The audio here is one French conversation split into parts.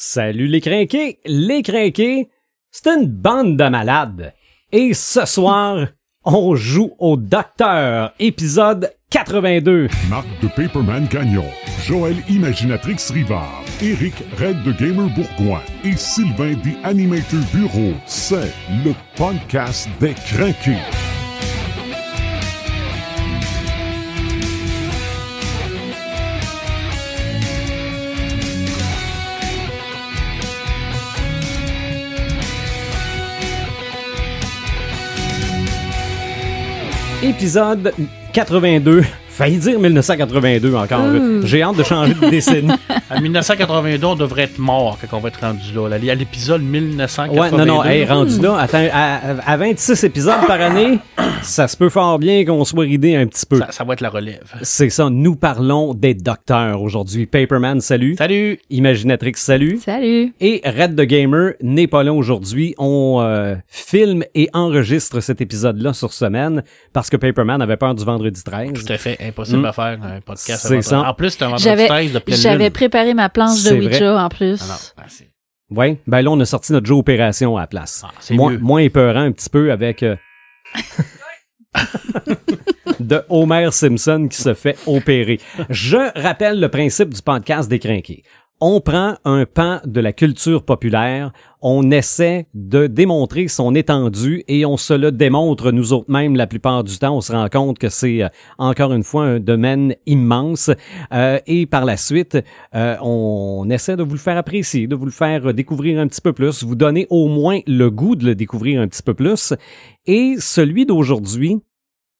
Salut les crinqués! Les crinqués, c'est une bande de malades. Et ce soir, on joue au Docteur, épisode 82. Marc de Paperman Gagnon, Joël Imaginatrix Rivard, Eric Red de Gamer Bourgoin et Sylvain des Animator Bureau. C'est le podcast des crinqués. Épisode 82. Failli dire 1982 encore. Ouh. J'ai hâte de changer de décennie. En 1982, on devrait être mort quand on va être rendu là. là. À l'épisode 1982. Ouais, non, non, hey, rendu là, attends, à, à 26 épisodes par année, ça se peut fort bien qu'on soit ridé un petit peu. ça, ça va être la relève. C'est ça, nous parlons des docteurs aujourd'hui. Paperman, salut. Salut! Imaginatrix, salut. Salut. Et Red the Gamer n'est pas là aujourd'hui. On euh, filme et enregistre cet épisode-là sur semaine parce que Paperman avait peur du vendredi 13. Tout à fait impossible Mm. à faire un podcast. C'est ça. En plus, c'est un vendredi J'avais 13 de pleine j'avais lune. préparé ma planche de Ouija en plus. Ah non, c'est- Ouais, ben là, on a sorti notre jeu Opération à la place. ah, c'est moins, mieux. moins épeurant un petit peu avec euh, de Homer Simpson qui se fait opérer. Je rappelle le principe du podcast décrinqué. On prend un pan de la culture populaire, on essaie de démontrer son étendue et on se le démontre nous autres mêmes la plupart du temps. On se rend compte que c'est euh, encore une fois un domaine immense Euh, et par la suite, euh, on essaie de vous le faire apprécier, de vous le faire découvrir un petit peu plus, vous donner au moins le goût de le découvrir un petit peu plus. Et celui d'aujourd'hui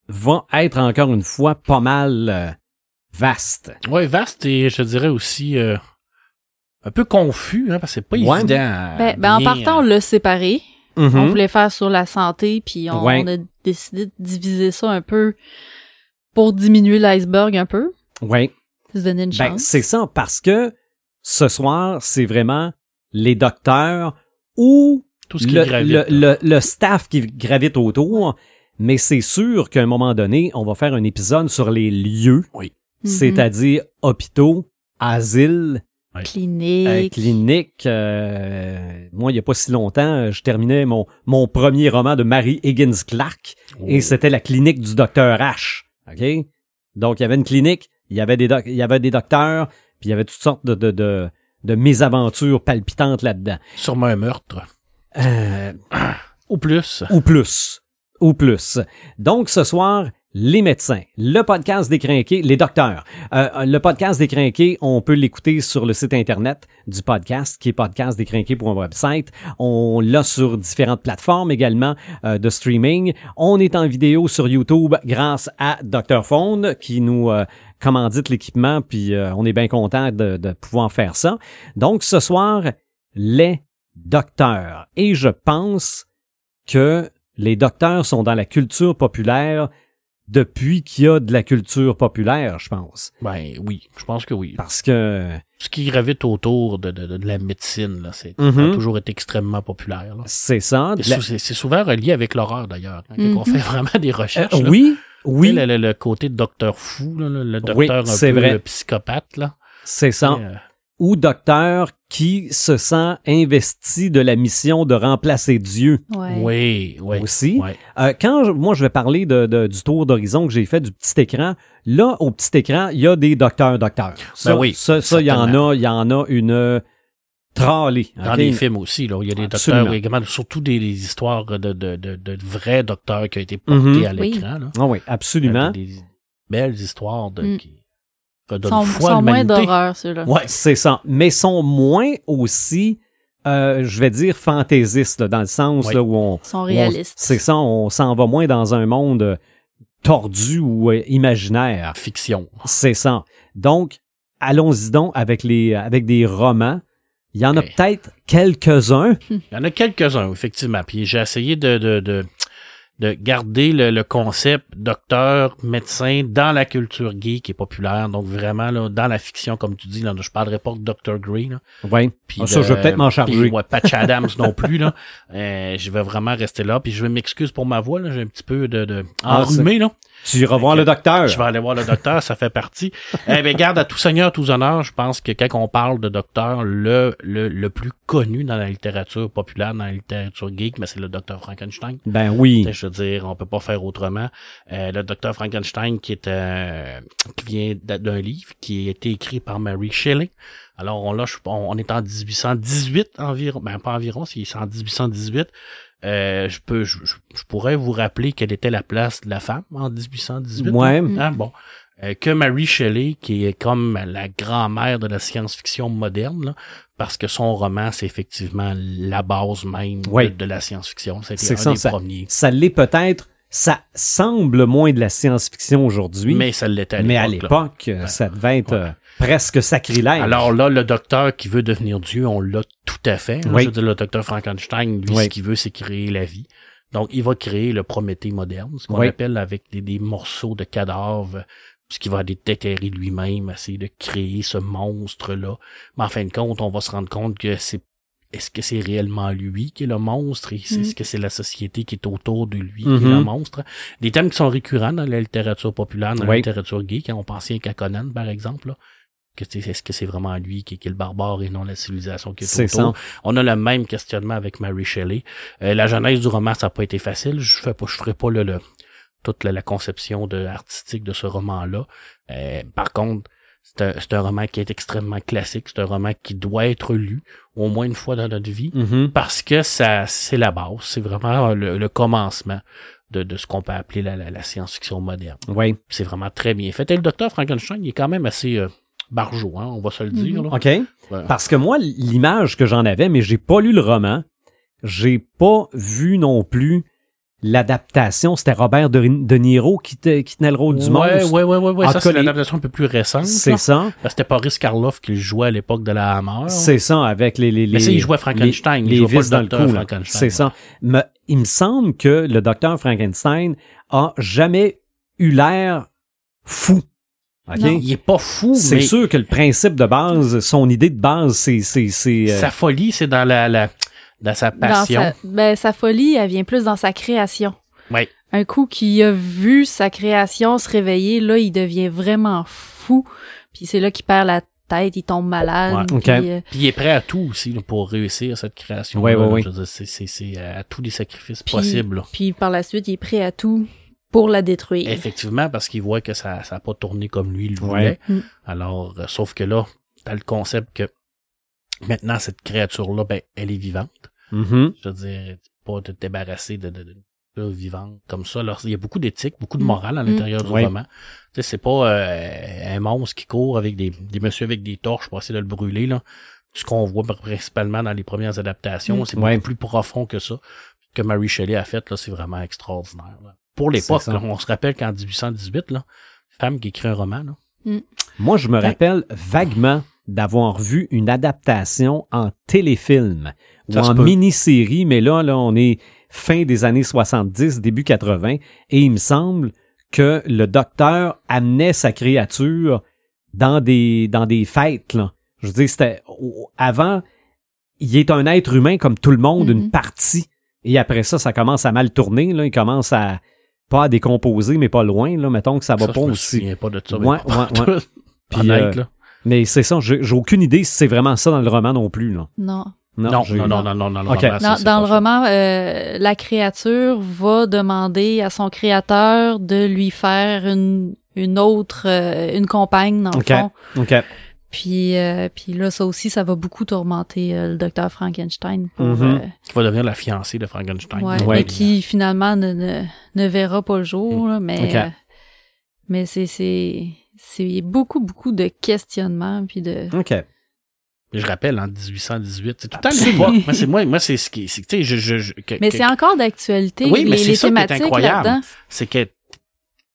va être encore une fois pas mal vaste. Ouais, vaste et je dirais aussi un peu confus, hein, parce que c'est pas Ouais. évident. à Ben, ben, en partant, on l'a séparé. On Mhm. voulait faire sur la santé, puis on, Ouais. on a décidé de diviser ça un peu pour diminuer l'iceberg un peu. Ouais. Se donner une Ben, chance. c'est ça, parce que ce soir, c'est vraiment les docteurs ou tout ce qui le, gravite. le, le- le staff qui gravite autour. Mais c'est sûr qu'à un moment donné, on va faire un épisode sur les lieux, Oui. Mhm. c'est-à-dire hôpitaux, asiles, Clinique. euh, cliniques. euh, moi, il n'y a pas si longtemps, euh, je terminais mon, mon premier roman de Mary Higgins Clark et Oh. c'était la clinique du docteur H. OK? Donc, il y avait une clinique, il y avait des, doc- il y avait des docteurs, puis il y avait toutes sortes de, de, de, de mésaventures palpitantes là-dedans. Sûrement un meurtre. Euh, Ou plus. ou plus. Ou plus. Donc, ce soir, les médecins, le podcast des crinqués, les docteurs. Euh, le podcast des crinqués, on peut l'écouter sur le site internet du podcast, qui est podcastdescrinqués.website. On l'a sur différentes plateformes également euh, de streaming. On est en vidéo sur YouTube grâce à Dr. Phone, qui nous euh, commandite l'équipement, puis euh, on est bien content de pouvoir faire ça. Donc, ce soir, les docteurs. Et je pense que les docteurs sont dans la culture populaire depuis qu'il y a de la culture populaire, je pense. Ben oui, je pense que oui. Parce que Ce qui gravite autour de, de, de- de la médecine, là, c'est Mhm. a toujours été extrêmement populaire. là. c'est ça. la- C'est souvent relié avec l'horreur d'ailleurs. hein, Quand Mhm. on fait vraiment des Euh, recherches. là. oui, oui, Le, le- le côté docteur fou, là, le, le Oui, docteur un c'est peu vrai. euh, psychopathe. Là. c'est ça. Et, euh, Ou docteur qui se sent investi de la mission de remplacer Dieu Ouais. Oui, oui. aussi. ouais. Euh, quand je- moi je vais parler de, de- du tour d'horizon que j'ai fait du petit écran, là au petit écran il y a des docteurs docteurs. Ça, Ben oui, ça, ça, il y en a, il y en a une tralée. Dans les films aussi, là, il y a des Absolument. docteurs également, surtout des, des histoires de, de, de, de vrais docteurs qui ont été portés Mhm. à Oui. l'écran. là. Ah oui, absolument. Des, des belles histoires de, Mm. qui redonnent Sont, foi sont moins d'horreur, ceux-là. Ouais, c'est ça. Mais sont moins aussi, euh, je vais dire, fantaisistes, là, dans le sens Oui. là, où on... sont réalistes. C'est ça, on s'en va moins dans un monde euh, tordu ou euh, imaginaire. Fiction. C'est ça. Donc, allons-y donc avec, les, avec des romans. Il y en a peut-être quelques-uns. Il y en a quelques-uns, effectivement. Puis j'ai essayé de, de, de, de garder le, le concept docteur, médecin dans la culture gay qui est populaire. Donc vraiment là, dans la fiction, comme tu dis, là, je parlerai pas de Dr. Grey. Là, Oui. puis Ah, ça, de- je vais peut-être m'en charger. ouais, Patch Adams non plus. Là. Euh, je vais vraiment rester là. Puis je vais m'excuser pour ma voix. là. J'ai un petit peu de, de Ah, enrhumé. Là. Tu iras voir le docteur. Je vais aller voir le docteur, ça fait partie. Eh bien, garde à tout seigneur, tous honneurs, je pense que quand on parle de docteur, le, le, le plus connu dans la littérature populaire, dans la littérature geek, mais c'est le docteur Frankenstein. Ben oui. Je veux dire, on peut pas faire autrement. Euh, le docteur Frankenstein qui est euh, qui vient d'un livre qui a été écrit par Mary Shelley. Alors on, on, on est en 1818 environ, ben pas environ, c'est en 1818. Euh, je peux, je, je- pourrais vous rappeler quelle était la place de la femme en 1818. Ouais. Ah, bon. Euh, que Mary Shelley, qui est comme la grand-mère de la science-fiction moderne, là, parce que son roman, c'est effectivement la base même de- la science-fiction. C'était C'est un ça, des ça- premiers. Ça l'est peut-être. Ça semble moins de la science-fiction aujourd'hui. Mais ça l'était à l'époque. mais à l'époque, ça devait être euh, presque sacrilège. Alors là, le docteur qui veut devenir Dieu, on l'a tout à fait. hein. Oui. Je veux dire, le docteur Frankenstein, lui, Oui. ce qu'il veut, c'est créer la vie. Donc, il va créer le Prométhée moderne, ce qu'on Oui. appelle avec des, des morceaux de cadavres, ce qui va déterrer lui-même, essayer de créer ce monstre-là. Mais en fin de compte, on va se rendre compte que c'est est-ce que c'est réellement lui qui est le monstre? Et c'est- Mhm. Est-ce que c'est la société qui est autour de lui qui est le monstre? Des thèmes qui sont récurrents dans la littérature populaire, dans la littérature gay, quand on pensait qu'à Conan, par exemple. là que est-ce que c'est vraiment lui qui, qui est le barbare et non la civilisation qui est, C'est autour? ça. On a le même questionnement avec Mary Shelley. Euh, la genèse du roman, ça n'a pas été facile. Je fais pas, je ferai pas le, le- toute la, la conception de, artistique de ce roman-là. Euh, par contre, c'est un, un roman qui est extrêmement classique. C'est un roman qui doit être lu au moins une fois dans notre vie Mhm. parce que ça, c'est la base. C'est vraiment le, le commencement de, de ce qu'on peut appeler la, la, la science-fiction moderne. Oui. C'est vraiment très bien fait. Et le docteur Frankenstein, il est quand même assez euh, barjot, hein, on va se le dire. là. OK. Ouais. Parce que moi, l'image que j'en avais, mais j'ai pas lu le roman, j'ai pas vu non plus l'adaptation. C'était Robert de, de Niro qui, te- qui tenait le rôle du ouais, monstre. ouais, ouais, ouais, ouais. Ça, c'est les- l'adaptation un peu plus récente. C'est ça. C'était Boris Karloff qui le jouait à l'époque de la Hammer. C'est ça, avec les... les, les Mais ça, il jouait Frankenstein, Les, il les jouait pas vis le dans le docteur. Frankenstein, C'est ça. Mais il me semble que le docteur Frankenstein a jamais eu l'air fou. Il est pas fou, C'est mais sûr que le principe de base, son idée de base, c'est... c'est, c'est euh, sa folie, c'est dans la, la dans sa Dans passion. sa, ben, sa folie, elle vient plus dans sa création. Ouais. Un coup qu'il a vu sa création se réveiller, là, il devient vraiment fou. Puis c'est là qu'il perd la tête, il tombe malade. Ouais, puis, ok. euh, Puis il est prêt à tout aussi là, pour réussir cette création. Ouais, ouais, ouais. C'est c'est- c'est à tous les sacrifices Puis- possibles. là. puis par la suite, il est prêt à tout pour la détruire. Effectivement, parce qu'il voit que ça n'a pas tourné comme lui le voulait. Mm. Alors, euh, sauf que là, t'as le concept que maintenant, cette créature-là, ben, elle est vivante. mhm. Je veux dire, pas de te débarrasser de, de, de de vivante comme ça. Alors, il y a beaucoup d'éthique, beaucoup de Mm. morale à Mm. l'intérieur du roman. Tu sais, c'est pas euh, un monstre qui court avec des, des messieurs avec des torches pour essayer de le brûler, là. Ce qu'on voit principalement dans les premières adaptations, Mm. c'est Ouais. beaucoup plus profond que ça. Que Mary Shelley a fait, là, c'est vraiment extraordinaire. là. Pour l'époque, on se rappelle qu'en 1818, là, femme qui écrit un roman, là. Moi, je me rappelle vaguement d'avoir vu une adaptation en téléfilm ou Ça en mini-série, mais là, là, on est fin des années 70, début 80, et il me semble que le docteur amenait sa créature dans des, dans des fêtes. Là. Je veux dire, c'était avant, il est un être humain comme tout le monde, une Mhm. partie. Et après ça, ça commence à mal tourner. Là. Il commence à pas à décomposer, mais pas loin. Là. Mettons que ça va Ça, pas je aussi. pas de ça. Ouais, mais pas ouais, ouais. tout. Puis, Honnête, euh, là. Mais c'est ça, j'ai aucune idée si c'est vraiment ça dans le roman non plus. Là. Non. Non, non, non, non, non, non, le c'est- Dans, le ça. roman, euh, la créature va demander à son créateur de lui faire une, une autre, euh, une compagne, dans le Ok. fond. OK. Puis, euh, puis là, ça aussi, ça va beaucoup tourmenter euh, le docteur Frankenstein. Pour, Mhm. euh, Qui va devenir la fiancée de Frankenstein. ouais, Ouais. mais qui finalement ne, ne, ne verra pas le jour. là, mais Ok. euh, mais c'est c'est c'est beaucoup beaucoup de questionnements puis de OK. Je rappelle, en 1818, c'est tout le temps. Moi, c'est moi, moi, c'est ce qui, c'est, tu sais, je, je, je- que- mais que- c'est encore d'actualité Oui, mais c'est ça qui est incroyable. c'est que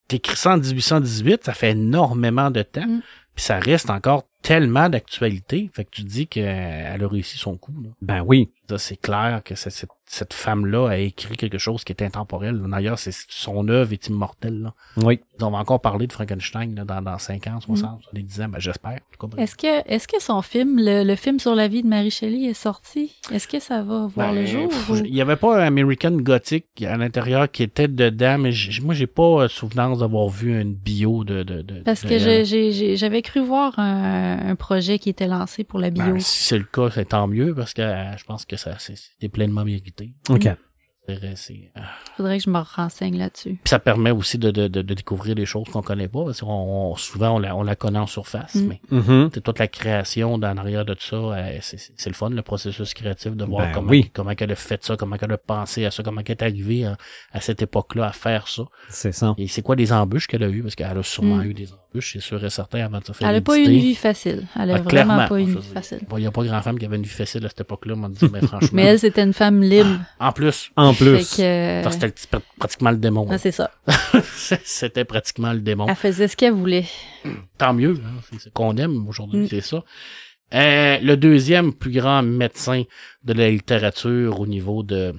t'écris ça en 1818, ça fait énormément de temps, Mm. puis ça reste encore tellement d'actualité. Fait que tu dis qu'elle a réussi son coup. Là. Ben oui. Ça, C'est clair que cette, cette femme-là a écrit quelque chose qui est intemporel. D'ailleurs, c'est son œuvre est immortelle. Là. Oui. On va encore parler de Frankenstein là, dans, dans 5 ans, 60, 70 ans, ben, j'espère. Est-ce que, est-ce que son film, le, le film sur la vie de Marie Shelley est sorti? Est-ce que ça va voir Ben, le jour? pff, ou- Il y avait pas un American Gothic à l'intérieur qui était dedans, mais moi, j'ai pas euh, souvenance d'avoir vu une bio de. de, de Parce de que j'avais cru voir un, un projet qui était lancé pour la bio. Ben, si c'est le cas, c'est tant mieux parce que euh, je pense que ça c'est c'est pleinement mérité. OK. Euh, Faudrait que je me renseigne là-dessus. Puis ça permet aussi de, de, de, de découvrir des choses qu'on connaît pas parce qu'on on- souvent on la, on la connaît en surface, Mm. mais c'est toute la création en arrière de tout ça, euh, c'est le fun, le processus créatif de voir Ben comment, oui. comment elle a fait ça, comment elle a pensé à ça, comment elle est arrivée à, à cette époque-là à faire ça. C'est ça. Et c'est quoi les embûches qu'elle a eues? Parce qu'elle a sûrement Mm. eu des embûches, c'est sûr et certain, avant de se faire Elle a pas eu une vie facile. Elle a Ah, vraiment pas eu une vie facile. bon, Il n'y a pas grand femme qui avait une vie facile à cette époque-là, on dit, mais franchement. Mais elle, c'était une femme libre. En plus, En plus. que, ça, c'était pr- pratiquement le démon. ah, c'est ça. c'était pratiquement le démon. Elle faisait ce qu'elle voulait. Tant mieux, hein, c'est ce qu'on aime aujourd'hui, Mm. c'est ça. Euh, le deuxième plus grand médecin de la littérature au niveau de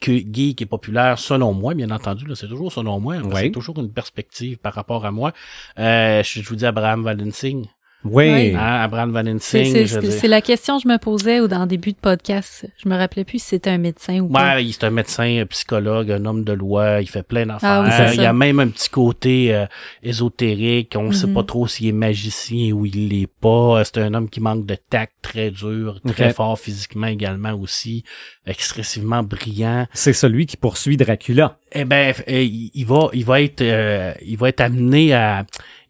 que geek et populaire, selon moi, bien entendu, là, c'est toujours selon moi, Oui. c'est toujours une perspective par rapport à moi. Euh, je, je vous dis Abraham Van Helsing. Oui. Oui. Hein, Abraham Van C'est la question que je me posais ou dans le début de podcast. Je me rappelais plus si c'était un médecin ou pas. Ouais, il- c'est un médecin, un psychologue, un homme de loi, il fait plein d'affaires. Ah oui, c'est il y a même un petit côté euh, ésotérique, on sait Mhm. pas trop s'il est magicien ou il l'est pas. C'est un homme qui manque de tact, très dur, très fort physiquement également aussi, excessivement brillant. C'est celui qui poursuit Dracula. Eh ben, euh, il il va, il va être, euh, il va être amené à,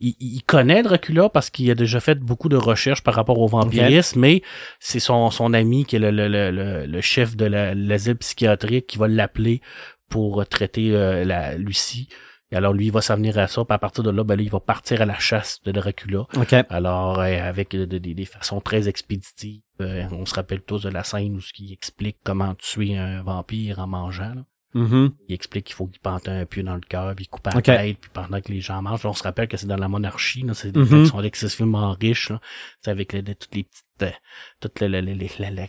il, il connaît Dracula parce qu'il a déjà fait beaucoup de recherches par rapport au vampirisme, mais c'est son, son ami qui est le, le, le, le- le chef de la- l'asile psychiatrique qui va l'appeler pour traiter euh, la Lucie. Et alors lui, il va s'avenir à ça, puis à partir de là, ben là, il va partir à la chasse de Dracula. OK. Alors, euh, avec euh, des, des- des façons très expéditives, euh, on se rappelle tous de la scène où ce qui explique comment tuer un vampire en mangeant. là. Mhm. Il explique qu'il faut qu'il plante un pieu dans le cœur, puis il coupe à la tête, puis pendant que les gens mangent, on se rappelle que c'est dans la monarchie, là, c'est des Mhm. gens qui sont excessivement riches, là, C'est avec les, les- toutes les petites, euh, toute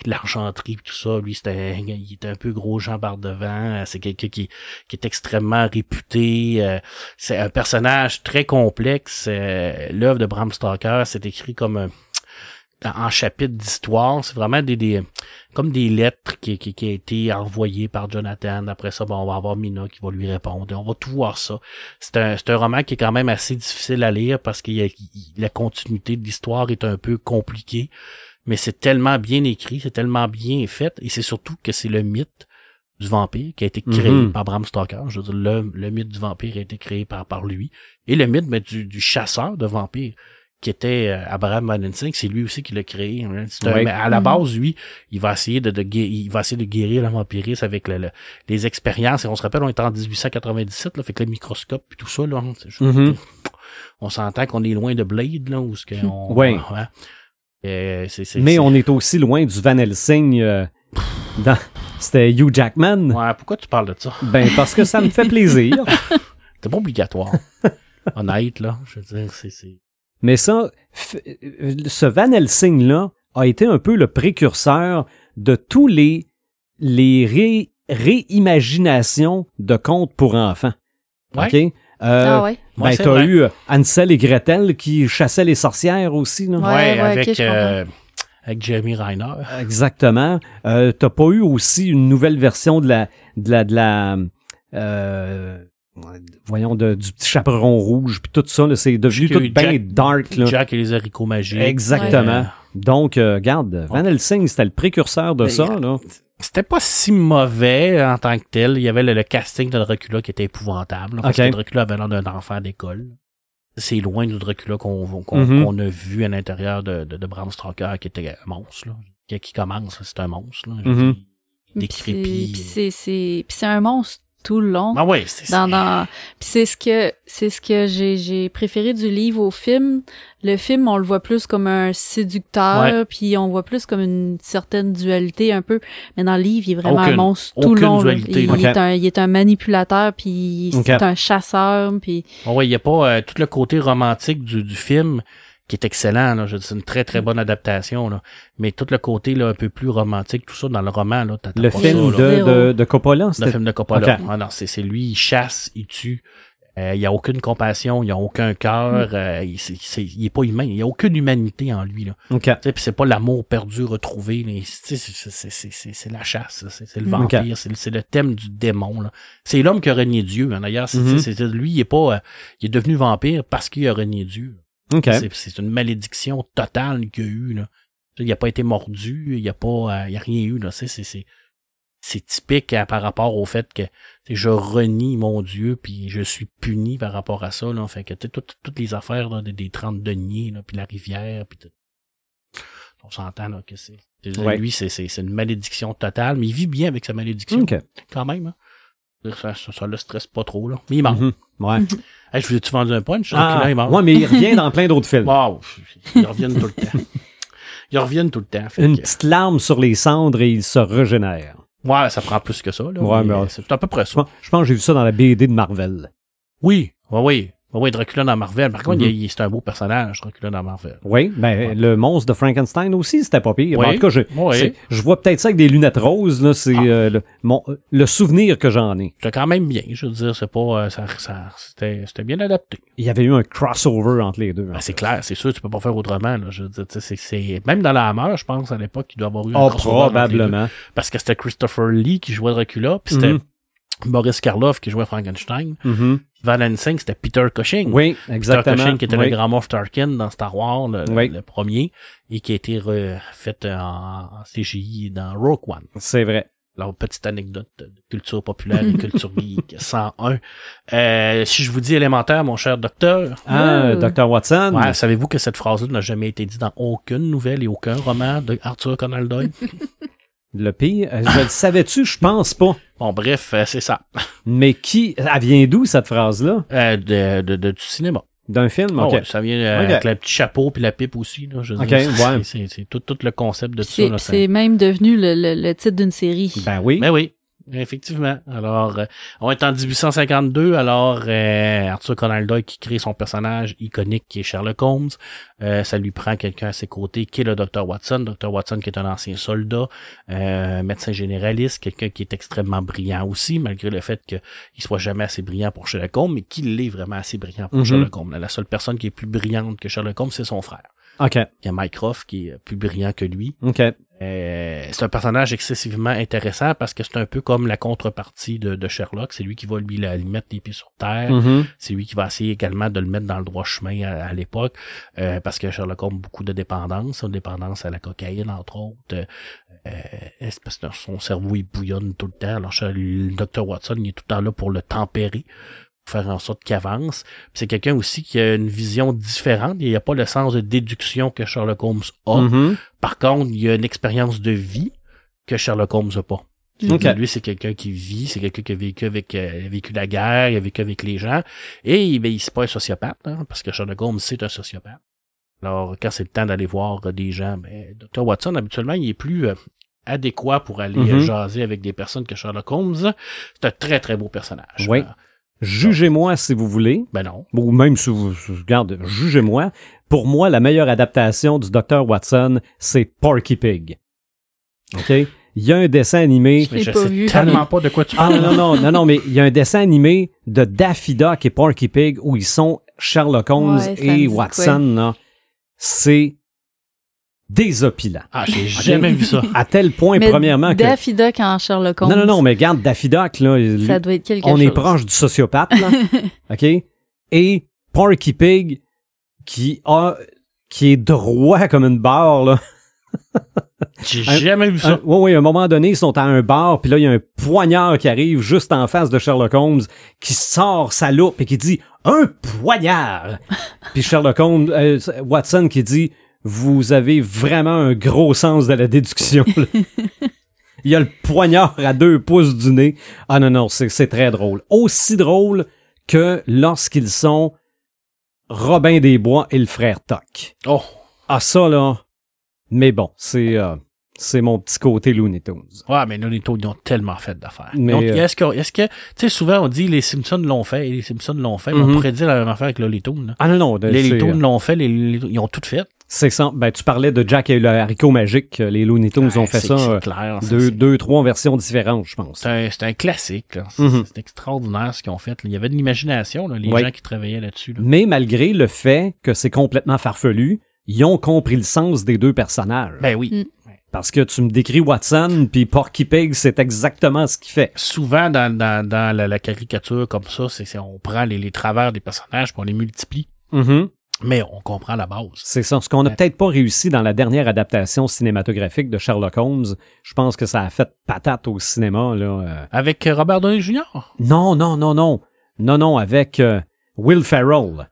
l'argenterie, tout ça. Lui, c'était, il était un peu gros Jean par devant. C'est quelqu'un qui, qui est extrêmement réputé. euh, c'est un personnage très complexe. euh, L'œuvre de Bram Stoker, c'est écrit comme un en chapitre d'histoire. C'est vraiment des, des comme des lettres qui, qui, qui a été envoyées par Jonathan. Après ça, bon, on va avoir Mina qui va lui répondre. On va tout voir ça. C'est un, c'est un roman qui est quand même assez difficile à lire parce que la continuité de l'histoire est un peu compliquée. Mais c'est tellement bien écrit, c'est tellement bien fait, et c'est surtout que c'est le mythe du vampire qui a été créé Mhm. par Bram Stoker. Je veux dire, le, le mythe du vampire a été créé par, par lui. Et le mythe ben, du, du chasseur de vampires, qui était euh, Abraham Van Helsing, c'est lui aussi qui l'a créé. hein. Un- à la Mhm. base, lui, il va essayer de, de gué- il va essayer de guérir le vampirisme avec le, le- les expériences. Et on se rappelle, on était en 1897, là, fait que le microscope et tout ça, là, hein, Mhm. on s'entend qu'on est loin de Blade, là, où ce que on. Euh, c'est- c'est- Mais on est aussi loin du Van Helsing. euh, dans... C'était Hugh Jackman. Ouais, pourquoi tu parles de ça? Ben, parce que ça me fait plaisir. C'est pas obligatoire. Honnête, là. Je veux dire, c'est... Mais ça, ce Van Helsing-là a été un peu le précurseur de tous les, les ré- réimaginations de contes pour enfants. Ouais. OK? Euh, ah ouais? Ben, Ouais, t'as vrai. eu euh, Hansel et Gretel qui chassaient les sorcières aussi, là. Ouais, Ouais, ouais, avec, ok, je comprends. euh, avec Jeremy Reiner. Exactement. Euh, t'as pas eu aussi une nouvelle version de la, de la, de la, euh, voyons, de, du petit chaperon rouge, puis tout ça, là, c'est devenu tout bien dark, là. Jack et les haricots magiques. Exactement. Euh, Donc, euh, regarde, Van Helsing, c'était le précurseur de Ben, ça, là. c'était pas si mauvais en tant que tel. Il y avait le, le casting de Dracula qui était épouvantable. là, Parce que Dracula avait l'air d'un enfant d'école. C'est loin du Dracula qu'on qu'on Mhm. qu'on a vu à l'intérieur de, de, de Bram Stoker qui était un monstre. Là. Qui, qui commence, c'est un monstre. Là. Puis c'est- décrépit. puis c'est- c'est puis c'est un monstre tout le long. Ah ouais, c'est dans. Puis c'est ce que c'est ce que j'ai j'ai préféré du livre au film. Le film, on le voit plus comme un séducteur, puis on voit plus comme une certaine dualité un peu. Mais dans le livre, il est vraiment un monstre tout le long. dualité, Il, est un, il est un manipulateur, puis Ok. c'est un chasseur, puis Ah ouais, il y a pas euh, tout le côté romantique du, du film qui est excellent. Là. Je dis, C'est une très, très bonne adaptation. Là. Mais tout le côté là, un peu plus romantique, tout ça dans le roman, là, Le pas film ça, là. de, de, de Coppola, Le film de Coppola. Ah non, c'est, c'est lui, il chasse, il tue. Euh, il n'y a aucune compassion, il n'y a aucun cœur, Mm. euh, il, c'est, c'est- il est pas humain, il n'y a aucune humanité en lui. Là. OK. Tu sais, puis c'est pas l'amour perdu retrouvé, mais tu sais, c'est, c'est, c'est, c'est, c'est la chasse, là. c'est, c'est le Mm. vampire, c'est, le- c'est le thème du démon. Là. C'est l'homme qui a renié Dieu. hein. D'ailleurs, c'est, Mhm. c'est- c'est- lui, il est pas, euh, il est devenu vampire parce qu'il a renié Dieu. C'est, une malédiction totale qu'il a eu. Là. Il a pas été mordu, il y a pas, euh, il y a rien eu. Là. C'est, c'est, c'est typique euh, par rapport au fait que je renie mon Dieu puis je suis puni par rapport à ça. Là. Fait que toutes, toutes les affaires là, des, des 30 deniers, là, puis la rivière, puis tout. On s'entend là, que c'est. Ouais. Lui, c'est, une malédiction totale, mais il vit bien avec sa malédiction quand même. Hein. Ça, ça, ça le stresse pas trop. Là. Mais il meurt. Mhm. Ouais. Hey, je vous ai-tu vendu un punch? Ah, il meurt. ouais, mais il revient dans plein d'autres films. Wow, ils reviennent tout le temps. Ils reviennent tout le temps. Une que- petite larme sur les cendres et il se régénère. Ouais, ça prend plus que ça. Là, Ouais, mais c'est à peu près Je ça. pense, je pense que j'ai vu ça dans la BD de Marvel. Oui, oui, oui. Oui, Dracula dans Marvel. Par contre, il- il- c'est un beau personnage, Dracula dans Marvel. Oui, ben le monstre de Frankenstein aussi, c'était pas pire. Oui. En tout cas, je, Oui. je vois peut-être ça avec des lunettes roses. Là, c'est Ah. euh, le, mon, le souvenir que j'en ai. C'était quand même bien. Je veux dire, c'est pas. euh, Ça, ça, c'était, c'était bien adapté. Il y avait eu un crossover entre les deux. Ben, en c'est clair, c'est sûr, tu peux pas faire autrement. Là. Je veux dire, c'est, c'est, même dans la Hammer, je pense, à l'époque, il doit y avoir eu un Oh, crossover entre les deux. probablement. Parce que c'était Christopher Lee qui jouait Dracula, puis c'était Mhm. Boris Karloff qui jouait Frankenstein. Van Helsing, c'était Peter Cushing. Oui, Peter exactement. Cushing, qui était Oui. le grand Moff Tarkin dans Star Wars, le, le- Oui. le premier, et qui a été refait en, en CGI dans Rogue One. C'est vrai. Alors, petite anecdote de culture populaire et culture geek 101. Euh, si je vous dis élémentaire, mon cher docteur, Ah. Dr. Watson. ouais, savez-vous que cette phrase-là n'a jamais été dite dans aucune nouvelle et aucun roman de Arthur Conan Doyle? Le pire, euh, je le savais-tu, je pense pas. bon, bref, euh, c'est ça. Mais qui, elle vient d'où cette phrase-là? Euh, de, de, de- du cinéma. D'un film? Oh, ouais, ça vient euh, avec le petit chapeau puis la pipe aussi. Là, je veux Ok, dire, c'est- ouais. c'est, c'est tout, tout le concept de tout ça. C'est même devenu le, le- le titre d'une série. Ben oui. Ben oui, effectivement. Alors, euh, on est en 1852, alors euh, Arthur Conan Doyle qui crée son personnage iconique qui est Sherlock Holmes. Euh, ça lui prend quelqu'un à ses côtés qui est le Dr. Watson. Dr. Watson qui est un ancien soldat, euh, médecin généraliste, quelqu'un qui est extrêmement brillant aussi, malgré le fait qu'il soit jamais assez brillant pour Sherlock Holmes, mais qu'il est vraiment assez brillant pour Mhm. Sherlock Holmes. La seule personne qui est plus brillante que Sherlock Holmes, c'est son frère. OK. Il y a Mycroft qui est plus brillant que lui. OK. Euh, c'est un personnage excessivement intéressant parce que c'est un peu comme la contrepartie de, de Sherlock. C'est lui qui va lui, la- lui mettre les pieds sur terre. Mhm. C'est lui qui va essayer également de le mettre dans le droit chemin à, à l'époque euh, parce que Sherlock a beaucoup de dépendance, une dépendance à la cocaïne entre autres. Euh, parce que son cerveau il bouillonne tout le temps. Alors le Dr Watson il est tout le temps là pour le tempérer faire en sorte qu'il avance. C'est quelqu'un aussi qui a une vision différente. Il n'y a pas le sens de déduction que Sherlock Holmes a. Mhm. Par contre, il y a une expérience de vie que Sherlock Holmes n'a pas. Ok. Lui, c'est quelqu'un qui vit, c'est quelqu'un qui a vécu avec euh, vécu la guerre, il a vécu avec les gens. Et ben, il c'est pas un sociopathe, hein, parce que Sherlock Holmes, c'est un sociopathe. Alors, quand c'est le temps d'aller voir euh, des gens, ben, Dr. Watson, habituellement, il est plus euh, adéquat pour aller Mhm. jaser avec des personnes que Sherlock Holmes. C'est un très, très beau personnage. Oui. Jugez-moi si vous voulez. ben non. Ou même si vous, regarde, jugez-moi. Pour moi, la meilleure adaptation du Dr. Watson, c'est Porky Pig. OK? Il y a un dessin animé. Je pas sais vu. tellement pas de quoi tu Ah parles. non, non, non, non, mais il y a un dessin animé de Daffy Duck et Porky Pig où ils sont Sherlock Holmes Ouais, et Watson. là. C'est désopilant. Ah, j'ai jamais vu ça. À tel point, Mais premièrement, que... Daffy Duck en Sherlock Holmes. Non, non, non, mais regarde, Daffy Duck, là, lui- Ça doit être quelque on chose. est proche du sociopathe, là. OK? Et Porky Pig, qui a, qui est droit comme une barre, là. J'ai jamais vu Un, ça. ouais, ouais, à un moment donné, ils sont à un bar, puis là, il y a un poignard qui arrive juste en face de Sherlock Holmes, qui sort sa loupe et qui dit « Un poignard! » Puis Sherlock Holmes, euh, Watson qui dit « Vous avez vraiment un gros sens de la déduction. là. Il y a le poignard à deux pouces du nez. Ah non, non, c'est c'est très drôle. Aussi drôle que lorsqu'ils sont Robin des Bois et le frère Toc. Oh, Ah, ça, là. Mais bon, c'est. euh, C'est mon petit côté Looney Tunes. Ouais, mais Looney Tunes, ils ont tellement fait d'affaires. Mais, Donc, euh, est-ce que, est-ce que, tu sais, souvent, on dit les Simpsons l'ont fait, et les Simpsons l'ont fait, mais Mhm. on pourrait dire la même affaire avec Looney Tunes, là. Ah non, non. de- Les Looney Tunes euh, l'ont fait, les, les- ils ont tout fait. C'est ça. Ben, tu parlais de Jack et le haricot magique. Les Looney Tunes ont fait c'est- ça. c'est euh, clair. c'est- deux, c'est- deux, trois versions différentes, je pense. C'est un, c'est un classique. là. C'est Mhm. c'est extraordinaire ce qu'ils ont fait. là. Il y avait de l'imagination, là, les Ouais. gens qui travaillaient là-dessus. là. Mais malgré le fait que c'est complètement farfelu, ils ont compris le sens des deux personnages. Ben oui. Mm. Parce que tu me décris Watson, puis Porky Pig, c'est exactement ce qu'il fait. Souvent, dans, dans, dans la, la caricature comme ça, c'est on prend les, les travers des personnages puis on les multiplie. Mhm. Mais on comprend la base. C'est ça. Ce qu'on n'a peut-être pas réussi dans la dernière adaptation cinématographique de Sherlock Holmes, je pense que ça a fait patate au cinéma. Là. euh. Avec euh, Robert Downey Jr. Non, non, non, non. Non, non, avec euh, Will Ferrell.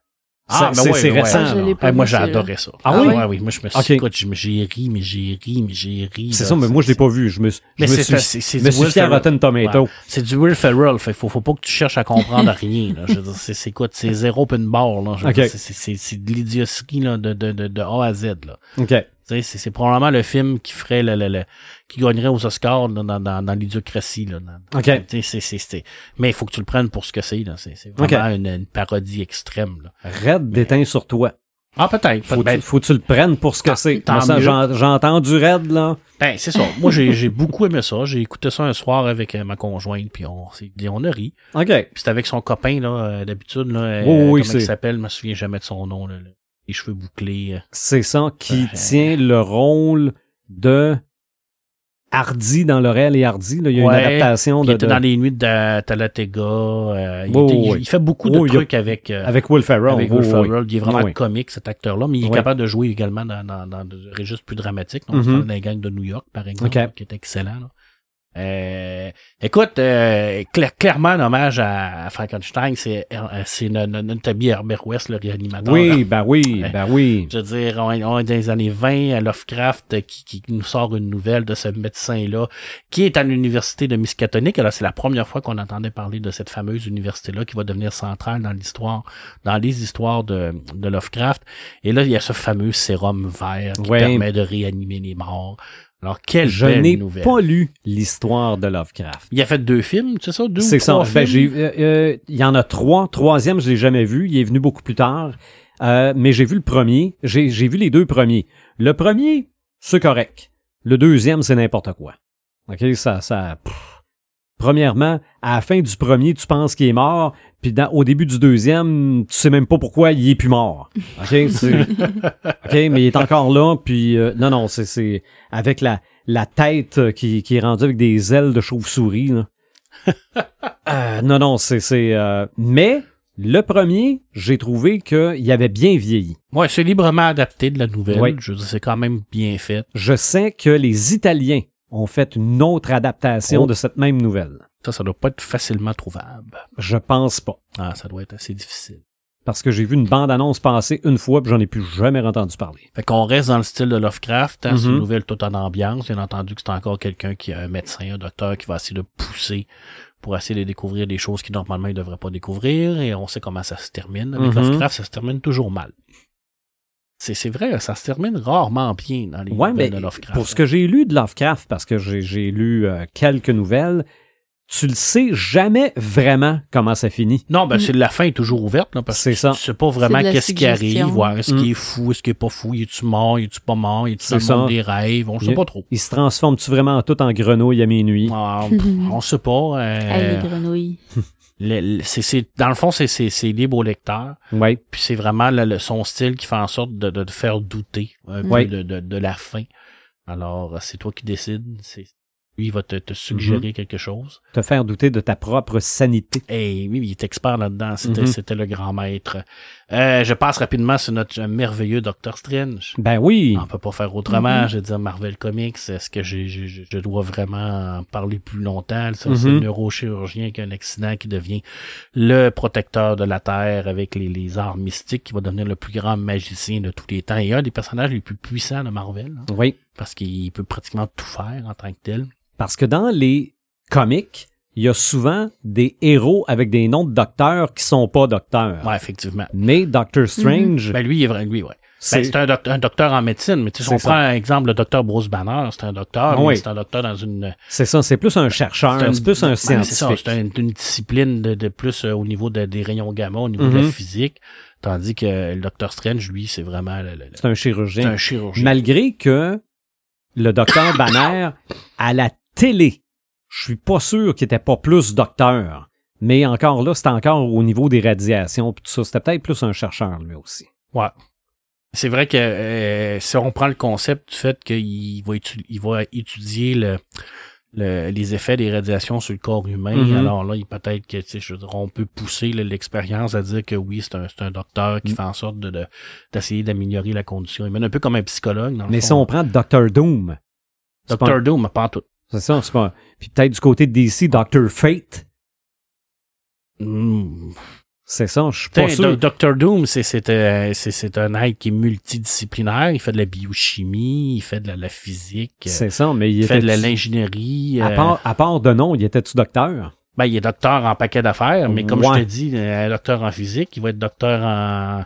Ah, C'est- ben ouais. récent. Ah, pas Eh, moi, j'ai adoré ça. Ah oui? Ouais, oui. Moi, je me suis Ok. écoute, j'ai j'ai ri, mais j'ai ri, mais j'ai ri. C'est ça, mais moi, je l'ai pas vu. Je me, je Mais me c'est suis, c'est- me du suis à Ferrell. Rotten Tomato. Ouais. C'est du Will Ferrell. Fait, faut, faut pas que tu cherches à comprendre rien. Là. Je veux dire, c'est, c'est quoi? C'est zéro open bar. Là. Je veux Ok. dire, c'est, c'est, c'est, c'est de l'idiotie là, de, de, de, de A à Z. Là. OK. Tu sais, C'est, c'est probablement le film qui ferait le, le, le- qui gagnerait aux Oscars là, dans, dans, dans l'idiocratie. Là, dans- OK. Tu sais, c'est, c'est, c'est- Mais il faut que tu le prennes pour ce que c'est. Là. C'est, vraiment une, une parodie extrême. Là. Red déteint sur toi. Ah, peut-être. Faut, Ben, tu, faut que tu le prennes pour ce que Tant- c'est. J'entends du Red, là. Ben, c'est ça. Moi, j'ai, beaucoup aimé ça. J'ai écouté ça un soir avec euh, ma conjointe, puis on on a ri. OK. Puis c'était avec son copain, là, euh, d'habitude, là. euh, Oui, comment il s'appelle, je me souviens jamais de son nom, là. le- Les cheveux bouclés. C'est ça qui tient le rôle de Hardy dans Laurel et Hardy. Là. Il y a Ouais, une adaptation Il de, était de- dans les nuits de Talatega. euh, il, Oui, était- oui, il- il fait beaucoup de il y a- trucs avec, euh, avec Will Ferrell. avec Will oui. Ferrell. Il est vraiment Oui, oui. comique, cet acteur-là, mais il est capable de jouer également dans, dans, dans des registres plus dramatiques. Donc, Mhm. dans les gangs de New York, par exemple, Ok. qui est excellent. Là. Euh, écoute, euh, cla- clairement, un hommage à, à Frankenstein, c'est euh, c'est ami Herbert West, le réanimateur. Oui, ben oui, ben oui. Je veux dire, on, on est dans les années 20, à Lovecraft euh, qui, qui nous sort une nouvelle de ce médecin-là, qui est à l'université de Miskatonic. Alors, c'est la première fois qu'on entendait parler de cette fameuse université-là qui va devenir centrale dans l'histoire, dans les histoires de, de Lovecraft. Et là, il y a ce fameux sérum vert qui Ouais. permet de réanimer les morts. Alors, quelle Je n'ai pas lu l'histoire de Lovecraft. Il a fait deux films, c'est ça? Deux ou C'est ça. Ben, j'ai, euh, euh, il y en a trois. Troisième, je l'ai jamais vu. Il est venu beaucoup plus tard. Euh, mais j'ai vu le premier. J'ai, j'ai vu les deux premiers. Le premier, c'est correct. Le deuxième, c'est n'importe quoi. OK? Ça, ça, pff. Premièrement, à la fin du premier, tu penses qu'il est mort, puis dans- au début du deuxième, tu sais même pas pourquoi il est plus mort. OK? C'est- OK, mais il est encore là, puis euh, non, non, c'est, c'est avec la, la tête qui, qui est rendue avec des ailes de chauve-souris. Euh, non, non, c'est. c'est euh, Mais le premier, j'ai trouvé qu'il avait bien vieilli. Ouais, c'est librement adapté de la nouvelle. Oui. Je c'est quand même bien fait. Je sais que les Italiens ont fait une autre adaptation Oh. de cette même nouvelle. Ça, ça doit pas être facilement trouvable. Je pense pas. Ah, ça doit être assez difficile. Parce que j'ai vu une bande-annonce passer une fois, puis j'en ai plus jamais entendu parler. Fait qu'on reste dans le style de Lovecraft, hein, c'est Mhm. une nouvelle toute en ambiance. Bien entendu que c'est encore quelqu'un qui est un médecin, un docteur qui va essayer de pousser pour essayer de découvrir des choses qu'il normalement il devrait pas découvrir. Et on sait comment ça se termine. Avec Mhm. Lovecraft, ça se termine toujours mal. C'est, c'est vrai, ça se termine rarement bien dans les Ouais, mais nouvelles de Lovecraft. pour ce que j'ai lu de Lovecraft, parce que j'ai, j'ai lu euh, quelques nouvelles, tu le sais jamais vraiment comment ça finit. Non, ben, c'est la fin est toujours ouverte, là, parce C'est que ça. tu sais pas vraiment qu'est-ce qui arrive, voir est-ce Mm. qu'il est fou, est-ce qu'il est pas fou, est-tu mort, est-tu pas mort, est-tu dans le ça. monde des rêves, on sait Il- pas trop. Il se transforme-tu vraiment tout en grenouille à minuit? Ah, on sait pas. euh, Hey, les grenouilles. le- le- c'est, c'est- dans le fond, c'est, c'est, c'est libre au lecteur. Oui. Puis c'est vraiment le- le- son style qui fait en sorte de, de te faire douter un peu de, de, de la fin. Alors, c'est toi qui décides. C'est, lui, il va te, te suggérer Mm-hmm. quelque chose. Te faire douter de ta propre sanité. Et oui, il est expert là-dedans. C'était, Mhm. c'était le grand maître. Euh, je passe rapidement sur notre merveilleux Doctor Strange. Ben oui. On peut pas faire autrement. Mhm. Je veux dire, Marvel Comics, est-ce que je dois vraiment en parler plus longtemps? Ça, C'est Mhm. le neurochirurgien qui a un accident qui devient le protecteur de la Terre avec les, les arts mystiques, qui va devenir le plus grand magicien de tous les temps et un des personnages les plus puissants de Marvel, hein, Oui. parce qu'il peut pratiquement tout faire en tant que tel. Parce que dans les comics, il y a souvent des héros avec des noms de docteurs qui sont pas docteurs. Ouais, effectivement. Mais Doctor Strange, Ben lui, il est vrai, lui, ouais. Ben, c'est un, doc- un docteur en médecine, mais tu sais, si on C'est prend un exemple, le docteur Bruce Banner, c'est un docteur, Oui. c'est un docteur dans une... c'est ça, c'est plus un chercheur, c'est plus un ben, c'est ça, scientifique. c'est un- une discipline de, de plus euh, au niveau de- des rayons gamma, au niveau de la physique, tandis que le docteur Strange, lui, c'est vraiment C'est un c'est chirurgien. un chirurgien. Malgré que le docteur Banner, à la télé, je suis pas sûr qu'il était pas plus docteur. Mais encore là, c'était encore au niveau des radiations tout ça. C'était peut-être plus un chercheur, lui aussi. Ouais. C'est vrai que euh, si on prend le concept du fait qu'il va, étu- il va étudier le, le- les effets des radiations sur le corps humain, Mhm. alors là, il peut-être que je dire, on peut pousser l'expérience à dire que oui, c'est un, un docteur qui Mm. fait en sorte de, de- d'essayer d'améliorer la condition humaine, un peu comme un psychologue. Dans le Mais si on prend Doctor Doom, Docteur Doom, pas en tout. C'est ça, c'est pas. Puis peut-être du côté de DC, Doctor Fate, Mm. c'est ça, je suis pas sûr. Do- Doctor Doom, c'est, euh, c'est, un être qui est multidisciplinaire. Il fait de la biochimie, il fait de la, la physique, C'est ça, mais il il fait de l'ingénierie. À euh, part, à part de nom, il était-tu docteur? Ben, il est docteur en paquet d'affaires, mais comme Ouais. je te dis, euh, docteur en physique, il va être docteur en,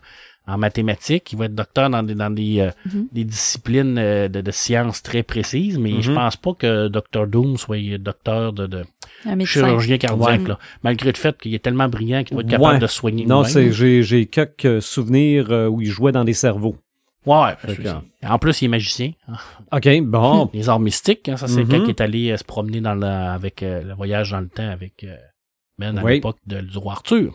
en mathématiques, il va être docteur dans des, dans des, euh, Mhm. des disciplines euh, de, de sciences très précises, mais je Mhm. pense pas que Dr. Doom soit docteur de, de chirurgien cardiaque, là. malgré le fait qu'il est tellement brillant qu'il va être Ouais. capable de soigner Non, j'ai, j'ai quelques souvenirs euh, où il jouait dans des cerveaux. Ouais, que- en plus, il est magicien. OK, bon. Les arts mystiques, hein, ça c'est Mhm. quand il est allé euh, se promener dans le, avec euh, le voyage dans le temps avec euh, Ben à Oui. l'époque de- du roi Arthur.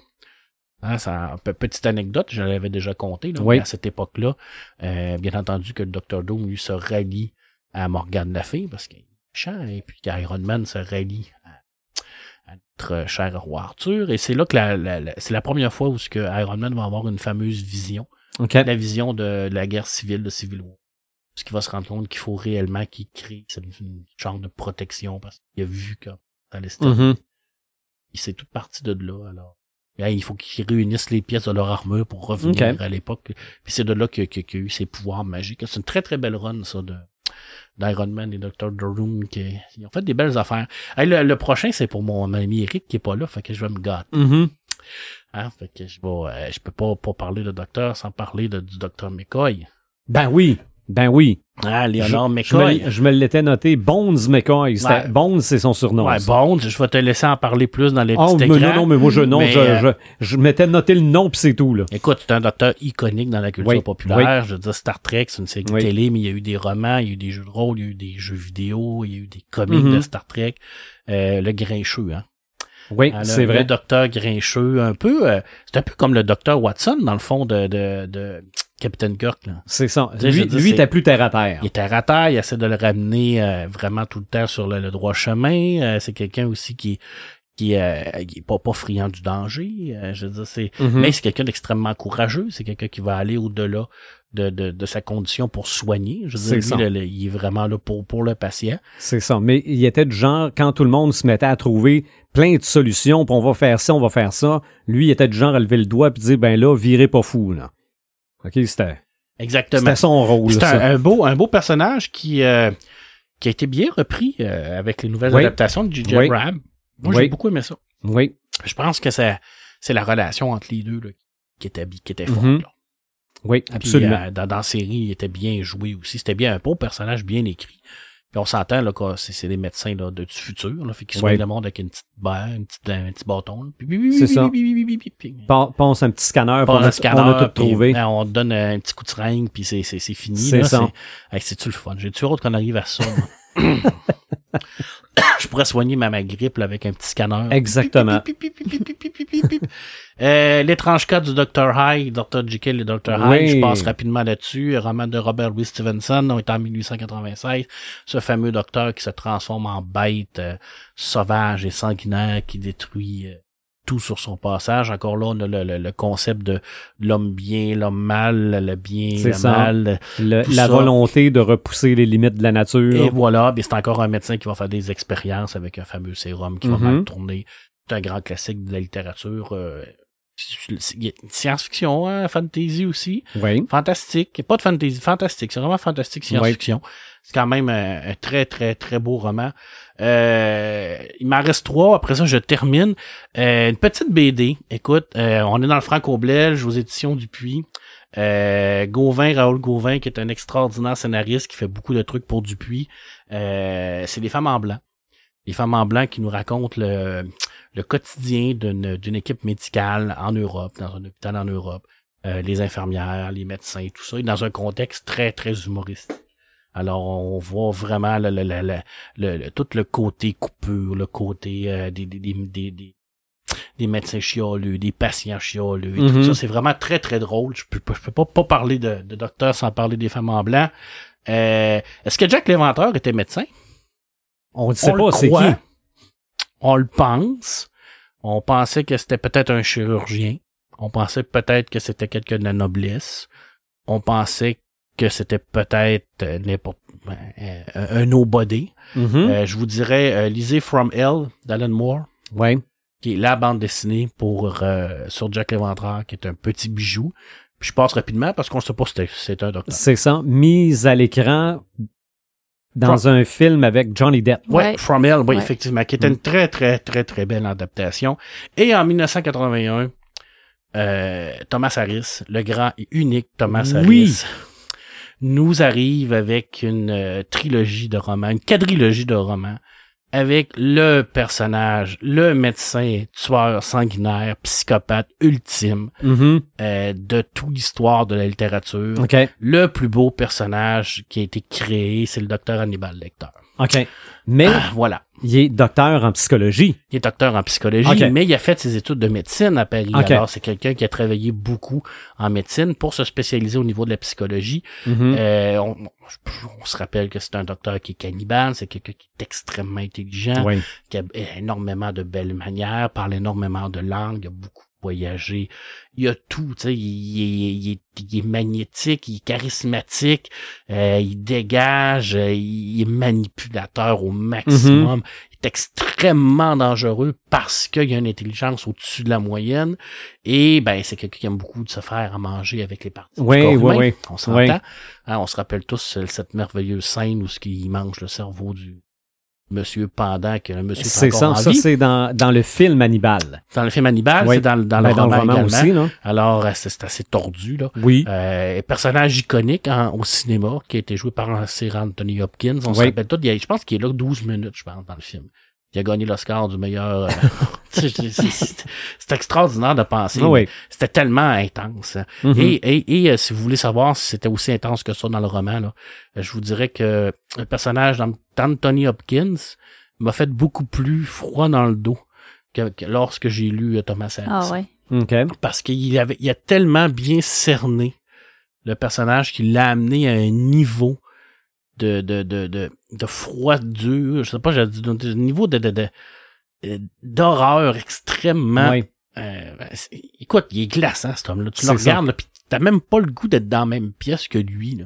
Hein, ça, pe- petite anecdote, je l'avais déjà conté. Là, Oui. À cette époque-là, euh, bien entendu que le Dr. Doom lui se rallie à Morgane La Fée parce qu'il est méchant, et puis qu'Iron Man se rallie à, à notre cher roi Arthur. Et c'est là que la, la- la- c'est la première fois où ce que Iron Man va avoir une fameuse vision OK. la vision de la guerre civile, de Civil War. Parce qu'il va se rendre compte qu'il faut réellement qu'il crée une, genre de protection parce qu'il a vu que dans l'Est, Mhm. il s'est toute partie de là, alors. Il faut qu'ils réunissent les pièces de leur armure pour revenir à l'époque. Puis c'est de là qu'il y a eu ses pouvoirs magiques. C'est une très très belle run, ça, de d'Iron Man et Dr. Doom qui ils ont fait des belles affaires. Hey, le, le prochain, c'est pour mon ami Eric qui est pas là, fait que je vais me gâter. Mhm. Hein, fait que je vais, euh, je peux pas, pas parler de docteur sans parler de, du docteur McCoy. Ben oui. Ben oui. Ah, Léonard je, McCoy. me, je me l'étais noté Bones McCoy. Ouais. Bones, c'est son surnom. Ouais. Bones, je vais te laisser en parler plus dans les Oh, petits mais non, non, mais moi, je, non, Mais, je, euh, je, je m'étais noté le nom pis c'est tout, là. Écoute, c'est un docteur iconique dans la culture Oui, populaire. Je veux dire, Star Trek, c'est une série Oui. télé, mais il y a eu des romans, il y a eu des jeux de rôle, il y a eu des jeux vidéo, il y a eu des comics de Star Trek. Euh, le Grincheux, hein. Oui, le- c'est Le vrai. docteur Grincheux, un peu, euh, c'est un peu comme le docteur Watson, dans le fond, de, de, de Captain Kirk, là. C'est ça. Tu sais, je Lui, lui était plus terre à terre. Il est terre à terre, il essaie de le ramener euh, vraiment tout le temps sur le, le droit chemin. Euh, c'est quelqu'un aussi qui qui, euh, qui est pas, pas friand du danger. Euh, je veux dire, c'est Mhm. mais c'est quelqu'un d'extrêmement courageux. C'est quelqu'un qui va aller au-delà de, de, de sa condition pour soigner. Je veux dire, lui, le- le- il est vraiment là pour, pour le patient. C'est ça. Mais il était du genre, quand tout le monde se mettait à trouver plein de solutions, puis on va faire ça, on va faire ça, lui, il était du genre à lever le doigt puis dire, ben là, virez pas fou, là. OK, c'était, Exactement. c'était son rôle, C'est un, un beau, un beau personnage qui, euh, qui a été bien repris euh, avec les nouvelles Oui. adaptations de J.J. Oui. Moi, Oui. j'ai beaucoup aimé ça. Oui. Je pense que c'est, c'est la relation entre les deux là, qui était, qui était forte. Mhm. là. Oui, Puis, absolument. euh, dans, dans la série, il était bien joué aussi. C'était bien un beau personnage bien écrit. Puis on s'entend là que c'est, c'est des médecins là, de, du futur, là, fait qu'ils soignent Ouais. le monde avec une petite baie, une petite, un petit bâton. C'est ça. Pense un petit scanner, on, un scanner, on a tout trouvé. ben, on donne un petit coup de seringue, puis c'est, c'est, c'est fini. C'est ça. C'est-tu le fun? J'ai-tu hâte qu'on arrive à ça? je pourrais soigner ma, ma grippe avec un petit scanner. Exactement. euh, L'étrange cas du Dr. Hyde, Dr. Jekyll et Dr. Hyde, je passe rapidement là-dessus. Roman de Robert Louis Stevenson, est en 1896. Ce fameux docteur qui se transforme en bête euh, sauvage et sanguinaire qui détruit euh, tout sur son passage. Encore là, on a le, le- le concept de l'homme bien, l'homme mal, le bien, le ça. mal. Le- la ça. volonté de repousser les limites de la Et nature. voilà, ben c'est encore un médecin qui va faire des expériences avec un fameux sérum qui va mal tourner. C'est un grand classique de la littérature. euh, science-fiction, hein, fantasy aussi. Oui. Fantastique. Pas de fantasy, fantastique. C'est vraiment fantastique science-fiction. C'est quand même un, un très, très, très beau roman. Euh, il m'en reste trois. Après ça, je termine. Euh, une petite BD. Écoute, euh, on est dans le franco-belge aux éditions Dupuis. Euh, Gauvin, Raoul Gauvin, qui est un extraordinaire scénariste qui fait beaucoup de trucs pour Dupuis. Euh, c'est des femmes en blanc. Les femmes en blanc qui nous racontent le, le quotidien d'une d'une équipe médicale en Europe, dans un hôpital en Europe. Euh, les infirmières, les médecins, tout ça, dans un contexte très, très humoristique. Alors, on voit vraiment le, le, le, le, le- tout le côté coupure, le côté euh, des, des, des, des, des, médecins chialeux, des patients chialeux, et tout ça. C'est vraiment très, très drôle. Je peux, pas- je peux pas, pas parler de, de docteur sans parler des femmes en blanc. Euh, Est-ce que Jack l'Éventreur était médecin? On ne sait On pas c'est qui. On le pense. On pensait que c'était peut-être un chirurgien. On pensait peut-être que c'était quelqu'un de la noblesse. On pensait que c'était peut-être euh, n'importe euh, un nobody. Mhm. Euh, je vous dirais, lisez From Hell d'Alan Moore, Ouais. qui est la bande dessinée pour euh, sur Jack l'Éventreur, qui est un petit bijou. Puis je passe rapidement parce qu'on ne sait pas si c'est un docteur. C'est ça. Mise à l'écran dans un film avec Johnny Depp. Ouais, Ouais. From Hell, oui, Ouais. effectivement, qui était une très, très, très, très belle adaptation. Et en 1981, euh, Thomas Harris, le grand et unique Thomas Harris, Oui. nous arrive avec une euh, trilogie de romans, une quadrilogie de romans, avec le personnage, le médecin tueur sanguinaire, psychopathe ultime Mhm. euh, de toute l'histoire de la littérature. OK. Le plus beau personnage qui a été créé, c'est le docteur Hannibal Lecter. OK. Mais Ah, voilà. il est docteur en psychologie. Il est docteur en psychologie, mais il a fait ses études de médecine à Paris. Alors, c'est quelqu'un qui a travaillé beaucoup en médecine pour se spécialiser au niveau de la psychologie. Mhm. Euh, on, on se rappelle que c'est un docteur qui est cannibale, c'est quelqu'un qui est extrêmement intelligent, Oui. qui a énormément de belles manières, parle énormément de langues, il a beaucoup voyagé. Il a tout, tu sais, il, est- il est, il est magnétique, il est charismatique, euh, il dégage, euh, il est manipulateur au maximum. Il est extrêmement dangereux parce qu'il a une intelligence au-dessus de la moyenne. Et ben, c'est quelqu'un qui aime beaucoup de se faire à manger avec les parties Oui, du corps oui, humain. oui. On s'entend. Oui. Hein, on se rappelle tous euh, cette merveilleuse scène où ce qu'il mange le cerveau du monsieur pendant que le monsieur est C'est ça. en Ça, c'est dans, dans le film Hannibal. Dans le film Hannibal, Oui. c'est dans, dans, Ben, le, roman également. aussi, là. Alors, euh, c'est assez tordu, là. Oui. Euh, personnage iconique au cinéma qui a été joué par Sir Anthony Hopkins. On se Oui. rappelle tout. il y a- je pense qu'il est là 12 minutes, je pense, dans le film. Il a gagné l'Oscar du meilleur. euh, tu sais, c'est- c'est c'est- c'est extraordinaire de penser. Ah oui. C'était tellement intense. hein. Mhm. Et, et, et euh, si vous voulez savoir si c'était aussi intense que ça dans le roman, là, euh, je vous dirais que le personnage d'An- d'Anthony Hopkins m'a fait beaucoup plus froid dans le dos que, que lorsque j'ai lu euh, Thomas Harris. Ah ouais. OK. Parce qu'il avait, il a tellement bien cerné le personnage qu'il l'a amené à un niveau de, de, de, de, de froidure, je sais pas, j'ai dit, de niveau de, de, de- euh, d'horreur extrêmement Oui. euh, ben, écoute, il est glaçant, cet homme-là. Tu le regardes, là, pis t'as même pas le goût d'être dans la même pièce que lui, là.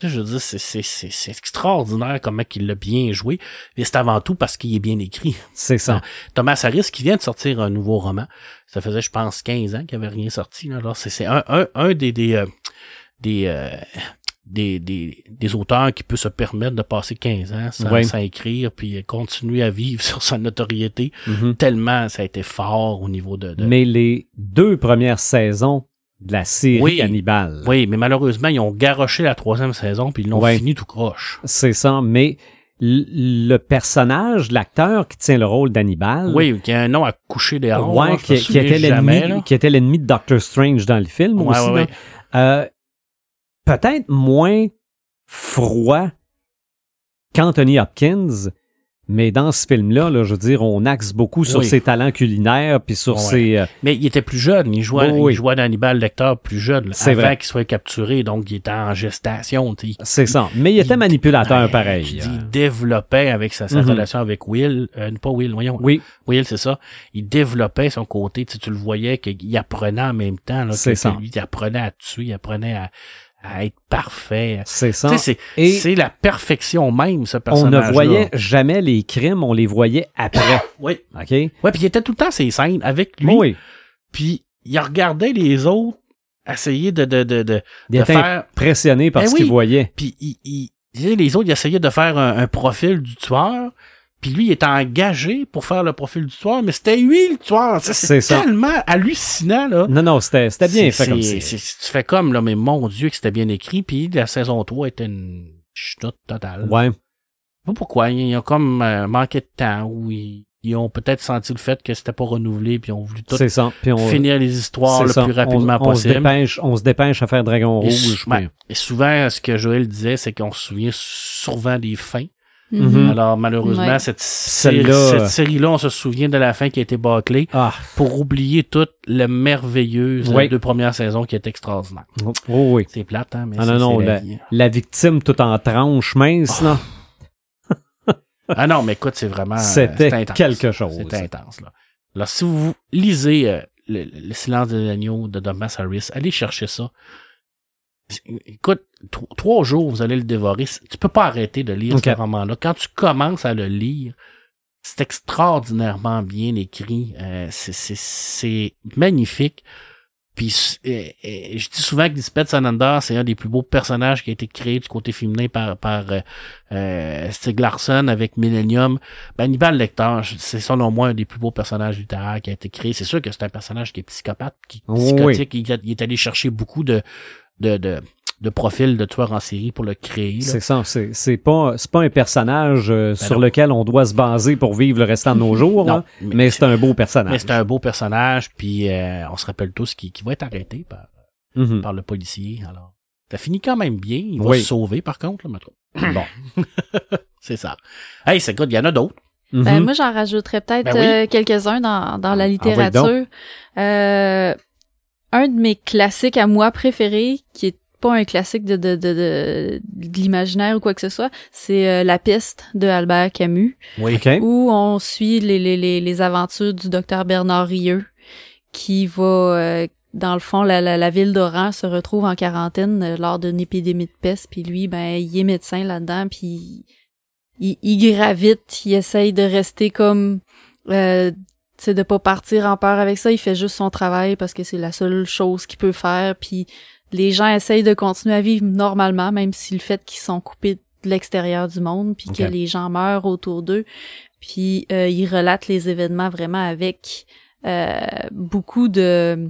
Sais, je veux dire, c'est, c'est, c'est, c'est extraordinaire comment il l'a bien joué. Et c'est avant tout parce qu'il est bien écrit. C'est ça. Thomas Harris, qui vient de sortir un nouveau roman. Ça faisait, je pense, 15 ans qu'il avait rien sorti, là. Alors, c'est, c'est un, un, un des, des, euh, des, euh, des, des, des auteurs qui peut se permettre de passer 15 ans sans, écrire puis continuer à vivre sur sa notoriété Mhm. tellement ça a été fort au niveau de, de- Mais les deux premières saisons de la série Oui. Hannibal, Oui, mais malheureusement, ils ont garoché la troisième saison puis ils l'ont Ouais. fini tout croche. c'est ça. Mais le personnage, l'acteur qui tient le rôle d'Hannibal, Oui, qui a un nom à coucher des hors, ouais, qui, était l'ennemi, qui était l'ennemi de Doctor Strange dans le film Ouais, aussi. ouais, ouais. Euh, peut-être moins froid qu'Anthony Hopkins, mais dans ce film-là, là, je veux dire, on axe beaucoup sur Oui. ses talents culinaires puis sur Ouais. ses. euh, Mais il était plus jeune, il jouait, Oui, oui. il jouait d'Hannibal Lecter plus jeune, C'est avant vrai. qu'il soit capturé, donc il était en gestation. c'est ça. Mais il était manipulateur pareil. euh. Il développait avec sa, sa Mhm. relation avec Will, euh, pas Will, voyons. Oui, Will, c'est ça. Il développait son côté, tu, le voyais qu'il apprenait en même temps, là, C'est ça. lui, il apprenait à tuer, il apprenait à, à être parfait. c'est ça. C'est, c'est la perfection même, ce On personnage ne voyait jamais les crimes, on les voyait après. Oui. OK? Ouais, puis il était tout le temps ces scènes avec lui. oui. Puis il regardait les autres essayer de, de, de, de, Il de était faire. impressionné par Eh ce qu'il oui. voyait. Puis il, il- les autres, ils essayaient de faire un, un profil du tueur. Puis lui, il était engagé pour faire le profil du tueur, mais c'était lui le tueur. Ça, C'est ça. tellement hallucinant, là. Non, non, c'était c'était bien fait comme c'est- Tu fais comme, là, mais mon Dieu, que c'était bien écrit. Puis la saison 3 était une chenoute totale. Ouais. Je sais pas pourquoi. Ils ont comme euh, manqué de temps ou ils, ils ont peut-être senti le fait que c'était pas renouvelé puis ils ont voulu tout ça. Puis on, finir les histoires le ça. plus rapidement on, on se possible. dépêche, on se dépêche à faire Dragon Et, Rouge. puis- Et souvent, ce que Joël disait, c'est qu'on se souvient souvent des fins. Mhm. Alors, malheureusement, Ouais. cette, série, Celle-là, cette euh, série-là, on se souvient de la fin qui a été bâclée Ah, pour oublier toute la merveilleuse Oui. deux premières saisons qui est extraordinaire. oh, oh oui. C'est plate, hein, mais Ah c'est non, non, c'est la la, vie. la victime tout en tranche mince, là. Ah non, mais écoute, c'est vraiment... euh, C'était c'est intense. quelque chose. C'est intense, là. Alors, si vous lisez euh, le, le silence de l'agneau de Thomas Harris, allez chercher ça. Écoute, tro- trois jours, vous allez le dévorer. Tu peux pas arrêter de lire ce roman-là. Quand tu commences à le lire, c'est extraordinairement bien écrit. Euh, c'est- magnifique. Puis euh, euh, je dis souvent que Lisbeth Salander, c'est un des plus beaux personnages qui a été créé du côté féminin par, par euh, euh, Stieg Larsson avec Millennium. Ben, Hannibal Lecter, c'est selon moi un des plus beaux personnages littéraires qui a été créé. C'est sûr que c'est un personnage qui est psychopathe, qui est Oui. psychotique. Il est allé chercher beaucoup de, de, de, de profils de tueurs en série pour le créer. là. C'est ça, c'est c'est pas c'est pas un personnage euh, sur Ben non. lequel on doit se baser pour vivre le restant de nos jours, Non, là, mais c'est un beau mais personnage. c'est un beau personnage, puis euh, on se rappelle tous qu'il qu'il va être arrêté par, Mhm. par le policier. Alors, ça finit quand même bien. Il va Oui. se sauver, par contre. Là, mais bon, c'est ça. Hey, c'est good, il y en a d'autres. Ben, Mhm. moi, j'en rajouterais peut-être Ben oui. euh, quelques-uns dans, dans la Ah oui, littérature. Euh, un de mes classiques à moi préférés, qui est pas un classique de, de, de, de, de l'imaginaire ou quoi que ce soit, c'est euh, La peste de Albert Camus, Oui. OK. où on suit les, les, les, les aventures du docteur Bernard Rieux, qui va, euh, dans le fond, la, la, la ville d'Oran se retrouve en quarantaine euh, lors d'une épidémie de peste, puis lui, ben, il est médecin là-dedans, puis il, il gravite, il essaye de rester comme euh, sais de pas partir en peur avec ça, il fait juste son travail parce que c'est la seule chose qu'il peut faire. Puis les gens essayent de continuer à vivre normalement même si le fait qu'ils sont coupés de l'extérieur du monde puis que les gens meurent autour d'eux. Puis euh, il relate les événements vraiment avec euh, beaucoup de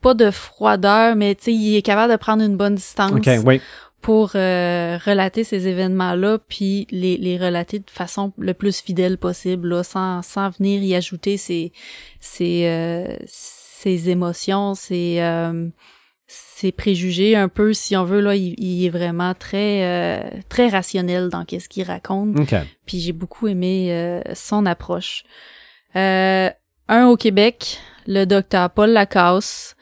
pas de froideur mais tu sais il est capable de prendre une bonne distance oui. Pour euh, relater ces événements-là, puis les, les relater de façon le plus fidèle possible, là, sans, sans venir y ajouter ses, ses, euh, ses émotions, ses, euh, ses préjugés un peu, si on veut. Là, il, il est vraiment très, euh, très rationnel dans qu'est-ce qu'il raconte. OK. Puis j'ai beaucoup aimé euh, son approche. Euh, un au Québec, le docteur Paul Lacasse,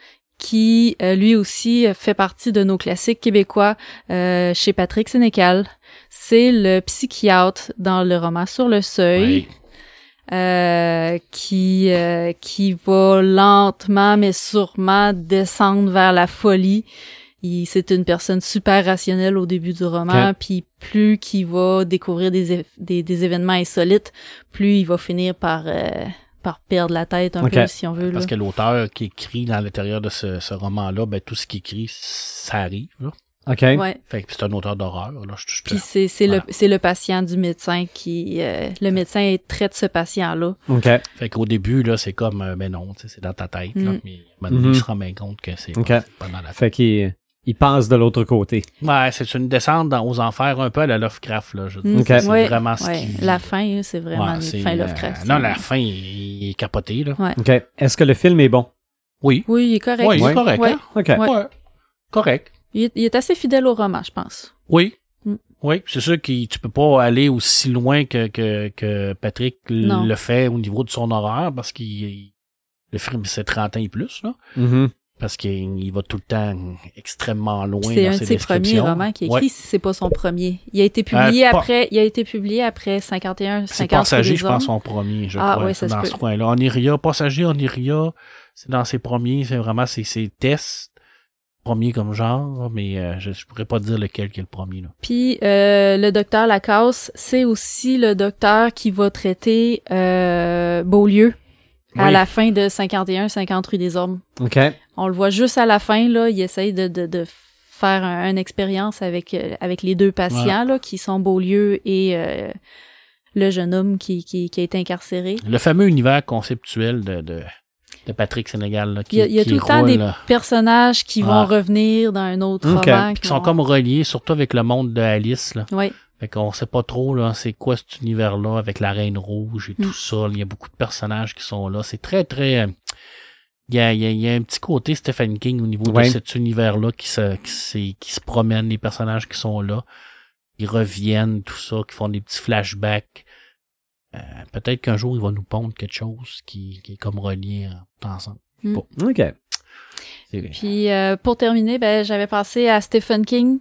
qui euh, lui aussi euh, fait partie de nos classiques québécois euh, chez Patrick Sénécal. C'est le psychiatre dans le roman Sur le seuil, Oui. euh, qui euh, qui va lentement mais sûrement descendre vers la folie. Il- C'est une personne super rationnelle au début du roman, Ok. puis plus qu'il va découvrir des, des, des événements insolites, plus il va finir par euh, par perdre la tête un peu, si on veut. Parce là. que l'auteur qui écrit dans l'intérieur de ce, ce roman-là, ben, tout ce qu'il écrit, ça arrive. Là. OK. Ouais. Fait que c'est un auteur d'horreur. Là. Je, je- Puis c'est c'est Voilà. le c'est le patient du médecin qui euh, le médecin traite ce patient là. OK. Fait qu'au début, là, c'est comme, euh, ben non, c'est dans ta tête. Là, Mm. mais maintenant, Mhm. il se rend bien compte que c'est Ok. pas, c'est pas dans la tête. Fait qu'il il passe de l'autre côté. Ouais, c'est une descente dans, aux enfers un peu à la Lovecraft. Là, je Mm. Ok. C'est vraiment ce ouais. La fin, c'est vraiment Ouais, une fin euh, Lovecraft. non, la fin, il, est capoté. Là. Ouais. OK. Est-ce que le film est bon? Oui. Oui, il est correct. Oui, il est correct. Ouais. Hein? OK. Ouais. Ouais. Correct. Il, est, il est assez fidèle au roman, je pense. Oui. Mm. Oui, c'est sûr que tu peux pas aller aussi loin que, que, que Patrick Non. le fait au niveau de son horreur parce qu'il le film c'est 30 ans et plus là Mhm. Parce qu'il il va tout le temps extrêmement loin C'est dans un ses de ses premiers romans qui est écrit, Ouais. si c'est pas son premier. Il a été publié Euh, pas- après, il a été publié après 51, C'est 50 Passager, je pense, Hommes. son premier, je Ah, crois. ouais, ça dans peut. ce coin-là. Oniria, Passager, Oniria, c'est dans ses premiers, c'est vraiment ses, ses tests. Premier comme genre, mais euh, je, je pourrais pas dire lequel qui est le premier. Là. Puis euh, le docteur Lacasse, c'est aussi le docteur qui va traiter euh, Beaulieu à Oui. la fin de 51-50 rue des Ormes. OK. On le voit juste à la fin, là, il essaye de, de, de faire un- une expérience avec, euh, avec les deux patients, là, qui sont Beaulieu et euh, le jeune homme qui, qui, qui a été incarcéré. Le fameux univers conceptuel de, de, de Patrick Sénégal. Là, qui, Il y a, il y a tout le temps roule, des là, personnages qui vont Ah. revenir dans un autre Ok. roman. qui sont comme reliés, surtout avec le monde de Alice. Là. Oui, Fait qu'on sait pas trop là, c'est quoi cet univers-là avec la Reine Rouge et Mm. tout ça. Il y a beaucoup de personnages qui sont là. C'est très, très. Il y, a, il, y a, il y a un petit côté Stephen King au niveau Ouais. de cet univers-là qui se, qui, se promène, les personnages qui sont là. Ils reviennent, tout ça, qui font des petits flashbacks. Euh, Peut-être qu'un jour, il va nous pondre quelque chose qui, qui est comme relié euh, tout ensemble. OK. C'est- Puis euh, pour terminer, ben j'avais pensé à Stephen King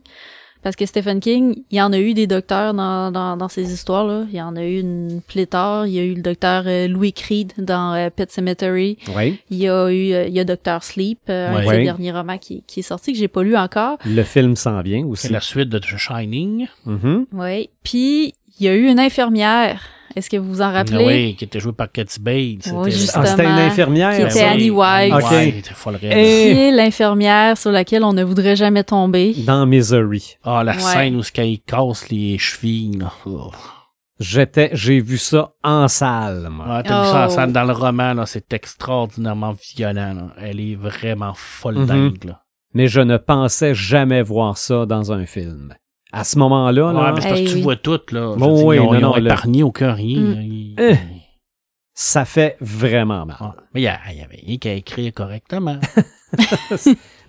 parce que Stephen King, il y en a eu des docteurs dans, dans, dans ces histoires-là. Il y en a eu une pléthore. Il y a eu le docteur euh, Louis Creed dans euh, Pet Cemetery. Oui. Il y a eu euh, il y a Docteur Sleep, un Ouais. de Ouais. ses derniers romans qui, qui est sorti que j'ai pas lu encore. Le film s'en vient aussi. C'est la suite de The Shining. Mhm. Oui. Puis il y a eu une infirmière. Est-ce que vous vous en rappelez? Oui, qui était joué par Katy Bates. Oui, C'était- juste- Ah, c'était une Justement, infirmière. qui était oui, Annie White. Ok. Ouais, était folle raide. Et- Qui est l'infirmière sur laquelle on ne voudrait jamais tomber? Dans Misery. Ah, la Ouais. scène où ce qu'il casse les chevilles. Oh. J'étais, j'ai vu ça en salle, moi. Ah, t'as vu ça en Oh. scène dans le roman, là, c'est extraordinairement violent, là. Elle est vraiment folle Mhm. dingue, là. Mais je ne pensais jamais voir ça dans un film. À ce moment-là, Ouais, là, mais c'est parce que tu oui. vois tout, là. Bon, oui, ils ont, non, ils ont non, le- épargné aucun rien. Mm. Ils- Eh. ça fait vraiment mal. Mais il y, avait rien qu'à écrire correctement.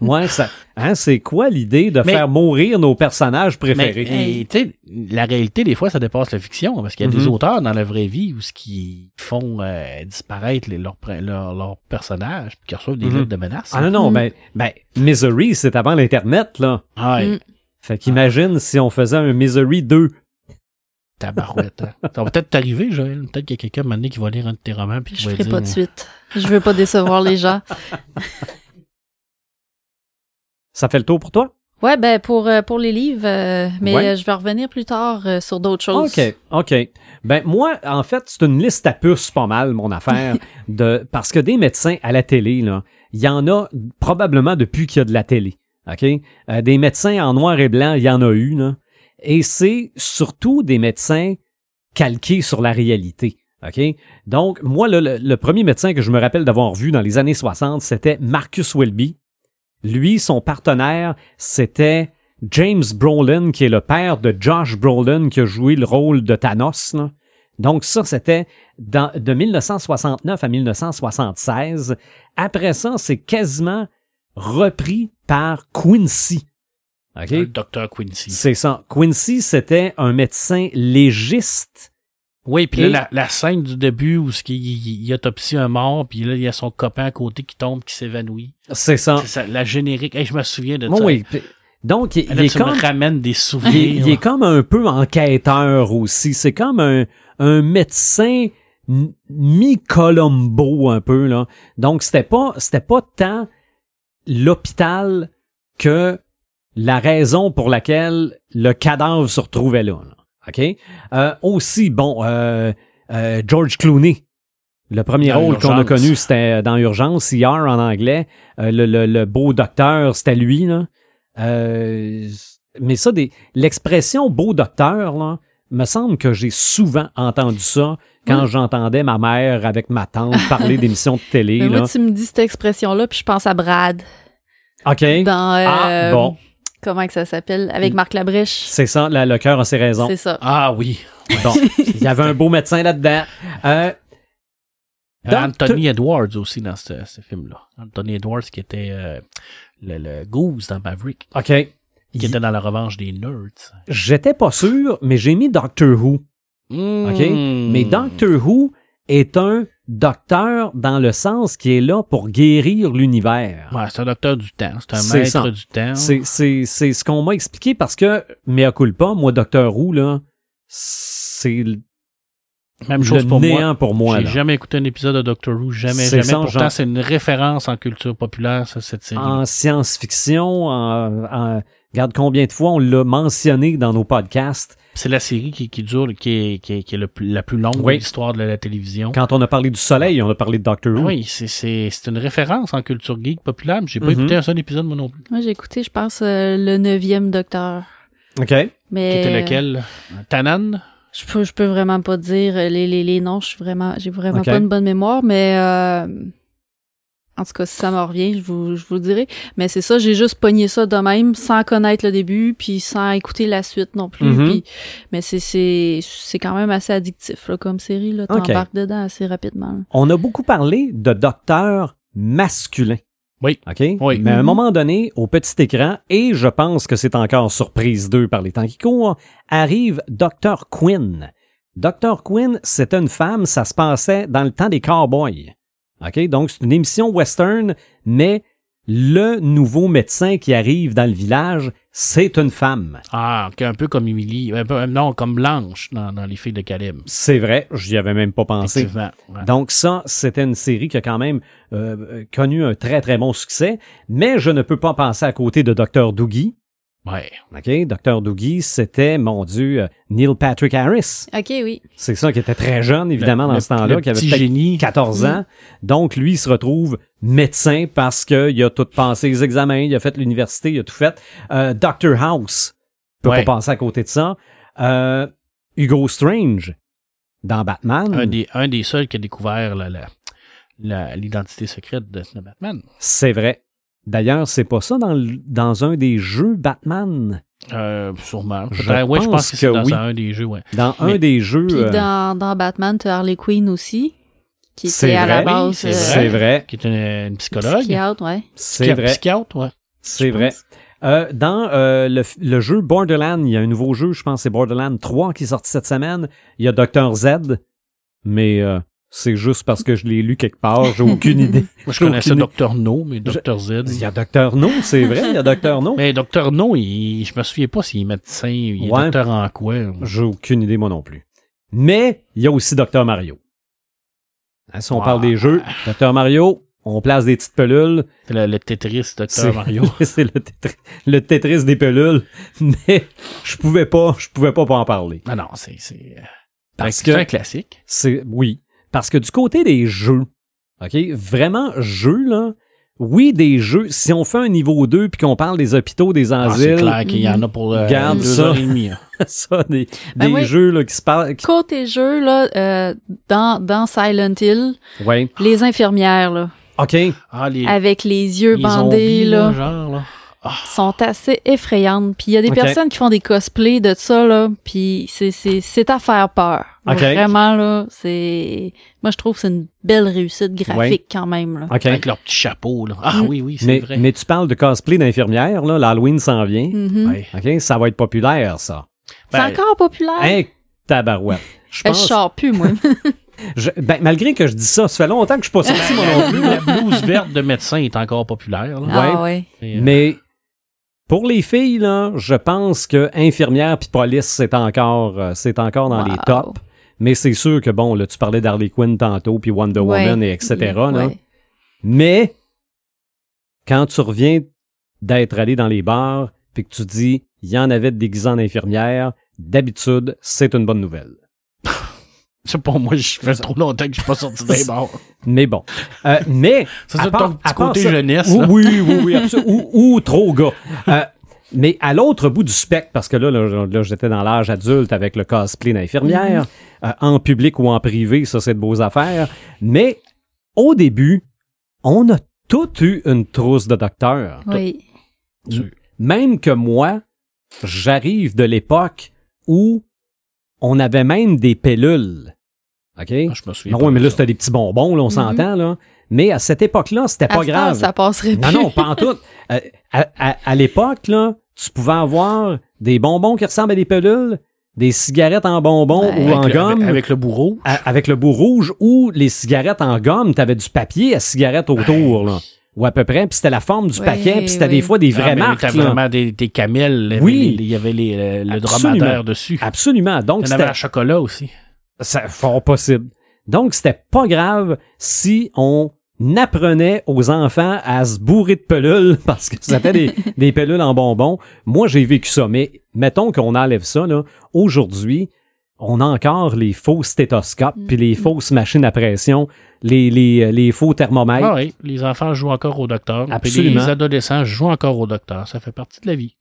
Ouais, ça, hein, c'est quoi l'idée de Mais- faire mourir nos personnages Mais, préférés? tu sais, la réalité, des fois, ça dépasse la fiction, parce qu'il y a des Mhm. auteurs dans la vraie vie où ce qui font euh, disparaître les- leurs leurs leurs personnages, puis qui reçoivent des Mhm. lettres de menaces. Ah non, non, Mm. ben, ben, Misery, c'est avant l'Internet, là. Ouais, Mm. Fait qu'imagine si on faisait un Misery 2. tabarouette. hein. Ça va peut-être t'arriver, Joël. Peut-être qu'il y a quelqu'un maintenant qui va lire un de tes romans, puis Je ferai dire... pas de suite. Je veux pas décevoir les gens. Ça fait le tour pour toi? Ouais, ben pour euh, pour les livres, euh, mais Ouais. euh, je vais revenir plus tard euh, sur d'autres choses. OK, OK. Ben moi, en fait, c'est une liste à puces pas mal, mon affaire, de parce que des médecins à la télé, là, il y en a probablement depuis qu'il y a de la télé. OK? Euh, des médecins en noir et blanc, il y en a eu, là. Et c'est surtout des médecins calqués sur la réalité. OK? Donc, moi, le, premier médecin que je me rappelle d'avoir vu dans les années 60, c'était Marcus Welby. Lui, son partenaire, c'était James Brolin, qui est le père de Josh Brolin, qui a joué le rôle de Thanos. Donc ça, c'était de 1969 à 1976. Après ça, c'est quasiment repris par Quincy. OK? Le docteur Quincy. C'est ça. Quincy, c'était un médecin légiste. Oui, puis Et- là, la, la scène du début où ce il, il autopsie un mort, puis là, il y a son copain à côté qui tombe, qui s'évanouit. C'est ça. C'est ça, la générique. Hey, je me souviens de ça. oui. Donc, il, Et là, il est comme... me ramènes des souvenirs. il est comme un peu enquêteur aussi. C'est comme un, un médecin mi-Colombo un peu là. Donc c'était pas c'était pas tant l'hôpital que la raison pour laquelle le cadavre se retrouvait là. là. OK? Euh, aussi bon euh, euh, George Clooney le premier Dans rôle qu'on a connu, c'était dans Urgence, ER en anglais. Euh, le, le- le beau docteur, c'était lui. Là. Euh, mais ça, des, l'expression beau docteur, là, me semble que j'ai souvent entendu ça quand Oui. j'entendais ma mère avec ma tante parler d'émissions de télé. Mais Là. moi, tu me dis cette expression-là, puis je pense à Brad. OK? Dans, euh, Ah, bon. Comment que ça s'appelle? Avec Marc Labrèche. C'est ça, la- le cœur a ses raisons. C'est ça. Ah oui. Bon, il y avait un beau médecin là-dedans. Euh, Anthony Edwards aussi dans ce, ce film-là. Anthony Edwards qui était euh, le, le Goose dans Maverick, OK. Qui Il- était dans la revanche des nerds. J'étais pas sûr, mais j'ai mis Doctor Who. OK? Hmm. Mais Doctor Who est un docteur dans le sens qui est là pour guérir l'univers. Ouais, c'est un docteur du temps. C'est un maître ça. du temps. C'est, c'est, c'est ce qu'on m'a expliqué parce que, mea culpa, moi, Docteur Who, là, c'est le Même chose pour néant moi. pour moi. J'ai jamais écouté un épisode de Doctor Who, jamais, C'est jamais. ça, Pourtant, c'est une référence en culture populaire, ça, cette série. En science-fiction, en, en- regarde combien de fois on l'a mentionné dans nos podcasts. C'est la série qui, qui dure, qui est, qui est, qui est le plus- la plus longue Oui. de l'histoire de la télévision. Quand on a parlé du soleil, on a parlé de Doctor Who. Oui, c'est, une référence en culture geek populaire. mais J'ai pas Mhm. écouté un seul épisode, moi non plus. Moi, j'ai écouté, je pense, euh, le neuvième Docteur. OK. Mais... Qui était lequel? Tanan? Je peux, je peux vraiment pas dire euh, les, les, les noms. Je suis vraiment, j'ai vraiment pas une bonne mémoire, mais euh, en tout cas, si ça me revient, je vous, je vous le dirai. Mais c'est ça, j'ai juste pogné ça de même, sans connaître le début, puis sans écouter la suite non plus. Mhm. puis- mais c'est, c'est, c'est quand même assez addictif là, comme série. Là, t'embarques dedans assez rapidement. On a beaucoup parlé de docteurs masculins. Oui. OK? Oui. Mais à un Mhm. moment donné, au petit écran, et je pense que c'est encore surprise 2 par les temps qui courent, arrive Dr. Quinn. Dr. Quinn, c'était une femme, ça se passait dans le temps des cowboys. OK? Donc, c'est une émission western, mais le nouveau médecin qui arrive dans le village, c'est une femme. Ah, un peu comme Emily. un peu- euh, non, comme Blanche dans, dans Les filles de Caleb. C'est vrai, j'y avais même pas pensé. Ouais. Donc ça, c'était une série qui a quand même euh, euh, connu un très très bon succès, mais je ne peux pas passer à côté de Dr. Doogie. Ouais. OK, Dr. Doogie, c'était, mon Dieu, euh, Neil Patrick Harris. Ok, oui. C'est ça qui était très jeune, évidemment, Le- dans le- ce temps-là, qui avait peut-être génie. 14 ans. Donc, lui, il se retrouve médecin parce qu'il a tout passé les examens, il a fait l'université, il a tout fait. Euh, Dr. House, peut Ouais. pas passer à côté de ça. Euh, Hugo Strange, dans Batman. Un des, un des seuls qui a découvert la- la- la- l'identité secrète de, de Batman. C'est vrai. D'ailleurs, c'est pas ça dans, le- dans un des jeux Batman? Euh, sûrement. Je ouais, je pense pense que c'est que dans oui. un des jeux, ouais. Dans un des jeux. Puis euh, dans, dans Batman, t'as Harley Quinn aussi, qui C'est était à la vrai, base c'est euh, C'est vrai. Qui est une, une psychologue. psychiatre, ouais. C'est vrai. Psychiatre, ouais. C'est vrai. pense. Euh, dans euh, le, le jeu Borderlands, il y a un nouveau jeu, je pense c'est Borderlands 3 qui est sorti cette semaine. Il y a Dr. Z, mais euh, c'est juste parce que je l'ai lu quelque part, j'ai aucune idée. Moi, je connaissais Dr. No, mais Dr. Z. Il y a Dr. No, c'est vrai, il y a Dr. No. Mais Dr. No, il, je me souviens pas s'il est médecin, il est Ouais. docteur en quoi. J'ai aucune idée, moi non plus. Mais il y a aussi Dr. Mario. Hein, si on parle des jeux, Dr. Mario, on place des petites pelules. C'est le, le Tetris C'est- Dr. Mario. c'est le, Tetris- le Tetris des pelules. Mais je pouvais pas, je pouvais pas pas en parler. Ah non, c'est, c'est, euh, Parce c'est que un classique. c'est, oui. Parce que du côté des jeux, OK, vraiment jeux, là, oui, des jeux, si on fait un niveau 2 puis qu'on parle des hôpitaux, des Ah, c'est asiles, clair qu'il y en a pour euh, Garde deux ça. heures et demie. hein. ça, des, Ben des oui. jeux, là, qui se parlent, qui- Côté jeu, là, euh, dans, dans Silent Hill, ouais. les infirmières, là, OK. Ah, les, avec les yeux les bandés, zombies, là, genre, là. Sont assez effrayantes. Puis il y a des personnes qui font des cosplays de ça, là, puis c'est, c'est, c'est à faire peur. Ok. Vraiment, là, c'est... Moi, je trouve que c'est une belle réussite graphique quand même, là. OK. Avec leur petit chapeau, là. Ah Mm. oui, oui, c'est Mais, vrai. mais tu parles de cosplay d'infirmière, là, l'Halloween s'en vient. Ouais. OK, ça va être populaire, ça. C'est Ben, encore populaire? Hein, tabarouette. Je Je pense, sors plus, moi. je- ben, malgré que je dis ça, ça fait longtemps que je suis pas sorti, moi non plus. La blouse verte de médecin est encore populaire. Là. Ah ouais. Et, euh, Mais pour les filles, là, je pense que infirmière puis police, c'est encore, euh, c'est encore dans les tops. Mais c'est sûr que, bon, là, tu parlais d'Harley Quinn tantôt, puis Wonder Ouais. Woman, et etc. là. Ouais. Mais quand tu reviens d'être allé dans les bars, puis que tu dis, il y en avait de déguisés en infirmière, d'habitude, c'est une bonne nouvelle. C'est pas moi, je fais trop longtemps que je suis pas sorti des bars. Mais bon. Euh, mais. Ça, à c'est ton à petit côté ça- jeunesse. Oui, là. oui, oui, oui, absolument. ou, ou trop gars. Euh, mais à l'autre bout du spectre, parce que là, là, là, j'étais dans l'âge adulte avec le cosplay d'infirmière, euh, en public ou en privé, ça c'est de beaux affaires. Mais au début, on a tout eu une trousse de docteur. Oui. Même que moi, j'arrive de l'époque où on avait même des pilules. OK? Ah, je me souviens Non, pas oui, mais là, c'était des petits bonbons, là, on Mhm. s'entend, là. Mais à cette époque-là, c'était À pas grave. ça passerait Non, plus. non, pas en tout. Euh, à à- à l'époque, là, tu pouvais avoir des bonbons qui ressemblent à des pelules, des cigarettes en bonbons Ouais. ou en le- gomme, Avec, avec le bourreau. à- avec le bout rouge, ou les cigarettes en gomme, t'avais du papier à cigarette autour, là. Ou à peu près, puis c'était la forme du Oui, paquet, puis c'était oui. des fois des Ah, vraies mais marques, là. vraiment des, des camels. Oui. Il y avait les- euh, le Absolument. dromadaire dessus. Absolument. Donc, Il y en avait c'était à chocolat aussi. c'est fort possible. Donc, c'était pas grave si on apprenait aux enfants à se bourrer de pelules parce que c'était des, des pelules en bonbons. Moi, j'ai vécu ça, mais mettons qu'on enlève ça, là. Aujourd'hui, on a encore les faux stéthoscopes puis les fausses machines à pression, les, les, les faux thermomètres. Ah oui, les enfants jouent encore au docteur. puis Absolument. Les adolescents jouent encore au docteur. Ça fait partie de la vie.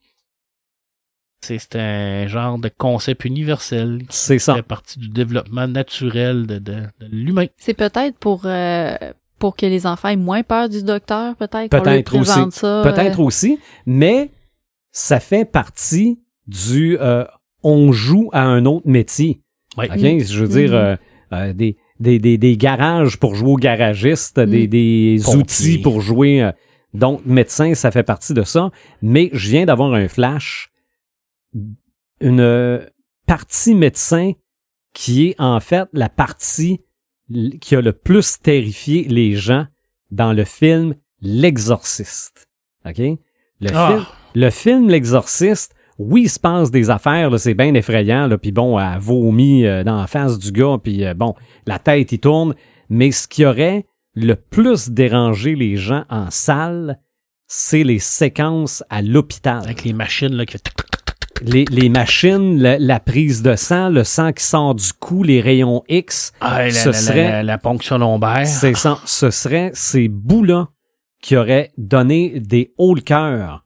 C'est c'est un genre de concept universel qui C'est ça. fait partie du développement naturel de, de, de l'humain. C'est peut-être pour euh, pour que les enfants aient moins peur du docteur, peut-être. Peut-être aussi. Peut-être euh, aussi, mais ça fait partie du euh, on joue à un autre métier. Oui. Je veux dire, Mhm. euh, euh, des, des, des, des garages pour jouer au garagiste, des, Mhm. des Pompier. outils pour jouer. euh, donc, médecin, ça fait partie de ça. Mais je viens d'avoir un flash. Une partie médecin qui est en fait la partie qui a le plus terrifié les gens dans le film L'Exorciste. OK? Le, Ah. film, le film L'Exorciste, oui, il se passe des affaires, là, c'est bien effrayant, là, puis bon, elle vomit euh, dans la face du gars, puis euh, bon, la tête, il tourne, mais ce qui aurait le plus dérangé les gens en salle, c'est les séquences à l'hôpital. Avec les machines là, qui. Les, les machines, la, la prise de sang, le sang qui sort du cou, les rayons X, Ah, ce la- serait- la- la ponction lombaire. c'est ça, ce serait ces bouts-là qui auraient donné des hauts le cœur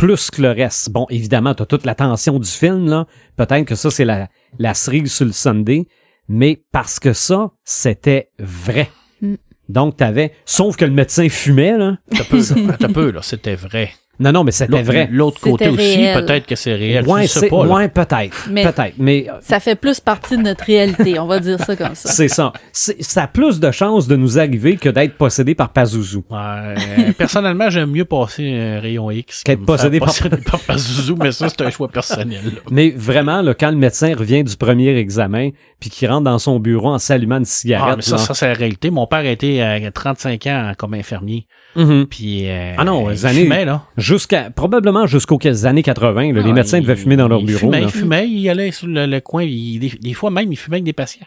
plus que le reste. Bon, évidemment, tu as toute la tension du film, là. Peut-être que ça, c'est la, la cerise sur le Sunday, mais parce que ça, c'était vrai. Mm. Donc, t'avais... Sauf que le médecin fumait, là. T'as peu, là. T'as peu, là. C'était vrai. Non, non, mais c'était vrai. L'autre côté aussi, peut-être que c'est réel. Tu sais pas, ouais, peut-être. Mais- Peut-être. Mais euh, Ça fait plus partie de notre réalité, on va dire ça comme ça. c'est ça. Ça a plus de chances de nous arriver que d'être possédé par Pazuzu. Ouais, euh, personnellement, j'aime mieux passer un rayon X Qu'être possédé faire par- par Pazuzu, mais ça, c'est un choix personnel. là. Mais vraiment, là, quand le médecin revient du premier examen, puis qu'il rentre dans son bureau en s'allumant une cigarette, Ah, mais ça, là. ça c'est la réalité. Mon père a été à 35 ans comme infirmier. Mhm. Puis, euh, Ah non, les années- fumait, là. jusqu'à probablement jusqu'aux années 80, là, les Ah, médecins il- devaient fumer dans leur il bureau. Fumait, là. il fumait, il allait sur le, le coin. il- des, des fois même, il fumait avec des patients.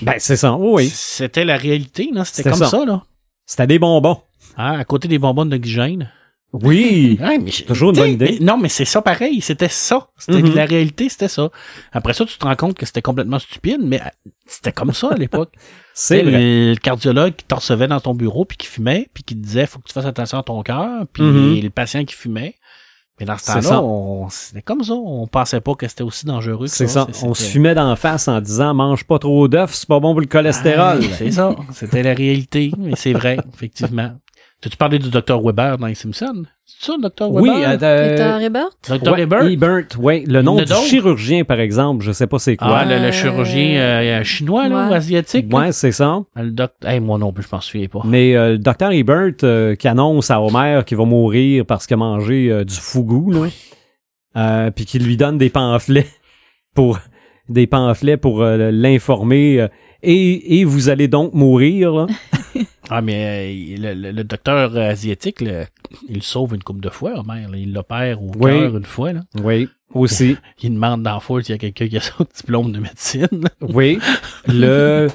Ben c'est ça, oui. C'était la réalité, là. C'était C'était comme ça. ça, là. C'était des bonbons. Ah, à côté des bonbons d'oxygène. Oui. Ouais, mais Toujours une bonne idée. mais non, mais c'est ça pareil. C'était ça. C'était Mhm. la réalité, c'était ça. Après ça, tu te rends compte que c'était complètement stupide, mais euh, c'était comme ça à l'époque. C'est vrai. Le cardiologue qui te recevait dans ton bureau puis qui fumait puis qui te disait faut que tu fasses attention à ton cœur puis Mhm. le patient qui fumait. Mais dans ce temps-là, ça. c'était comme ça. On pensait pas que c'était aussi dangereux que C'est ça. C'était- On se fumait d'en face en disant mange pas trop d'œufs, c'est pas bon pour le cholestérol. Ah, c'est ça. C'était la réalité. Mais c'est vrai, effectivement. T'as-tu parlé du Dr Weber dans les Simpsons? C'est ça, le Dr oui, Weber? euh, Docteur Hebert? Dr ouais, Weber? Ebert, ouais. Le nom du chirurgien, par exemple, je sais pas c'est Ah, quoi. le, le Euh, chirurgien euh, chinois, là, ouais. ou asiatique? là? ouais, c'est ça. Le doc... Hey, moi non plus, je m'en souviens pas. Mais euh, le docteur Ebert euh, qui annonce à Homer qu'il va mourir parce qu'il a mangé euh, du fougou, là, euh, puis qui lui donne des pamphlets pour des pamphlets pour euh, l'informer euh, et, et vous allez donc mourir. Là. Ah, mais euh, le, docteur asiatique, le- il le sauve une couple de fois, Homer. là. Il l'opère au Oui. cœur une fois. Là. Oui, aussi. Il demande dans la foule s'il y a quelqu'un qui a son diplôme de médecine. là. Oui. Le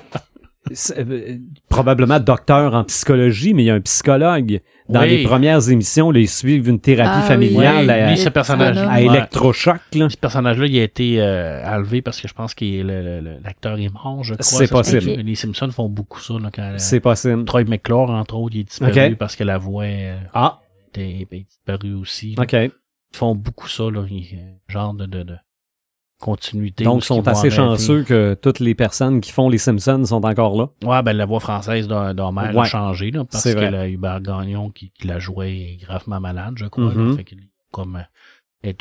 euh, probablement docteur en psychologie, mais il y a un psychologue. Dans Oui. les premières émissions, là, ils suivent une thérapie Ah familiale Oui, à, lui, ce personnage électrochoc. Là. Ce personnage-là, il a été euh, enlevé parce que je pense que le- le- le- l'acteur est mort, je crois. C'est possible. Les Simpsons font beaucoup ça. Là, quand, C'est possible. Troy McClure, entre autres, il est disparu parce que la voix euh, Ah, était, disparue aussi. là. OK. Ils font beaucoup ça, là, genre de, de, de continuité. Donc, sont assez chanceux que toutes les personnes qui font les Simpsons sont encore là. Ouais, ben la voix française d'Ho- d'Homer a changé, là, parce que le Hubert Gagnon qui, qui la jouait est gravement malade, je crois. Mhm. là. fait que, comme, est-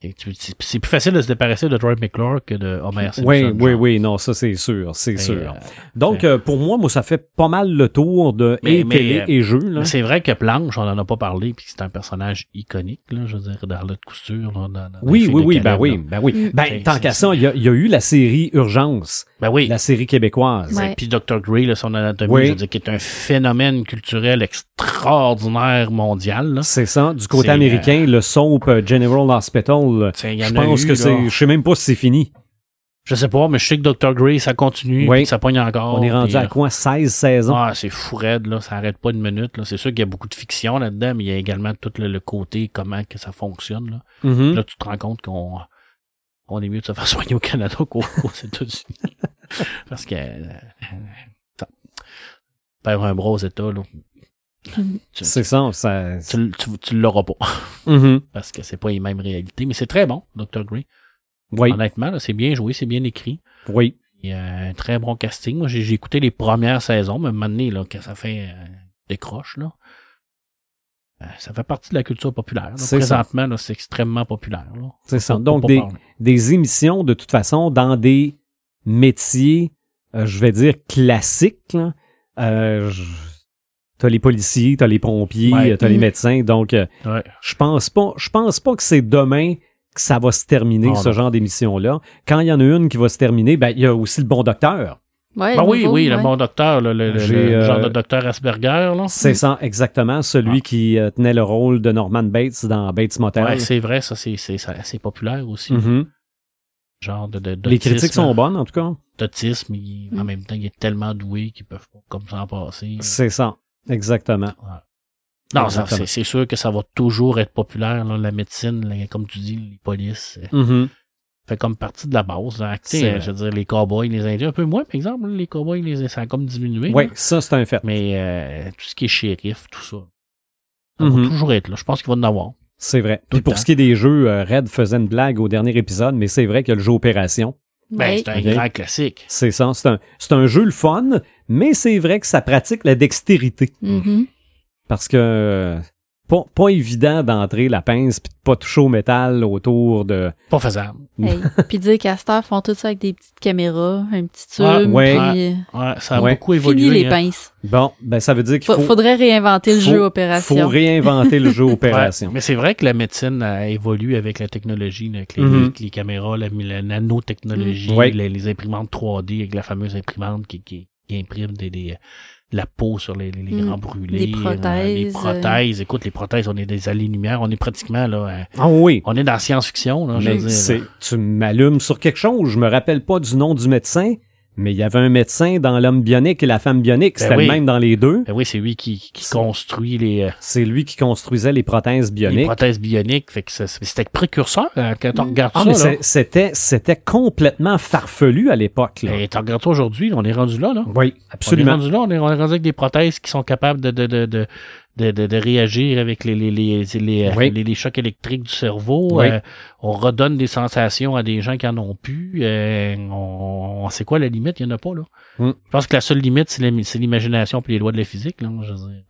c'est c'est plus facile de se débarrasser de Troy McClure que de Homer Simpson. Oui, oui, genre. oui, non, ça c'est sûr, c'est Et, sûr. euh, Donc, euh, pour moi, moi, ça fait pas mal le tour de Mais- et mais, télé euh, et jeux. Là. mais c'est vrai que Planche, on en a pas parlé, puis c'est un personnage iconique, là, je veux dire, d'Arlette Couture. Là, dans, dans Oui, oui, oui, ben Caleb, oui, ben oui. Mm. Ben, C'est- tant c'est- qu'à ça, il y, a, il y a eu la série Urgence, Ben oui. la série québécoise. Ouais. Puis Dr. Gray, là, son anatomie, Oui. je veux dire, qui est un phénomène culturel extraordinaire mondial. Là. C'est ça. Du côté américain, le soap euh, General Hospital, euh, je pense que c'est... Je sais même pas si c'est fini. Je sais pas, mais je sais que Dr. Gray, ça continue, Oui. ça pogne encore. On est rendu à euh, quoi? 16 saisons? Ah, c'est fou raide, là. Ça arrête pas une minute, là. C'est sûr qu'il y a beaucoup de fiction là-dedans, mais il y a également tout le, le côté, comment que ça fonctionne, là. Mhm. Là, tu te rends compte qu'on on est mieux de se faire soigner au Canada qu'aux aux États-Unis. Parce que, euh, perdre un bras aux États, là. C'est ça, ça. tu, tu, tu l'auras pas. Mhm. Parce que c'est pas les mêmes réalités. Mais c'est très bon, Dr. Grey. Oui, Honnêtement, là, c'est bien joué, c'est bien écrit. oui. Il y a un très bon casting. Moi, j'ai j'ai écouté les premières saisons, mais donné, là, quand ça fait euh, décroche, là, euh, ça fait partie de la culture populaire. là. C'est ça. Présentement, là, c'est extrêmement populaire. là. C'est ça. Donc, des, des émissions, de toute façon, dans des métiers, euh, je vais dire, classiques. là. Euh, je- t'as les policiers, t'as les pompiers, Ouais. euh, t'as les Mhm. médecins. Donc, euh, Ouais. je pense pas, je pense pas que c'est demain que ça va se terminer, Non, ce non. genre d'émission-là. Quand il y en a une qui va se terminer, ben, il y a aussi le bon docteur. Ouais, Ben oui, nouveau, oui, le bon docteur, le, genre euh, de docteur Asperger, là. C'est ça, exactement. Celui Ah. qui euh, tenait le rôle de Norman Bates dans Bates Motel. Ouais, c'est vrai, ça, c'est, c'est, c'est assez populaire aussi. Mhm. Genre de, de, Les critiques sont bonnes, en tout cas. D'autisme, en Mm. même temps, il est tellement doué qu'ils peuvent pas comme s'en passer. C'est ça, exactement. Non, c'est, sûr que ça va toujours être populaire, là, la médecine, là, comme tu dis, les polices. euh, Mhm. fait comme partie de la base. Là. Euh, je veux dire, les cowboys, les Indiens, un peu moins, par exemple, les cowboys, les, ça a comme diminué. Oui, ça, c'est un fait. Mais euh, tout ce qui est shérif, tout ça, ça va toujours être là. Je pense qu'il va en avoir. C'est vrai. Puis pour temps. ce qui est des jeux, Red faisait une blague au dernier épisode, mais c'est vrai a le jeu Opération. Ben, c'est un grand classique. C'est ça. C'est un, c'est un jeu le fun, mais c'est vrai que ça pratique la dextérité. Mhm. Parce que euh, pas, pas évident d'entrer la pince puis de pas toucher au métal autour de. Pas faisable. Hey. Puis dire qu'Astor font tout ça avec des petites caméras, un petit Ah, tube, ouais. puis Ouais, ça a Ouais. beaucoup euh, fini évolué. les hein. pinces. Bon, ben ça veut dire qu'il Fa- faut, Faudrait réinventer le faut- jeu Opération. faut réinventer le jeu Ouais, Opération. mais c'est vrai que la médecine a évolué avec la technologie, avec les, Mhm. les caméras, la, la nanotechnologie, Mhm. Ouais. les, les imprimantes 3D avec la fameuse imprimante qui, qui, qui imprime des, des- la peau sur les, les- les Mhm. grands brûlés. Des euh, prothèses, les prothèses. Écoute, les prothèses, on est des années-lumière. On est pratiquement là. euh, Ah oui. on est dans la science-fiction, là, je veux dire. tu m'allumes sur quelque chose. Je me rappelle pas du nom du médecin, mais il y avait un médecin dans l'homme bionique et la femme bionique. Ben C'était oui. le même dans les deux. Ben oui, c'est lui qui, qui construit les, euh, C'est lui qui construisait les prothèses les bioniques. prothèses bioniques. Fait que c'était précurseur hein, quand on regarde Ah, ça. c'était, c'était complètement farfelu à l'époque. Et tu regardes ça aujourd'hui, on est rendu là, là. Oui, On est absolument. rendu là, on est, on est rendu avec des prothèses qui sont capables de, de, de, de, de, de- de réagir avec les, les, les, les, Oui. les- les chocs électriques du cerveau. Oui. Euh, on redonne des sensations à des gens qui en ont plus. Euh, on, on sait quoi la limite? Il n'y en a pas, là. Mm. Je pense que la seule limite, c'est l'im- c'est l'imagination et les lois de la physique. Là,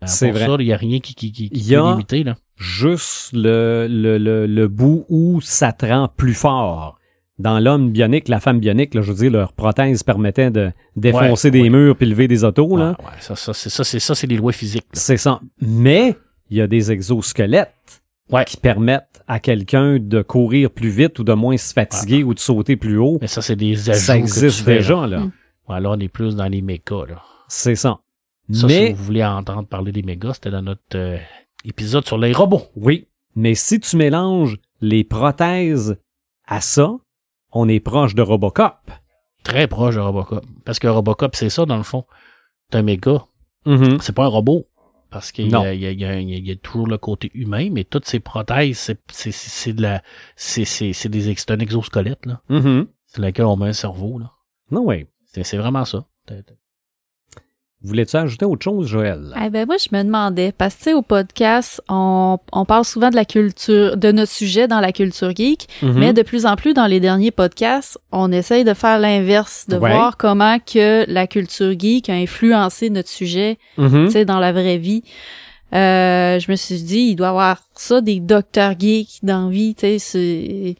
C'est vrai. ça, il n'y a rien qui, qui, qui, qui y peut a- limiter. Là. Juste le, le, le, le bout où ça te rend plus fort. Dans l'homme bionique, la femme bionique, là, je veux dire, leur prothèse permettait de défoncer Ouais, des ouais. murs puis lever des autos. Là. Ouais, ouais, ça, ça, c'est ça, c'est ça, c'est les lois physiques. là. C'est ça. Mais il y a des exosquelettes Ouais. qui permettent à quelqu'un de courir plus vite ou de moins se fatiguer ou de sauter plus haut. Mais ça, c'est des ajouts. Ça que existe tu fais, là. déjà, là. Mm. Ouais, là, on est plus dans les mécas, là. C'est ça. Ça, si mais, vous voulez entendre parler des mégas, c'était dans notre euh, épisode sur les robots. oui, mais si tu mélanges les prothèses à ça, on est proche de Robocop. Très proche de Robocop. Parce que Robocop, c'est ça, dans le fond. C'est un méga. Mhm. C'est pas un robot. Parce qu'il y a, y, y, y toujours le côté humain, mais toutes ces prothèses, c'est, de la, c'est, des, ex- un exosquelette, là. Mhm. C'est lequel on met un cerveau, là. Non, oui. C'est vraiment ça. Voulais-tu ajouter autre chose, Joël? Eh ben moi, je me demandais, parce que tu sais, au podcast, on, on parle souvent de la culture, de notre sujet dans la culture geek, Mhm. mais de plus en plus dans les derniers podcasts, on essaye de faire l'inverse, de Ouais. voir comment que la culture geek a influencé notre sujet, Mhm. tu sais, dans la vraie vie. Euh, je me suis dit, il doit y avoir ça, des docteurs geeks dans la vie, tu sais, c'est...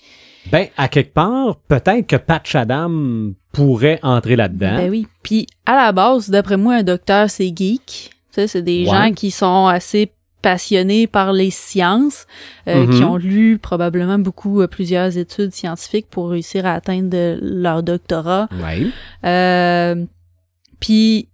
Ben, à quelque part, peut-être que Patch Adam pourrait entrer là-dedans. Ben oui. Puis à la base, d'après moi, un docteur, c'est geek. C'est des Ouais. gens qui sont assez passionnés par les sciences, euh, Mhm. qui ont lu probablement beaucoup euh, plusieurs études scientifiques pour réussir à atteindre leur doctorat. Ouais. Euh, puis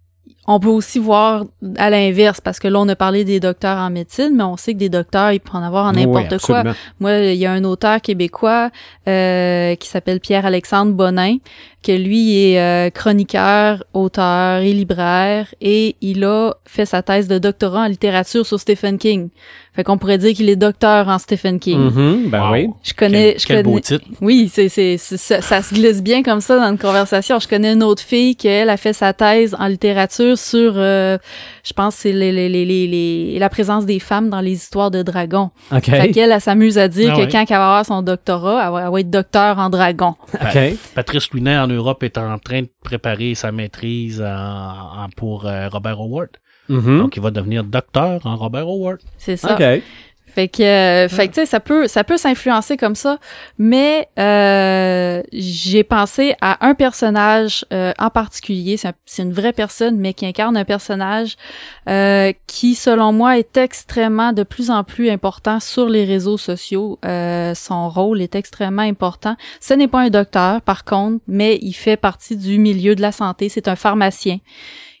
on peut aussi voir à l'inverse, parce que là, on a parlé des docteurs en médecine, mais on sait que des docteurs, il peut en avoir en n'importe Oui, quoi. Moi, il y a un auteur québécois euh, qui s'appelle Pierre-Alexandre Bonin, que lui est euh, chroniqueur, auteur et libraire, et il a fait sa thèse de doctorat en littérature sur Stephen King. Fait qu'on pourrait dire qu'il est docteur en Stephen King. Mhm, ben Wow. oui. Je connais, Quel, je quel beau connais. titre. Oui, c'est, c'est, c'est- ça, ça se glisse bien comme ça dans une conversation. Je connais une autre fille qui elle a fait sa thèse en littérature sur, euh, je pense, c'est les, les, les, les, les- la présence des femmes dans les histoires de dragons. OK. Fait qu'elle, elle s'amuse à dire Ah que ouais. quand elle va avoir son doctorat, elle va, elle va être docteur en dragon. OK. Patrice Louinet en Europe est en train de préparer sa maîtrise en- en- pour euh, Robert Howard. Mhm. Donc, il va devenir docteur en Robert Howard. C'est ça. OK. Fait que, euh, fait que tu sais, ça peut, ça peut s'influencer comme ça. Mais euh, j'ai pensé à un personnage euh, en particulier. C'est un- une vraie personne, mais qui incarne un personnage euh, qui, selon moi, est extrêmement de plus en plus important sur les réseaux sociaux. Euh, son rôle est extrêmement important. Ce n'est pas un docteur, par contre, mais il fait partie du milieu de la santé. C'est un pharmacien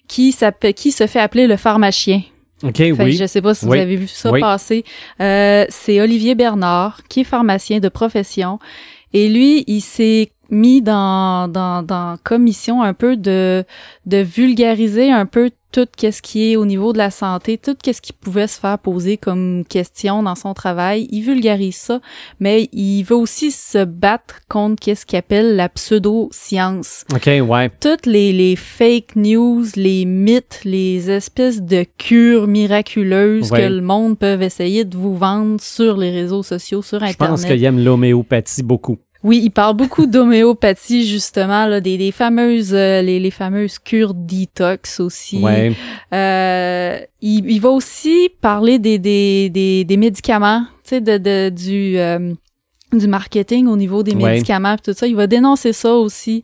qui, s'appelle- qui se fait appeler le pharmacien. OK, Fait que oui. je sais pas si Oui. vous avez vu ça Oui. passer. Euh, c'est Olivier Bernard, qui est pharmacien de profession. Et lui, il s'est mis dans, dans, dans commission un peu de, de vulgariser un peu tout ce qui est au niveau de la santé, tout ce qui pouvait se faire poser comme question dans son travail. Il vulgarise ça, mais il veut aussi se battre contre qu'est-ce qu'il appelle la pseudo-science OK, ouais. toutes les, les fake news, les mythes, les espèces de cures miraculeuses Ouais. que le monde peut essayer de vous vendre sur les réseaux sociaux, sur Je Internet. pense qu'il aime l'homéopathie beaucoup. Oui, il parle beaucoup d'homéopathie, justement, là, des, des fameuses, euh, les, les fameuses cures detox aussi. Ouais. Euh, il, il va aussi parler des, des, des, des médicaments, tu sais, de, de, du, euh, du marketing au niveau des Ouais. médicaments pis tout ça. Il va dénoncer ça aussi.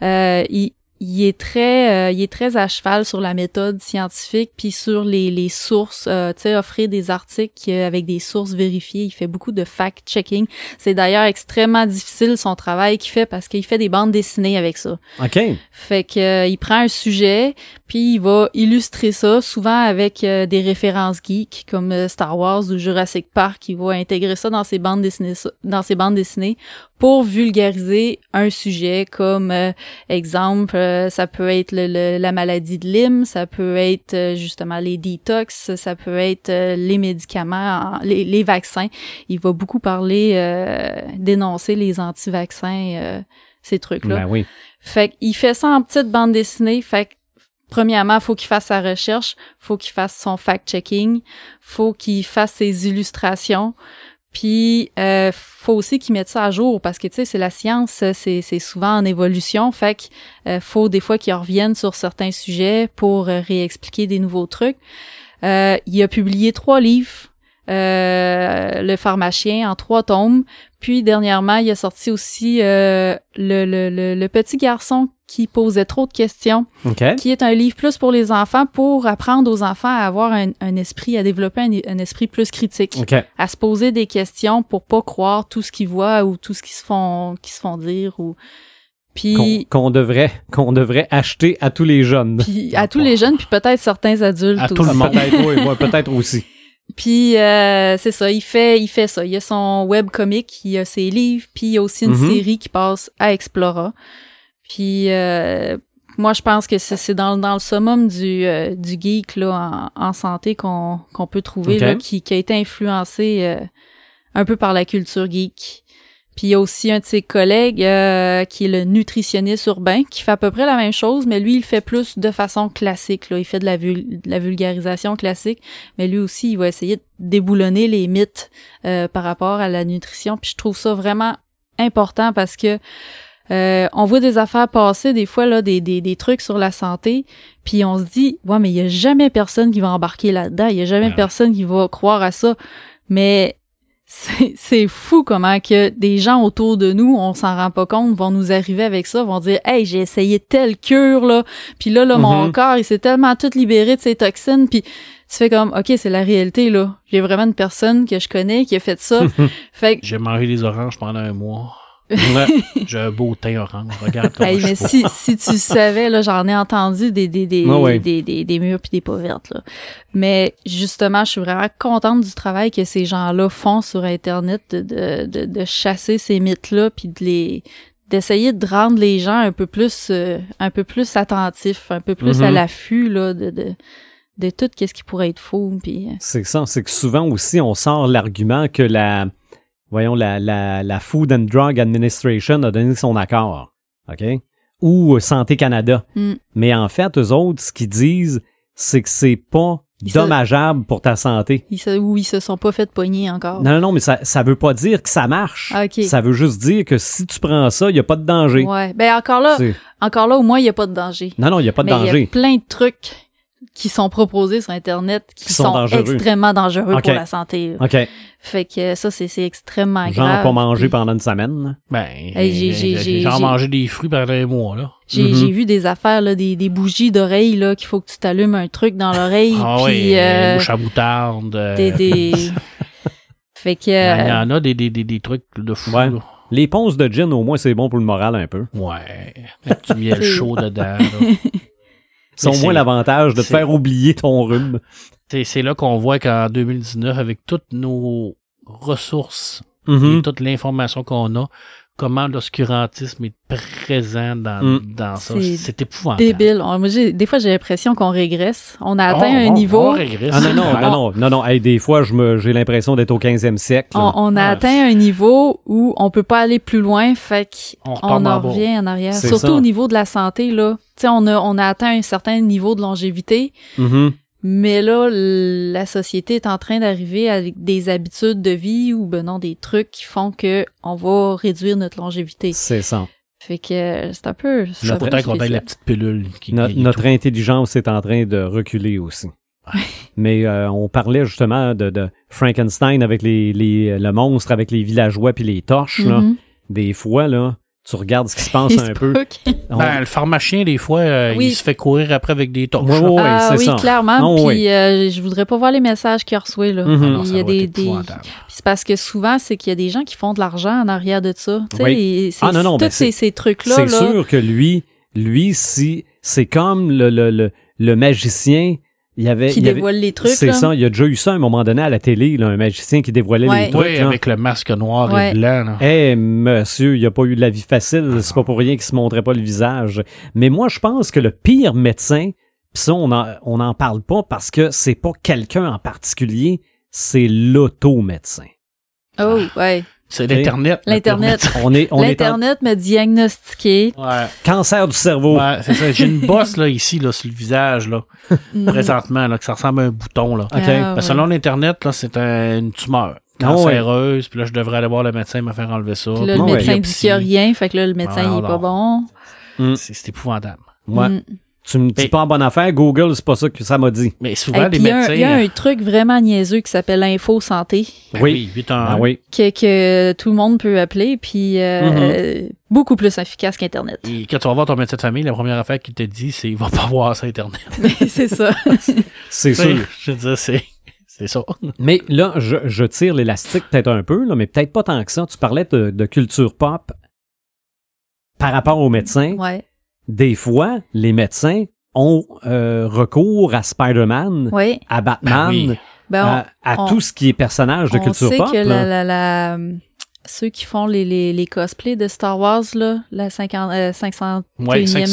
Euh, il, il est très euh, il est très à cheval sur la méthode scientifique puis sur les, les sources euh, tu sais offrir des articles euh, avec des sources vérifiées il fait beaucoup de fact checking c'est d'ailleurs extrêmement difficile son travail qu'il fait parce qu'il fait des bandes dessinées avec ça OK. fait que euh, il prend un sujet puis il va illustrer ça souvent avec euh, des références geeks comme euh, Star Wars ou Jurassic Park. Il va intégrer ça dans ses bandes dessinées, dans ses bandes dessinées pour vulgariser un sujet comme euh, exemple, euh, ça peut être le- le- la maladie de Lyme, ça peut être euh, justement les détox, ça peut être euh, les médicaments, en- les, les vaccins. Il va beaucoup parler, euh, dénoncer les anti-vaccins, euh, ces trucs-là. Ben oui. Fait qu'il fait ça en petite bande dessinée. Fait que, premièrement, faut qu'il fasse sa recherche, faut qu'il fasse son fact-checking, faut qu'il fasse ses illustrations. Puis, euh, faut aussi qu'il mette ça à jour parce que, tu sais, c'est la science, c'est, c'est souvent en évolution. Fait que, euh, faut des fois qu'il revienne sur certains sujets pour euh, réexpliquer des nouveaux trucs. Euh, il a publié trois livres, euh, Le pharmacien, en trois tomes. Puis dernièrement, il a sorti aussi euh, le, le, le, le petit garçon qui posait trop de questions, OK. qui est un livre plus pour les enfants pour apprendre aux enfants à avoir un, un esprit, à développer un, un esprit plus critique, OK. à se poser des questions pour pas croire tout ce qu'ils voient ou tout ce qu'ils se font, qu'ils se font dire ou Qu'on puis qu'on devrait, qu'on devrait acheter à tous les jeunes. puis à tous les jeunes puis peut-être certains adultes À aussi. tout le monde. Peut-être, oui, ouais, peut-être aussi. Puis euh, c'est ça, il fait il fait ça. Il y a son webcomic, il y a ses livres, puis il y a aussi une Mhm. série qui passe à Explora. Puis euh, moi je pense que c'est c'est dans, dans le summum du euh, du geek là en, en santé qu'on qu'on peut trouver là qui, qui a été influencé euh, un peu par la culture geek. Puis il y a aussi un de ses collègues euh, qui est le nutritionniste urbain qui fait à peu près la même chose, mais lui il fait plus de façon classique. Là. Il fait de la, vul- de la vulgarisation classique, mais lui aussi il va essayer de déboulonner les mythes euh, par rapport à la nutrition. Puis je trouve ça vraiment important parce que euh, on voit des affaires passer des fois là des, des, des trucs sur la santé puis on se dit ouais mais il y a jamais personne qui va embarquer là-dedans il y a jamais Ouais. personne qui va croire à ça mais c'est fou comment que des gens autour de nous on s'en rend pas compte vont nous arriver avec ça vont dire hey j'ai essayé telle cure là puis là là mon Mhm. corps il s'est tellement tout libéré de ses toxines puis tu fais comme ok c'est la réalité là j'ai vraiment une personne que je connais qui a fait ça fait que J'ai mangé des oranges pendant un mois. Ouais. J'ai un beau teint orange. Regarde comment Hey, je mais si, si tu savais, là, j'en ai entendu des, des, des, ouais. des, des, des murs puis des pas vertes, là. Mais justement, je suis vraiment contente du travail que ces gens-là font sur Internet de, de, de, de chasser ces mythes-là puis de les d'essayer de rendre les gens un peu plus euh, un peu plus attentifs, un peu plus à l'affût là de, de de tout qu'est-ce qui pourrait être faux. Puis, euh, C'est ça, c'est que souvent aussi, on sort l'argument que la, voyons, la, la, la Food and Drug Administration a donné son accord, OK? Ou euh, Santé Canada. Mm. Mais en fait, eux autres, ce qu'ils disent, c'est que c'est pas Ils se- dommageable pour ta santé. ils se, ou ils se sont pas fait pogner encore. Non, non, non, mais ça, ça veut pas dire que ça marche. Ah. Ça veut juste dire que si tu prends ça, il n'y a pas de danger. Ouais. Ben encore là, encore là, au moins, il n'y a pas de danger. Non, non, il n'y a pas de Mais il y a danger. plein de trucs qui sont proposés sur Internet qui, Qui sont sont, dangereux. extrêmement dangereux pour la santé. OK. Fait que ça, c'est c'est extrêmement Genre grave. pas manger pendant une semaine. Ben, j'ai- j'ai- j'ai- genre j'ai- mangé des fruits pendant un mois, là. J'ai Mhm. j'ai vu des affaires, là, des, des bougies d'oreilles, là, qu'il faut que tu t'allumes un truc dans l'oreille. Ah puis, oui, euh, à moutarde. euh, des, des... fait que... Il y en- il y euh, en a des, des, des, des trucs de fou. Ouais. là. Les ponces de gin, au moins, c'est bon pour le moral un peu. Ouais. Un petit miel chaud dedans. là. C'est au Mais moins l'avantage de te faire oublier ton rhume. C'est c'est là qu'on voit qu'en 2019, avec toutes nos ressources et toute l'information qu'on a, comment l'obscurantisme est présent dans, Mm. dans ça? C'est C'est épouvantable. débile. On- moi, j'ai- des fois, j'ai l'impression qu'on régresse. On a atteint On- un on- niveau... on régresse. Ah non, non, non, non, non, non. Hey, des fois, j'ai l'impression d'être au 15e siècle. On, a Ah, atteint un niveau où on peut pas aller plus loin, fait On qu'on en revient en arrière. Surtout ça. au niveau de la santé, là. Tu sais, on a, on a atteint un certain niveau de longévité, Mhm. mais là, la société est en train d'arriver avec des habitudes de vie ou ben non, des trucs qui font que on va réduire notre longévité. C'est ça. Fait que c'est un peu. c'est Pourtant qu'on la petite pilule qui No- notre tout. intelligence est en train de reculer aussi. Mais euh, on parlait justement de, de Frankenstein avec les, les, le monstre avec les villageois puis les torches. là. Mhm. Des fois, là, tu regardes ce qui se passe Il un se peu. On- Ben, le pharmacien, des fois, euh, Oui. il se fait courir après avec des torches. Ouais, là. ouais, ah oui, ça. clairement. Oh, puis oui. euh, je voudrais pas voir les messages qu'il reçoit là. Mhm. Alors, Il y a des, des. Puis c'est parce que souvent, c'est qu'il y a des gens qui font de l'argent en arrière de ça. Oui. et Ah, non, non, tous ben, ces, c'est- ces trucs-là. C'est là, sûr que lui, lui, si c'est comme le, le, le, le magicien, il y avait. qui il y avait- dévoilent les trucs. C'est ça, il y a déjà eu ça à un moment donné à la télé, là, un magicien qui dévoilait Ouais. les trucs. Oui, là. avec le masque noir Ouais. et blanc. Eh, monsieur, il n'y a pas eu de la vie facile. C'est pas pour rien qu'il se montrait pas le visage. Mais moi, je pense que le pire médecin, pis ça, on en, on en parle pas parce que c'est pas quelqu'un en particulier, c'est l'auto-médecin. Oh, ouais. C'est l'Internet. L'Internet. On est, on en L'Internet m'a diagnostiqué. Ouais. cancer du cerveau. Ouais, c'est ça. J'ai une bosse là, ici, là, sur le visage, là, Mm. présentement, là, que ça ressemble à un bouton. Là. OK. Ah, Ben, ouais. selon l'Internet, là, c'est un- une tumeur Ah cancéreuse, puis là, je devrais aller voir le médecin me faire enlever ça. Puis là, le ouais. médecin dit Biopsie. qu'il n'y a rien, fait que là, le médecin, Ah, il est pas bon. Mm. C'est c'est épouvantable. Ouais. Mm. Tu me dis Mais- pas en bonne affaire, Google, c'est pas ça que ça m'a dit. Mais souvent, Et les puis, il y a un- médecins. il y, a euh, un truc vraiment niaiseux qui s'appelle Info Santé, ben Oui. oui, 811. Ah oui. que, que tout le monde peut appeler, puis euh, beaucoup plus efficace qu'Internet. Et quand tu vas voir ton médecin de famille, la première affaire qu'il te dit, c'est il va pas voir ça Internet. c'est ça. C'est sûr. Je veux dire, c'est. C'est ça. Mais là, je, je tire l'élastique peut-être un peu, là, mais peut-être pas tant que ça. Tu parlais de, de culture pop par rapport aux médecins. Ouais. Des fois, les médecins ont euh, recours à Spider-Man, Ouais. à Batman, Ben oui. Ben, on- à, à on- tout ce qui est personnage de on culture sait pop. que là. la, la, la- ceux qui font les, les, les cosplays de Star Wars, là, la 50, euh, 500 Ouais, Unième-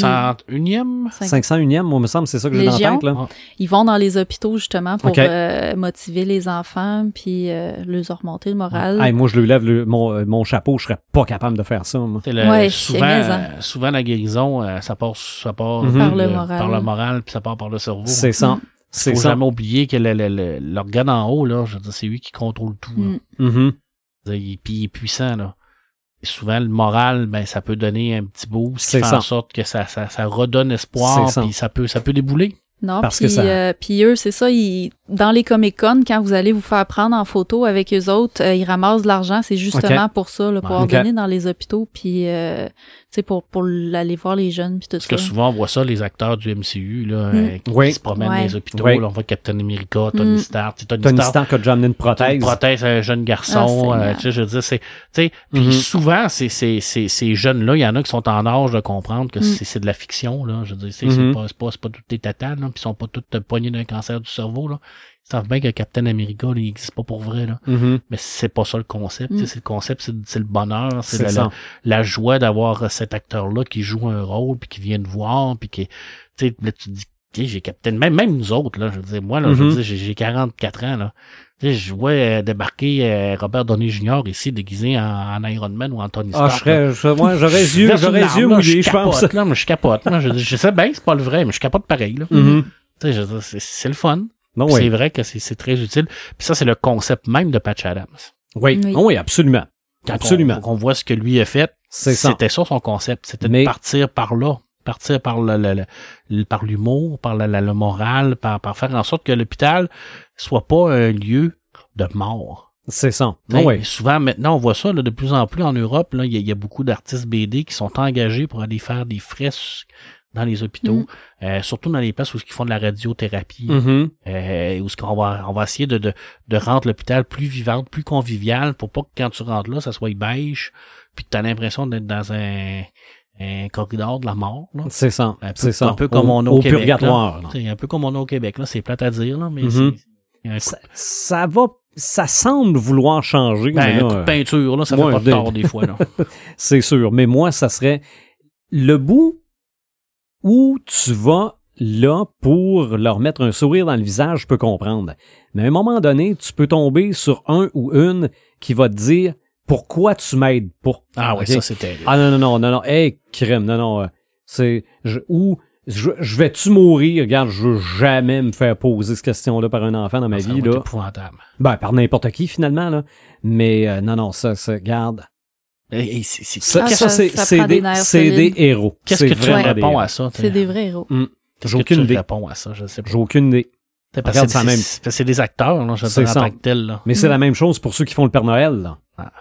501e. 501e, moi, me semble, c'est ça que j'ai dans la tête. Là. ils vont dans les hôpitaux justement pour euh, motiver les enfants puis euh, leur remonter le moral. Hey, moi, je lui lève le- mon, euh, mon chapeau, je serais pas capable de faire ça. moi. Le- Ouais, souvent, mais, euh, souvent, la guérison, euh, ça passe, ça part Mhm. Par le moral. par le moral, puis ça part par le cerveau. C'est ça. C'est Faut ça. jamais oublier que le- le- le- l'organe en haut, là, je veux dire, c'est lui qui contrôle tout. là. Mm. Mhm. Il, puis il est puissant, là. Et souvent, le moral, ben, ça peut donner un petit boost qui C'est fait ça. en sorte que ça, ça, ça redonne espoir, ça. puis ça peut, ça peut débouler. Non, Parce puis, que ça- euh, puis eux, c'est ça, ils, dans les Comic-Con, quand vous allez vous faire prendre en photo avec eux autres, euh, ils ramassent de l'argent, c'est justement pour ça, là, pour Ouais. en Ok. donner dans les hôpitaux, puis euh, sais, pour, pour aller voir les jeunes, puis tout Parce que souvent, on voit ça, les acteurs du MCU, là, Mm. euh, qui Oui. se promènent dans les hôpitaux. Oui. là, on voit Captain America, Tony Mm. Stark. Tony, Tony Stark, a déjà amené une Une prothèse. prothèse à un jeune garçon. Ah, euh, tu sais, je veux dire, c'est, tu sais, puis Mhm. souvent, c'est, c'est, c'est, ces jeunes-là, il y en a qui sont en âge de comprendre que Mm. c'est, c'est de la fiction, là. Je veux dire, c'est, Mhm. c'est pas, c'est pas, c'est pas toutes des tatanes, là, puis ils sont pas toutes poignées d'un cancer du cerveau, là. Ils savent bien que Captain America, il existe pas pour vrai, là. Mhm. Mais c'est pas ça le concept. Mm. tu sais, C'est le concept, c'est, le bonheur, c'est, la, ça. la, la joie d'avoir euh, cet acteur-là qui joue un rôle, puis qui vient te voir, puis qui, tu sais, là, tu te dis, j'ai capté, même, même nous autres, là, je veux dire, moi, là, je veux Mhm. dire, j'ai j'ai 44 ans, là. Tu sais, je vois euh, débarquer euh, Robert Downey Jr. ici, déguisé en, en Iron Man ou en Tony Ah, Stark. je serais, je- ouais, j'aurais yeux, j'aurais yeux mouillés, je pense. là, mais je capote, là. Je, je sais bien que c'est pas le vrai, mais je capote pareil, là. Tu sais, dire, c'est c'est le fun. Non, Puis oui. C'est vrai que c'est c'est très utile. Puis ça, c'est le concept même de Patch Adams. Oui. Oui. oui, absolument. Quand Absolument. On, on voit ce que lui a fait. C'est ça. C'était ça son concept. C'était Mais- de partir par là. Partir par le, le- le- par l'humour, par la, la- le moral, par, par faire en sorte que l'hôpital soit pas un lieu de mort. C'est ça. T'sais, oui. Souvent, maintenant, on voit ça là, de plus en plus en Europe. là, Il y, y a beaucoup d'artistes BD qui sont engagés pour aller faire des fresques dans les hôpitaux, Mm. euh, surtout dans les places où ils font de la radiothérapie, Mhm. euh, où ce qu'on va, on va essayer de, de, de rendre l'hôpital plus vivant, plus convivial, pour pas que quand tu rentres là, ça soit beige, puis que tu as l'impression d'être dans un, un corridor de la mort. Là. C'est ça. Un peu, C'est ça. un peu comme au, on a au au, Québec. purgatoire. C'est un peu comme on a au Québec. là. C'est plate à dire, là, mais coup, Ça, ça va, ça semble vouloir changer, ben, mais un là, coup de peinture, là, ça ouais, fait pas de des- tort des fois. Là. c'est sûr. Mais moi, ça serait le bout où tu vas là pour leur mettre un sourire dans le visage, je peux comprendre. Mais à un moment donné, tu peux tomber sur un ou une qui va te dire pourquoi tu m'aides pas. Ah ouais, Ok? ça c'était. Ah non, non, non, non, non. Hey, crème, non, non. euh, C'est. je- Ou je, je vais-tu mourir? Regarde, je veux jamais me faire poser cette question-là par un enfant dans ma ça vie, là. épouvantable. Ben, par n'importe qui, finalement, là. Mais euh, non, non, ça, ça, garde. Et, c'est- c'est- Ça, Ah, ça, ça- c'est ça c'est des c'est héros. Qu'est-ce C'est que tu réponds à ça? C'est des vrais héros. Qu'est-ce J'ai que tu aucune idée. réponds à ça? Je sais pas. J'ai aucune idée. C'est parce Regarde, que ça c'est même. c'est- c'est des acteurs, là, je C'est dire, en ça. tant que tel. Là. Mais c'est la même chose pour ceux qui font le Père Noël, là. Ah.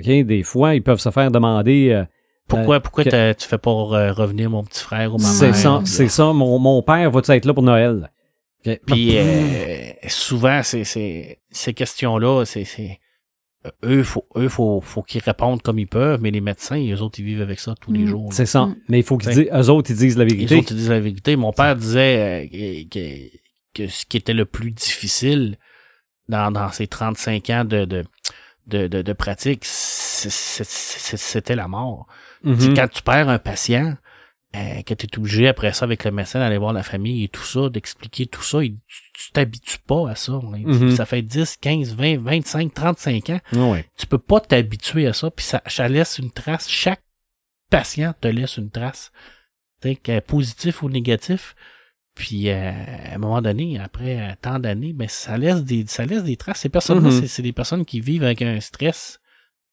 OK? Des fois, ils peuvent se faire demander. euh, Pourquoi, pourquoi que- t'as- tu fais pas euh, revenir mon petit frère ou ma c'est mère? ça, Puis, c'est ça. Mon, mon père va-tu être là pour Noël? Puis euh, souvent, c'est, c'est, ces questions-là, c'est, c'est euh, eux, faut, eux, faut, faut qu'ils répondent comme ils peuvent, mais les médecins, eux autres, ils vivent avec ça tous les Mm. jours. C'est ça. Mm. Mais il faut qu'ils T'sais. disent, eux autres, ils disent la Les vérité. autres, ils disent la vérité. Mon père disait euh, que, que, que ce qui était le plus difficile dans, dans ces 35 ans de, de, de, de, de pratique, c'était la mort. Mhm. Tu sais, Quand tu perds un patient, euh, que tu es obligé après ça avec le médecin d'aller voir la famille et tout ça, d'expliquer tout ça, et tu tu t'habitues pas à ça. hein. Mhm. Ça fait 10, 15, 20, 25, 35 ans. Ah ouais. Tu peux pas t'habituer à ça, puis ça, ça laisse une trace. Chaque patient te laisse une trace. Que positif ou négatif. Puis euh, à un moment donné, après euh, tant d'années, ben ça laisse des ça laisse des traces. Ces personnes-là, Mhm. c'est- c'est des personnes qui vivent avec un stress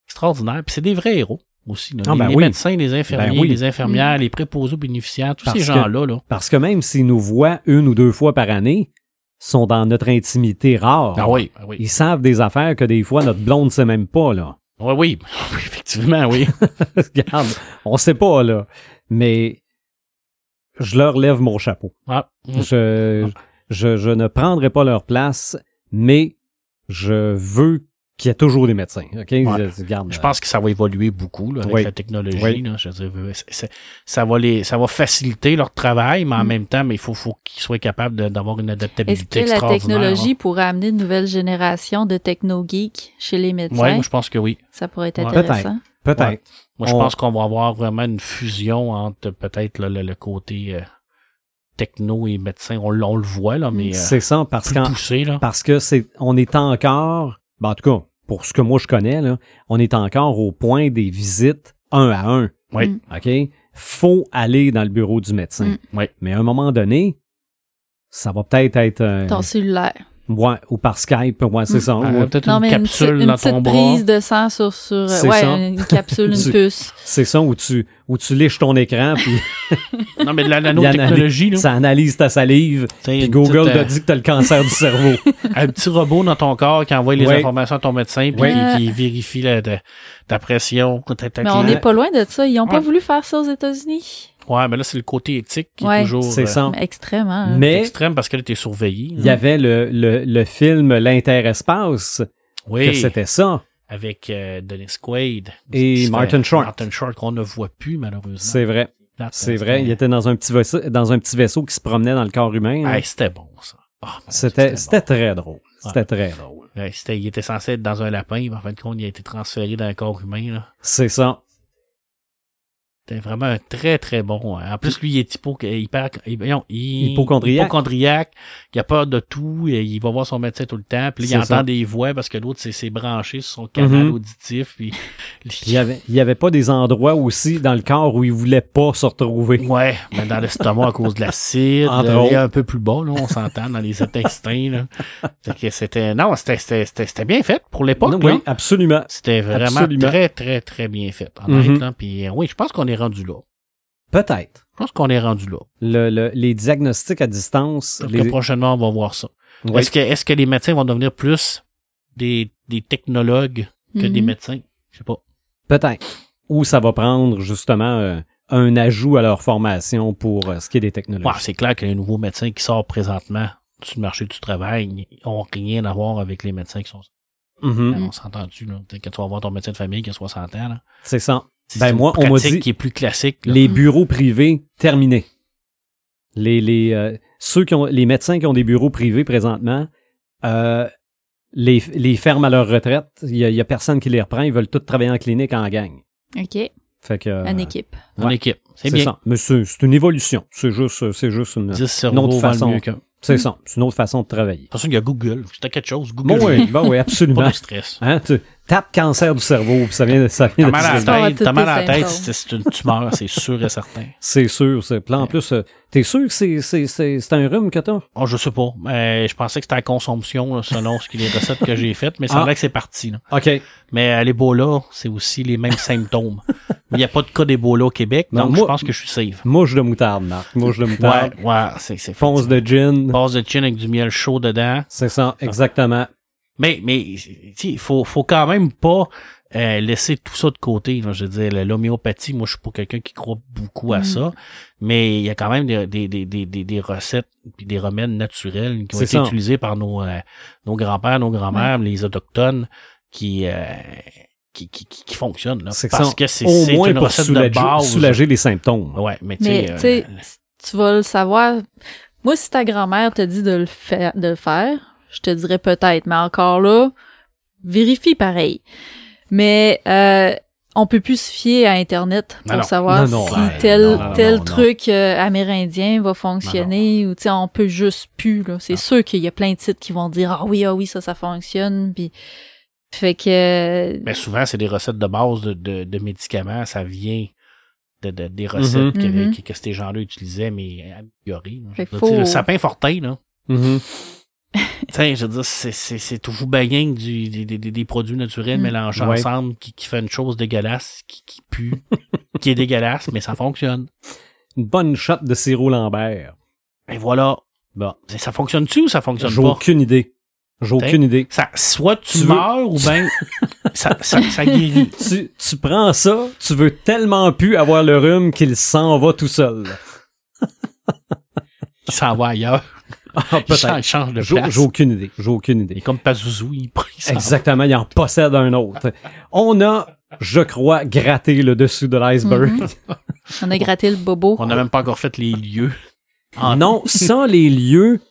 extraordinaire. Puis c'est des vrais héros aussi. là. Ah, les, ben les oui. médecins, les infirmiers, Ben oui. les infirmières, les préposés aux bénéficiaires, tous Parce ces gens-là, là. Parce que même s'ils nous voient une ou deux fois par année, sont dans notre intimité rare. Ah oui, ah oui. Ils savent des affaires que des fois notre blonde sait même pas, là. Oui, oui. Oui, Effectivement, oui. Regarde, on sait pas, là. Mais je leur lève mon chapeau. Ah, mm. Je, je, je ne prendrai pas leur place, mais je veux qu'il y ait toujours des médecins. OK? Je, pense que ça va évoluer beaucoup là, avec Oui. la technologie. Oui. Là, je veux dire, euh, ça va les, ça va faciliter leur travail, mais en Mm. même temps, mais il faut, faut qu'ils soient capables d'avoir une Est-ce adaptabilité que la technologie pourrait amener une nouvelle génération de techno-geeks chez les Oui, médecins? moi je pense que oui. Ça pourrait être Ouais. intéressant. Peut-être. Ouais. Moi je On- pense qu'on va avoir vraiment une fusion entre peut-être là, le, le côté euh, techno et médecin. On, le voit là, mais euh, C'est ça, parce plus qu'en, poussé là. parce que c'est, on est encore, ben, en tout cas, pour ce que moi je connais, là, on est encore au point des visites un à un. Oui. Mm. OK? Faut aller dans le bureau du médecin. Mm. Oui. Mais à un moment donné, ça va peut-être être, euh, Ton cellulaire. Ouais, ou par Skype, ouais, c'est ça. Ah, ou- peut-être Non, une mais une, capsule une dans petite ton bras. prise de sang sur, sur ouais, ça. une capsule, Tu- une puce. C'est ça où tu, où tu liches ton écran, puis Non, mais de la nanotechnologie, là. ça analyse ta salive, puis une Google petite, t'a euh, dit que t'as le cancer du cerveau. un petit robot dans ton corps qui envoie les informations à ton médecin puis qui, qui vérifie la, ta, ta pression. ta- ta- Mais on n'est pas loin de ça. Ils n'ont pas Ouais. voulu faire ça aux États-Unis. Ouais, mais là, c'est le côté éthique qui Ouais. est toujours C'est euh, ça. Mais Extrêmement. hein. Mais extrême parce que là, t'es surveillé. il y avait le, le, le film L'Interespace, que Oui, c'était ça. avec euh, Dennis Quaid. Et Martin Short. Martin Short qu'on ne voit plus, malheureusement. C'est vrai. C'est vrai. Il était dans un petit vaisseau, dans un petit vaisseau qui se promenait dans le corps humain. Hey, c'était bon, ça. Mon C'était, Dieu, c'était bon. très drôle. C'était très drôle. Ouais, c'était- il était censé être dans un lapin, mais en fin de compte, il a été transféré dans un corps humain. Là. C'est ça. C'était vraiment un très, très bon. hein. En plus, lui, il est hypo, hyper, il- Hypochondriaque. hypochondriaque. Il a peur de tout. et Il va voir son médecin tout le temps. Puis là, il entend ça. des voix parce que l'autre, c'est c'est branché sur son canal Mhm. auditif. Puis, Il y avait, il avait pas des endroits aussi dans le corps où il voulait pas se retrouver. Ouais, mais dans l'estomac à cause de l'acide. Euh, il est un peu plus bas, là, on s'entend, dans les intestins. Là. Fait que c'était. Non, c'était- c'était c'était- c'était bien fait pour l'époque. oui, absolument. C'était vraiment Absolument. très, très, très bien fait. Mhm. là. Puis euh, oui, je pense qu'on est rendu là. Peut-être. Je pense qu'on est rendu là. Le, le- les diagnostics à distance. Parce les- que prochainement, on va voir ça. Oui. Est-ce que, est-ce que les médecins vont devenir plus des, des technologues que Mhm. des médecins? Je sais pas. Peut-être. Ou ça va prendre justement euh, un ajout à leur formation pour euh, ce qui est des technologies. Ouais, c'est clair que les nouveaux médecins qui sortent présentement sur le marché du travail ont rien à voir avec les médecins qui sont. Mhm. On s'entend-tu, là? Peut-être que tu vas voir ton médecin de famille qui a 60 ans, là. C'est ça. Ben, une moi, on m'a pratique dit- qui est plus classique, là. Les bureaux privés terminés. Les, les, euh, ceux qui ont, les médecins qui ont des bureaux privés présentement, euh, les, les ferment à leur retraite. Il y, a, il y a personne qui les reprend. Ils veulent tous travailler en clinique en gang. OK. Fait que, euh, Une équipe. En équipe. C'est bien. ça. Mais c'est une évolution. C'est juste, c'est juste une, 10 cerveaux autre façon. mieux. C'est ça. C'est une autre façon de travailler. De toute façon, il y a Google. C'était quelque chose. Google. Bon, oui, bon, oui, absolument. Pas de stress. Hein, tu tapes cancer du cerveau, puis ça vient, ça vient T'as de mal à la tête, t'as mal à la tête, c'est c'est une tumeur, c'est sûr et certain. C'est sûr. c'est- Puis en plus, euh, t'es sûr que c'est, c'est, c'est, c'est un rhume que t'as? Oh, je sais pas. Mais je pensais que c'était la consomption, là, selon ce que les recettes que j'ai faites, mais c'est Ah. vrai que c'est parti. Là. OK. Mais à l'Ebola, c'est aussi les mêmes symptômes. Il n'y a pas de cas d'Ebola au Québec, Non, donc moi- je pense que je suis safe. Mouche de moutarde, Marc. Mouche de Ouais, moutarde. ouais, c'est c'est Fonce de gin. Base de chin avec du miel chaud dedans. C'est ça, exactement. Mais, mais, il faut, faut quand même pas euh, laisser tout ça de côté. là. Je veux dire, l'homéopathie, moi, je suis pas quelqu'un qui croit beaucoup à Mm. ça, mais il y a quand même des, des, des, des, des, des recettes puis des remèdes naturels qui ont été ça. utilisés par nos, euh, nos grands-pères, nos grands-mères, les autochtones, qui, euh, qui, qui, qui, qui fonctionnent. Là, C'est parce ça. que c'est Au c'est moins une pour recette soulager, de base. soulager les symptômes. Ouais, mais tu Mais, sais, tu sais, euh, tu vas le savoir. Moi, si ta grand-mère te dit de le faire, de le faire, je te dirais peut-être. Mais encore là, vérifie pareil. Mais, euh, on peut plus se fier à Internet pour Non, savoir Non, non, si ben, tel, non, non, tel non, non. truc euh, amérindien va fonctionner ou tu sais on peut juste plus là. C'est sûr qu'il y a plein de sites qui vont dire ah oui ah oui ça ça fonctionne puis fait que Mais souvent, c'est des recettes de base de, de, de médicaments. Ça vient de, de- des Mhm. recettes que, Mhm. que, que ces gens-là utilisaient, mais améliorées. tu sais, faut- Le sapin fortin, là. Tu sais, je veux dire, c'est, c'est, c'est toujours baguin du, des, des, des produits naturels Mm. mélangés Ouais. ensemble qui, qui fait une chose dégueulasse, qui, qui pue, qui est dégueulasse, mais ça fonctionne. Une bonne shot de sirop Lambert. Et voilà. Bon. Ça fonctionne-tu ou ça fonctionne J'ai pas? aucune idée. J'ai aucune idée. Ça, soit tu, Tu veux- meurs ou ben ça, ça, ça guérit. Tu, tu prends ça, tu veux tellement plus avoir le rhume qu'il s'en va tout seul. Il s'en va ailleurs. Ah, Il change, peut-être. il change de J'ai place. j'ai aucune idée. J'ai aucune Il idée. est comme Pazuzu, il, s'en va. Exactement, il en possède un autre. On a, je crois, gratté le dessus de l'iceberg. Mhm. on a gratté le bobo. On n'a même pas encore fait les lieux. Ah, Non, ça, les lieux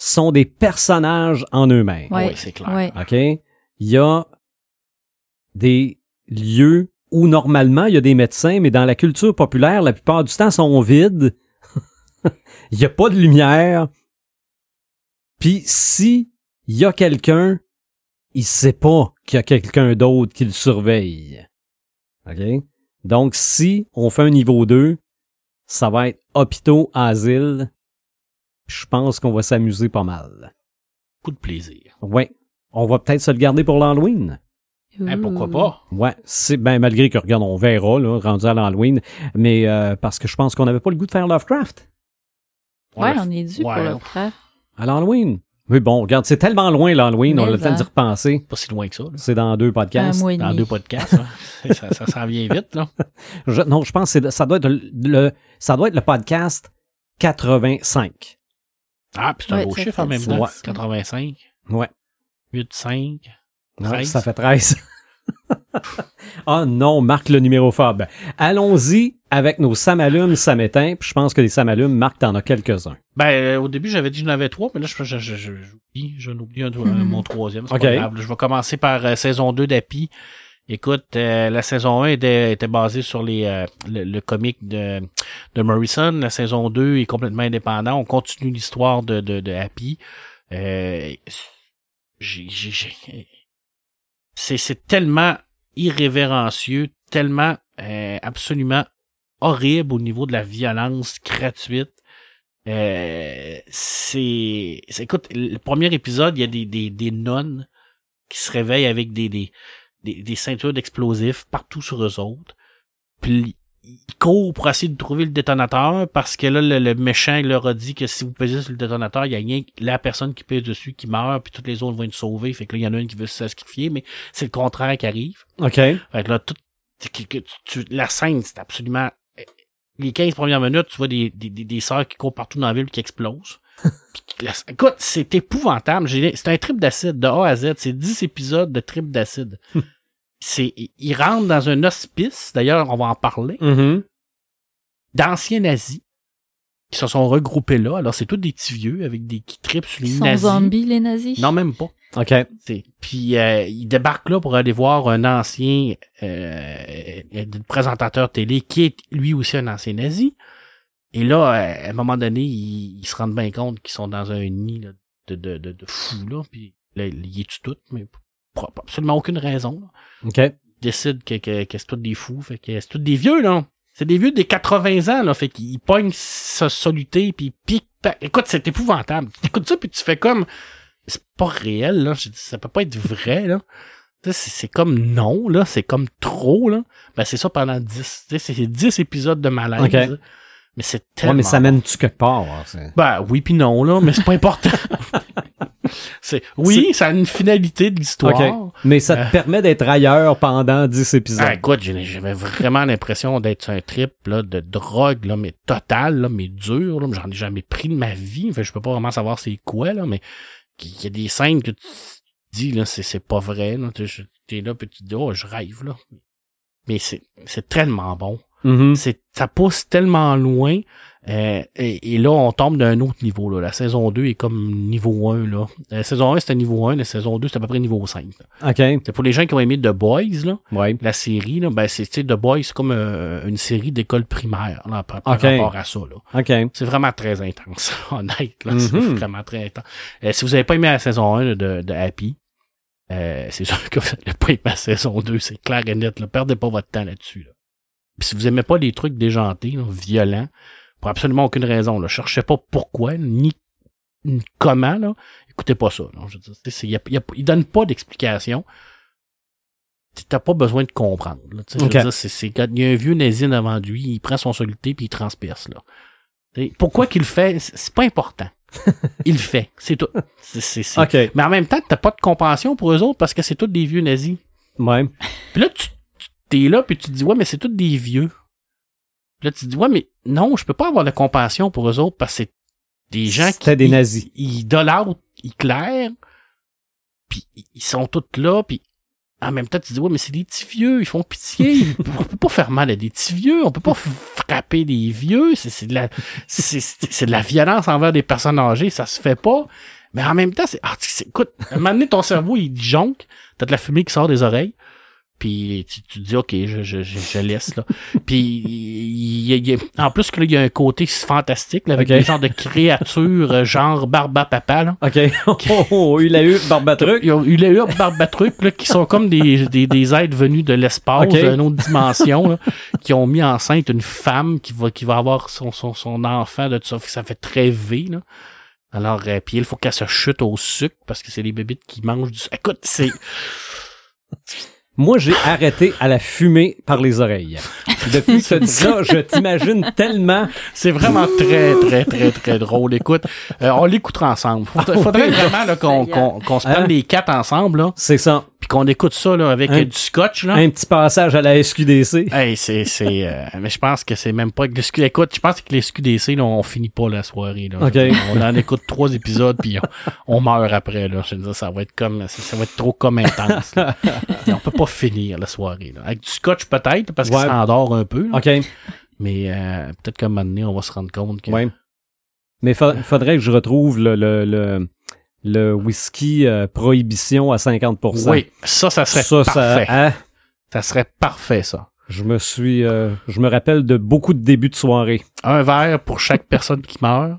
sont des personnages en eux-mêmes. Ouais. Oui, c'est clair. Ouais. OK? Il y a des lieux où normalement il y a des médecins, mais dans la culture populaire, la plupart du temps sont vides. Il n'y a pas de lumière. Puis si il y a quelqu'un, il sait pas qu'il y a quelqu'un d'autre qui le surveille. OK? Donc si on fait un niveau 2, ça va être hôpitaux, asile. Je pense qu'on va s'amuser pas mal. Beaucoup de plaisir. Ouais. On va peut-être se le garder pour l'Halloween. Hein, pourquoi Ouh. pas? Ouais, c'est ben malgré que regarde, on verra là, rendu à l'Halloween, mais euh, parce que je pense qu'on n'avait pas le goût de faire Lovecraft Ouais, on est dû Ouais. pour Lovecraft. à l'Halloween. Mais bon, regarde, c'est tellement loin l'Halloween, on a le temps d'y repenser. Pas si loin que ça. là. C'est dans deux Un podcasts. mois et Dans deux podcasts. là. ça ça s'en vient vite. Là. Je- non, je pense que c'est- ça doit être le, le- ça doit être le podcast 85. Ah, puis c'est un Ouais, beau chiffre en même temps. sens. 85, Ouais. 8, 5. Ouais, 13. ça fait 13. Ah non, Marc le numérophobe. Allons-y avec nos samalumes samétins, puis je pense que les samalumes, Marc, t'en as quelques-uns. Ben, euh, au début, j'avais dit que j'en avais trois, mais là, je, je, je, je- j'en oublie un, mon troisième. C'est Ok. pas grave. Je vais commencer par euh, saison 2 d'Happy. Écoute, euh, la saison 1 était, était basée sur les euh, le, le comic de, de Morrison. La saison 2 est complètement indépendant. On continue l'histoire de, de, de Happy. Euh, c'est, tellement irrévérencieux, tellement euh, absolument horrible au niveau de la violence gratuite. Euh, c'est- écoute, le premier épisode, il y a des, des, des nonnes qui se réveillent avec des, des, des, des ceintures d'explosifs partout sur eux autres. Puis ils courent pour essayer de trouver le détonateur parce que là, le, le méchant il leur a dit que si vous pesez sur le détonateur, il y a rien que la personne qui pèse dessus qui meurt, puis toutes les autres vont être sauvées. Fait que là, il y en a une qui veut se sacrifier, mais c'est le contraire qui arrive. OK. Fait que là, tout, tu- la scène, c'est absolument... Les 15 premières minutes, tu vois des, des, des, sœurs qui courent partout dans la ville qui explosent. Puis écoute, c'est épouvantable. J'ai- C'est un trip d'acide de A à Z. C'est 10 épisodes de trip d'acide. c'est, ils rentrent dans un hospice, d'ailleurs, on va en parler, Mhm. d'anciens nazis qui se sont regroupés là. Alors, c'est tous des petits vieux avec des qui tripent sur les Ils sont nazis. zombies, les nazis? Non, même pas. OK. T'sais, Puis euh, il débarque là pour aller voir un ancien euh, présentateur télé qui est lui aussi un ancien nazi. Et là, euh, à un moment donné, ils, ils se rendent bien compte qu'ils sont dans un nid là, de, de, de, de fous là. Puis là, ils y tuent tout, mais pour pour absolument aucune raison. Là. OK. Ils décident que, que, que c'est tous des fous. Fait que c'est tous des vieux, là. C'est des vieux des 80 ans, là. Fait qu'ils pognent sa soluté, puis pa- Écoute, c'est épouvantable. Tu écoutes ça, puis tu fais comme... C'est pas réel, là. Ça peut pas être vrai, là. C'est comme non, là. C'est comme trop, là. Ben, c'est ça pendant 10. Tu sais, c'est 10 épisodes de malaise. Ok. là. Mais c'est tellement... Ouais, mais ça mène-tu quelque part? hein, Ben oui puis non, là. Mais c'est pas important. c'est Oui, ça a une finalité de l'histoire. Mais ça te Euh. permet d'être ailleurs pendant 10 épisodes. Ah, écoute, j'avais vraiment l'impression d'être sur un trip là, de drogue, là, mais total, là, mais dur. Là, J'en ai jamais pris de ma vie. Que je peux pas vraiment savoir c'est quoi, là, mais il y a des scènes que tu dis, là, c'est, c'est pas vrai. Là, t'es là, puis tu te dis, oh, je rêve. Là. Mais c'est, c'est tellement bon. Mhm. C'est, ça pousse tellement loin. Euh, et, et là, on tombe d'un autre niveau. Là. La saison 2 est comme niveau 1. Là. La saison 1, c'était niveau 1. La saison 2, c'est à peu près niveau 5. là. OK. C'est pour les gens qui ont aimé The Boys, là Ouais. la série, là, ben, c'est, The Boys, c'est comme euh, une série d'école primaire, là, par, rapport à ça, là. OK. C'est vraiment très intense, honnête, là. C'est Mhm. vraiment très intense. Euh, si vous avez pas aimé la saison 1 de, de Happy, euh, c'est sûr que vous n'allez pas aimé la saison 2, c'est clair et net, là. Perdez pas votre temps là-dessus, là. Puis si vous aimez pas les trucs déjantés, là, violents, pour absolument aucune raison, là, cherchez pas pourquoi, ni, ni comment, là, écoutez pas ça, là. Je veux dire, c'est- c'est- y a- y a- il donne pas d'explication t'as pas besoin de comprendre. Là, je veux Ok. dire, c'est, il y a un vieux nazi devant lui, il prend son soluté puis il transperce. Là. Pourquoi qu'il le fait, c'est pas important. il le fait, c'est tout. C'est, c'est, c'est-. Mais en même temps, t'as pas de compassion pour eux autres parce que c'est tous des vieux nazis. Ouais. Puis là, tu, tu- t'es là puis tu te dis, ouais, mais c'est tous des vieux. Puis là, tu te dis, ouais, mais non, je peux pas avoir de compassion pour eux autres parce que c'est des gens qui... Des ils- nazis. Ils idolâtrent Hitler, puis ils sont tous là, puis en même temps, tu te dis, ouais, mais c'est des petits vieux, ils font pitié. on peut pas faire mal à des petits vieux, on peut pas frapper des vieux. C'est, de la, c'est, de la violence envers des personnes âgées, ça se fait pas. Mais en même temps, c'est, ah, écoute, à un moment donné, ton cerveau, il jonque, t'as de la fumée qui sort des oreilles, puis tu, tu te dis, ok, je, je, je, je laisse, là. Puis, il y a- il y a- en plus, que là, il y a un côté fantastique, là, avec Ok. des genres de créatures, euh, genre Barba Papa, là. OK. Oh, il a eu Barbatruc. Il a eu Barbatruc, là, qui sont comme des, des, des êtres venus de l'espace, d'une autre dimension, là, qui ont mis enceinte une femme qui va, qui va avoir son, son, son enfant de tout ça. Ça fait très V, là. Alors, euh, puis il faut qu'elle se chute au sucre parce que c'est les bébites qui mangent du sucre. Écoute, c'est, Moi, j'ai arrêté à la fumée par les oreilles. Depuis dit ça, je t'imagine tellement. c'est vraiment très, très, très, très drôle. Écoute, euh, on l'écoutera ensemble. Faudrait, faudrait vraiment, là, qu'on, qu'on, qu'on se prenne Hein? les quatre ensemble, là, C'est ça. Puis qu'on écoute ça, là, avec Un- du scotch, là. Un petit passage à la SQDC. Hey, c'est, c'est, euh, mais je pense que c'est même pas, SQ écoute, je pense que les SQDC, là, on finit pas la soirée, là. Ok. On en écoute trois épisodes, puis on, on meurt après, là. Je veux dire, ça va être comme, ça, ça va être trop comme intense, là. On peut pas finir la soirée, là. Avec du scotch, peut-être, parce qu'il Ouais. s'endort un peu, là. OK. Mais, euh, peut-être qu'à un moment donné, on va se rendre compte que, Ouais. Mais fa- faudrait que je retrouve le, le, le, le whisky euh, prohibition à 50% oui, ça, ça serait Ça, ça, parfait. hein? Ça serait parfait, ça. Je me suis, euh, je me rappelle de beaucoup de débuts de soirée. Un verre pour chaque personne qui meurt.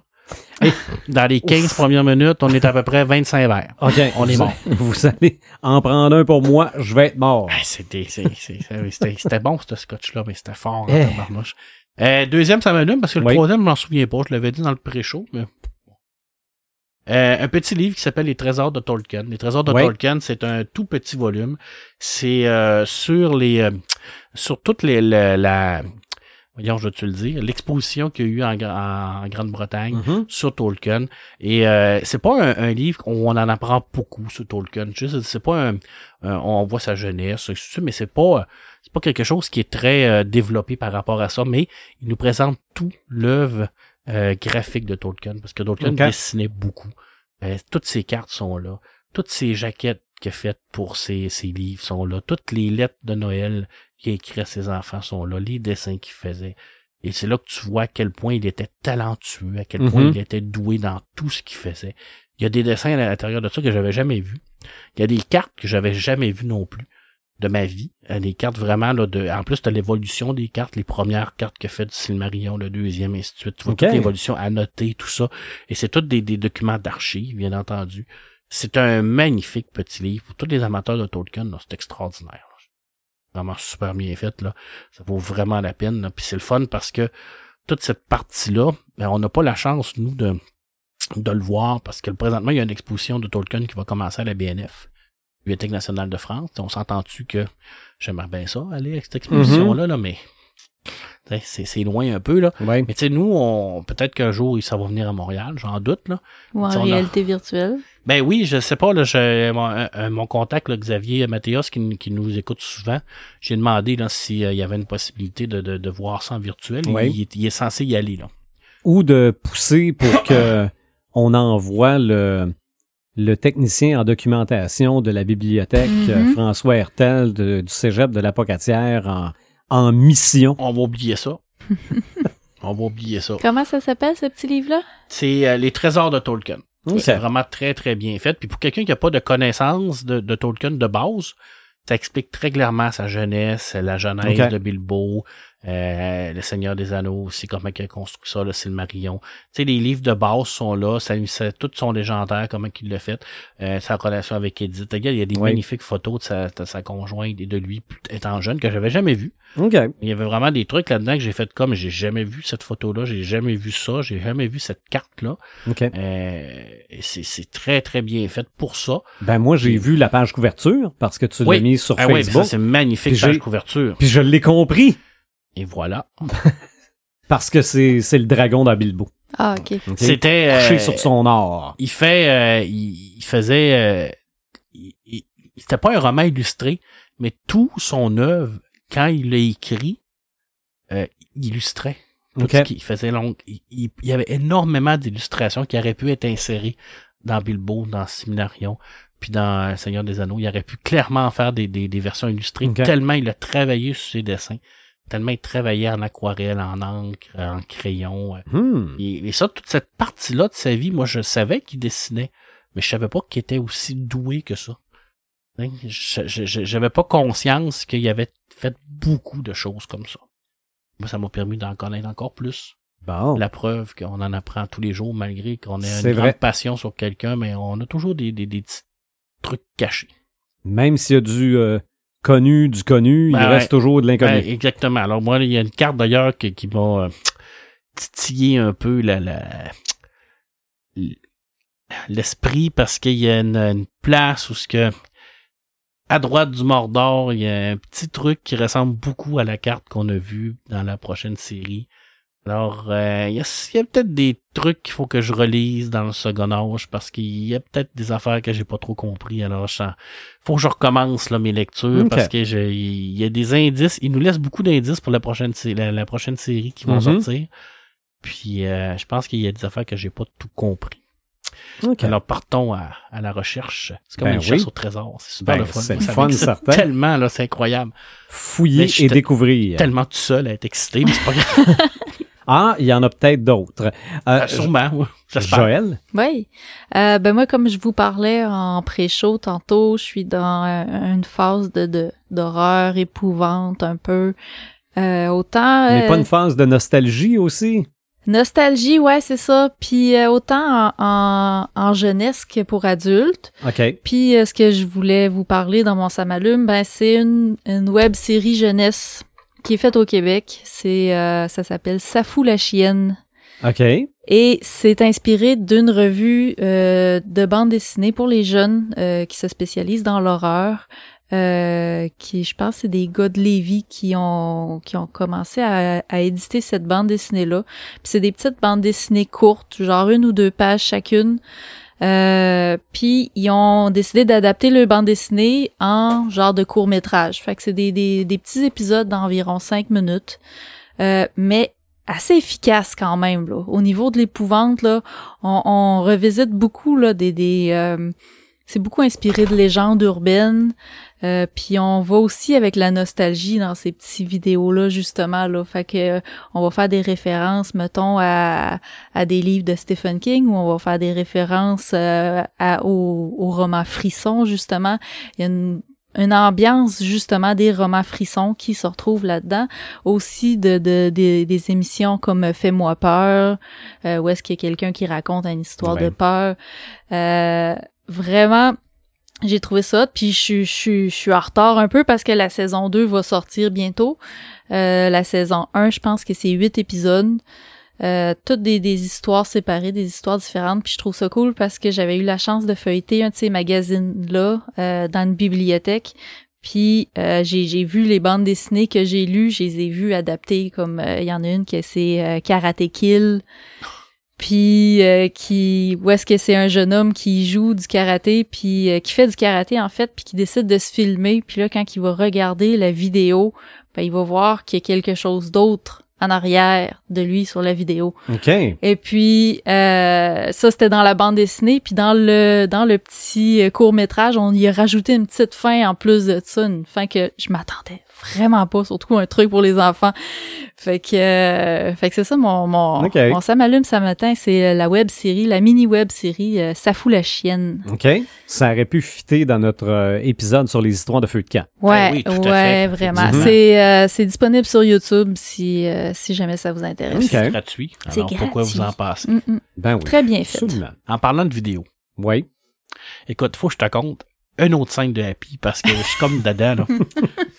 Et dans les 15 premières minutes, on est à peu près 25 verres. OK. On est mort. Vous allez en prendre un pour moi, je vais être mort. Ah, C'était c'était bon, ce scotch-là, mais c'était fort en Eh. Euh, deuxième, ça m'allume parce que le Oui. troisième, je m'en souviens pas. Je l'avais dit dans le pré-show, mais... Euh, un petit livre qui s'appelle Les Trésors de Tolkien. Les Trésors de Oui. Tolkien, c'est un tout petit volume. C'est euh, sur les euh, sur toute les la, la voyons, je vais te le dire, l'exposition qu'il y a eu en, Gra- en Grande-Bretagne Mhm. sur Tolkien. Et euh, c'est pas un, un livre où on en apprend beaucoup sur Tolkien. C'est pas un, un- on voit sa jeunesse, mais c'est pas c'est pas quelque chose qui est très euh, développé par rapport à ça, mais il nous présente tout l'œuvre euh, graphique de Tolkien parce que Tolkien dessinait beaucoup. Euh, toutes ses cartes sont là, toutes ses jaquettes qu'il a faites pour ses, ses livres sont là, toutes les lettres de Noël qu'il a écrites à ses enfants sont là, les dessins qu'il faisait. Et c'est là que tu vois à quel point il était talentueux, à quel point Mhm. il était doué dans tout ce qu'il faisait. Il y a des dessins à l'intérieur de ça que j'avais jamais vus. Il y a des cartes que j'avais jamais vues non plus de ma vie. Euh, Des cartes vraiment là, de. En plus, tu l'évolution des cartes, les premières cartes que fait du Silmarillion, le deuxième, et ainsi de suite. Tu vois toute l'évolution annotée, tout ça. Et c'est tous des, des documents d'archives, bien entendu. C'est un magnifique petit livre. Pour tous les amateurs de Tolkien, là, c'est extraordinaire. là. Vraiment super bien fait, là. Ça vaut vraiment la peine. là. Puis c'est le fun parce que toute cette partie-là, ben, on n'a pas la chance, nous, de, de le voir parce que présentement, il y a une exposition de Tolkien qui va commencer à la BNF, Bibliothèque nationale de France. On s'entend-tu que j'aimerais bien ça, aller à cette exposition-là, là, mais c'est c'est loin un peu, là. Ouais. Mais tu sais, nous, on peut-être qu'un jour, ça va venir à Montréal, j'en doute, là. Ou en a- réalité virtuelle. Ben oui, je sais pas, là, j'ai- mon, mon contact, là, Xavier Mathéos, qui, qui nous écoute souvent, j'ai demandé là, s'il y avait une possibilité de, de, de voir ça en virtuel. Ouais. Il, est- il est censé y aller, là. Ou de pousser pour que on envoie le, le technicien en documentation de la bibliothèque, Mhm. euh, François Hertel, de- du cégep de l'Apocatière, en, en mission. On va oublier ça. On va oublier ça. Comment ça s'appelle, ce petit livre-là? C'est euh, les trésors de Tolkien. C'est vraiment très, très bien fait. Puis pour quelqu'un qui n'a pas de connaissance de, de Tolkien de base, ça explique très clairement sa jeunesse, la Ok. de Bilbo, euh, le Seigneur des Anneaux aussi, comment il a construit ça, le Silmarillion. Tu sais, les livres de base sont là, ça, ça, tous sont légendaires, comment il l'a fait, euh, sa relation avec Edith. Regarde, il y a des Oui. magnifiques photos de sa, de sa conjointe et de lui étant jeune que j'avais jamais vu. OK. Il y avait vraiment des trucs là-dedans que j'ai fait comme j'ai jamais vu cette photo-là, j'ai jamais vu ça, j'ai jamais vu cette carte-là. OK. Euh, c'est, très, très bien fait pour ça. Ben moi, j'ai vu la page couverture parce que tu Oui. l'as mis sur Ah oui, Facebook. ça, c'est magnifique page couverture. Puis je l'ai compris Et voilà. parce que c'est c'est le dragon dans Bilbo. Ah, ok. OK? C'était. euh, couché sur son or. Il fait. euh, il, il faisait. euh, il- il- c'était pas un roman illustré, mais tout son œuvre, quand il l'a écrit, euh, il illustrait. Tout OK. ce qu'il faisait long. Il, il- il y avait énormément d'illustrations qui auraient pu être insérées dans Bilbo, dans Similarion, puis dans Seigneur des Anneaux. Il aurait pu clairement faire des, des, des versions illustrées, tellement il a travaillé sur ses dessins, tellement il travaillait en aquarelle, en encre, en crayon. euh, Hmm. et, et ça, toute cette partie-là de sa vie, moi, je savais qu'il dessinait, mais je savais pas qu'il était aussi doué que ça. Hein, J'avais pas conscience qu'il avait fait beaucoup de choses comme ça. Moi, ça m'a permis d'en connaître encore plus. Bon. La preuve qu'on en apprend tous les jours, malgré qu'on ait une vrai. grande passion sur quelqu'un, mais on a toujours des, des, des petits trucs cachés. Même s'il y a du euh, connu, du connu, il Ben reste toujours de l'inconnu. Ouais, exactement. Alors moi, il y a une carte d'ailleurs qui, qui m'a euh, titillé un peu la, la- l'esprit parce qu'il y a une, une place où ce que à droite du Mordor, il y a un petit truc qui ressemble beaucoup à la carte qu'on a vue dans la prochaine série. Alors, euh, il y a, a peut-être des trucs qu'il faut que je relise dans le second âge parce qu'il y a peut-être des affaires que j'ai pas trop compris. Alors, je faut que je recommence là, mes lectures parce que il y a des indices. Il nous laisse beaucoup d'indices pour la prochaine, la, la prochaine série qui vont Mhm. sortir. Puis, euh, je pense qu'il y a des affaires que j'ai pas tout compris. OK. Alors, partons à, à la recherche. C'est comme Ben une chasse au trésor. C'est super Ben, le fun. c'est fun, certain. Tellement, là, c'est incroyable. Fouiller et découvrir. Tellement tout seul à être excité, mais c'est pas grave. Ah, il y en a peut-être d'autres. Euh, Ah, Sûrement, ouais. J'espère. Joël? Oui. Euh, ben moi, comme je vous parlais en pré-show tantôt, je suis dans euh, une phase de de- d'horreur, épouvante un peu. Euh, autant Mais euh, pas une phase de nostalgie aussi? nostalgie, ouais, c'est ça. Puis euh, autant en, en, en jeunesse que pour adultes. OK. Puis euh, ce que je voulais vous parler dans mon Samalume, ben c'est une, une web série jeunesse qui est faite au Québec. C'est euh, ça s'appelle Safou la chienne. OK. Et c'est inspiré d'une revue euh, de bande dessinée pour les jeunes euh, qui se spécialisent dans l'horreur. Euh, qui, je pense, c'est des gars de Lévis qui ont qui ont commencé à, à éditer cette bande dessinée là. Puis c'est des petites bandes dessinées courtes, genre une ou deux pages chacune. Euh, puis ils ont décidé d'adapter le bande dessinée en genre de court métrage. Fait que c'est des, des, des petits épisodes d'environ cinq minutes. Euh, mais assez efficace quand même là. Au niveau de l'épouvante là, on, on revisite beaucoup là des des euh, c'est beaucoup inspiré de légendes urbaines. Euh, puis on va aussi avec la nostalgie dans ces petits vidéos là justement là. Fait que euh, on va faire des références mettons à à des livres de Stephen King ou on va faire des références euh, à, au, au roman Frisson justement. Il y a une une ambiance justement des romans frissons qui se retrouvent là-dedans aussi de, de, des- des émissions comme Fais-moi peur euh, où est-ce qu'il y a quelqu'un qui raconte une histoire Ouais. de peur Euh, vraiment j'ai trouvé ça puis je, suis- je, je suis en retard un peu parce que la saison 2 va sortir bientôt Euh, la saison 1 je pense que c'est huit épisodes euh, toutes des, des histoires séparées, des histoires différentes. Puis je trouve ça cool parce que j'avais eu la chance de feuilleter un de ces magazines-là euh, dans une bibliothèque. Puis euh, j'ai vu les bandes dessinées que j'ai lues, je les ai vues adaptées comme euh, il y en a une que c'est euh, Karate Kill. Puis euh, qui où est-ce que c'est un jeune homme qui joue du karaté puis euh, qui fait du karaté en fait puis qui décide de se filmer puis là quand il va regarder la vidéo, ben, il va voir qu'il y a quelque chose d'autre en arrière de lui sur la vidéo. OK. Et puis euh, ça c'était dans la bande dessinée, puis dans le dans le petit court métrage, on y a rajouté une petite fin en plus de ça, une fin que je m'attendais vraiment pas, surtout un truc pour les enfants. Fait que euh, fait que c'est ça mon mon mon ça m'allume ça matin, c'est la web série, la mini web série euh, Ça fout la chienne. OK. Ça aurait pu fitter dans notre euh, épisode sur les histoires de feu de camp. Ouais, oui, tout à ouais, fait, vraiment. C'est euh, c'est disponible sur YouTube si euh, si jamais ça vous intéresse. C'est gratuit. Alors pourquoi gratuit. vous en passez? Mm, mm. Ben oui. Très bien fait. Absolument. En parlant de vidéo, Oui. écoute, faut que je te compte une autre scène de Happy parce que je suis comme dedans, là.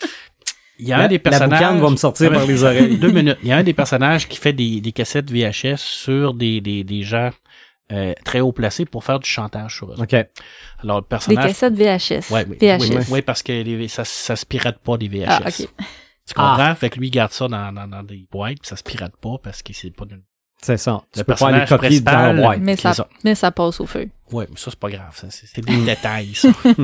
Il y a La- un des la personnages. boucane va me sortir Ah, par les oreilles. Deux minutes. Il y a un des personnages qui fait des, des cassettes VHS sur des, des, des gens euh, très haut placés pour faire du chantage sur eux. OK. Alors, le Des personnage. cassettes VHS. Ouais, oui, VHS. oui, oui, oui, parce que les- ça, ça se pirate pas des VHS. Ah, ok. Tu comprends? Fait que lui, il garde ça dans, dans, dans des boîtes, puis ça se pirate pas parce que c'est pas d'une. C'est ça. Tu Le peux pas aller personnage copier dans la boîte. Mais c'est ça, ça. mais ça passe au feu. Ouais, mais ça, c'est pas grave. ça. C'est des détails, ça. oui,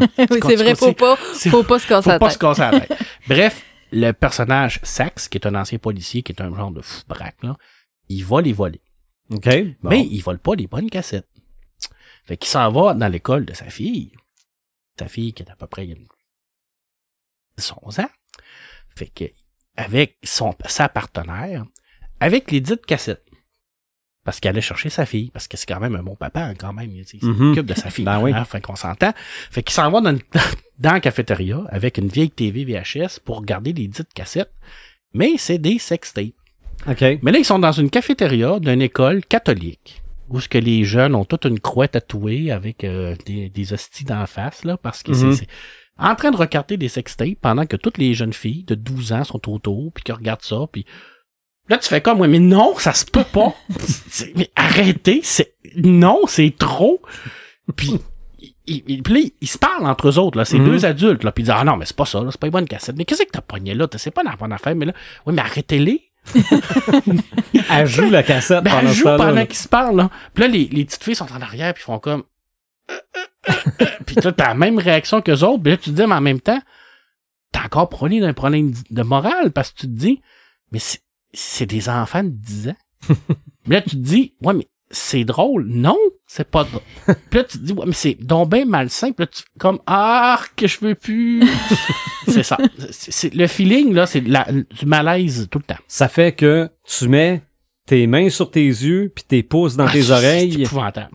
c'est vrai, faut pas, faut pas se casser Faut la pas tête. se casser la tête. Bref, le personnage Sax, qui est un ancien policier, qui est un genre de fou braque, là, il va les voler. OK. Bon. Mais il vole pas les bonnes cassettes. Fait qu'il s'en va dans l'école de sa fille. Sa fille qui est à peu près 11 ans. Fait que, avec son, sa partenaire, avec les dites cassettes. Parce qu'elle allait chercher sa fille, parce que c'est quand même un bon papa, hein, quand même. Il, il Mhm. s'occupe de sa fille. Ben oui. hein, fait qu'on s'entend. Fait qu'il s'en va dans, dans la cafétéria avec une vieille TV VHS pour regarder les dites cassettes. Mais c'est des sextapes. OK. Mais là, ils sont dans une cafétéria d'une école catholique. Où ce que les jeunes ont toute une croix tatouée avec euh, des, des hosties d'en face, là, parce que Mhm. c'est- c'est en train de regarder des sextapes pendant que toutes les jeunes filles de 12 ans sont autour, puis qui regardent ça, puis là, tu fais comme, ouais, mais non, ça se peut pas. Mais arrêtez, c'est, non, c'est trop. Puis, ils, puis là, ils se parlent entre eux autres, là, c'est Mhm. deux adultes, là, puis ils disent, ah non, mais c'est pas ça, là, c'est pas une bonne cassette. Mais qu'est-ce que t'as pogné là? C'est pas une bonne affaire, mais là, ouais, mais arrêtez-les. Elle joue la cassette Ben, pendant elle joue pendant qu'ils se parlent, là. Puis là, les, les petites filles sont en arrière, puis font comme... Euh, euh, euh, puis là, t'as la même réaction qu'eux autres, puis là, tu te dis, mais en même temps, t'as encore prôné d'un problème de morale, parce que tu te dis, mais c'est, c'est des enfants de 10 ans. Puis là, tu te dis, ouais, mais c'est drôle. Non, c'est pas drôle. Puis là, tu te dis, ouais, mais c'est donc bien malsain. Puis là, tu comme, ah, que je veux plus. c'est ça. C'est, c'est- le feeling, là, c'est du malaise tout le temps. Ça fait que tu mets tes mains sur tes yeux, puis tes pouces dans Ah, tes C'est oreilles. épouvantable.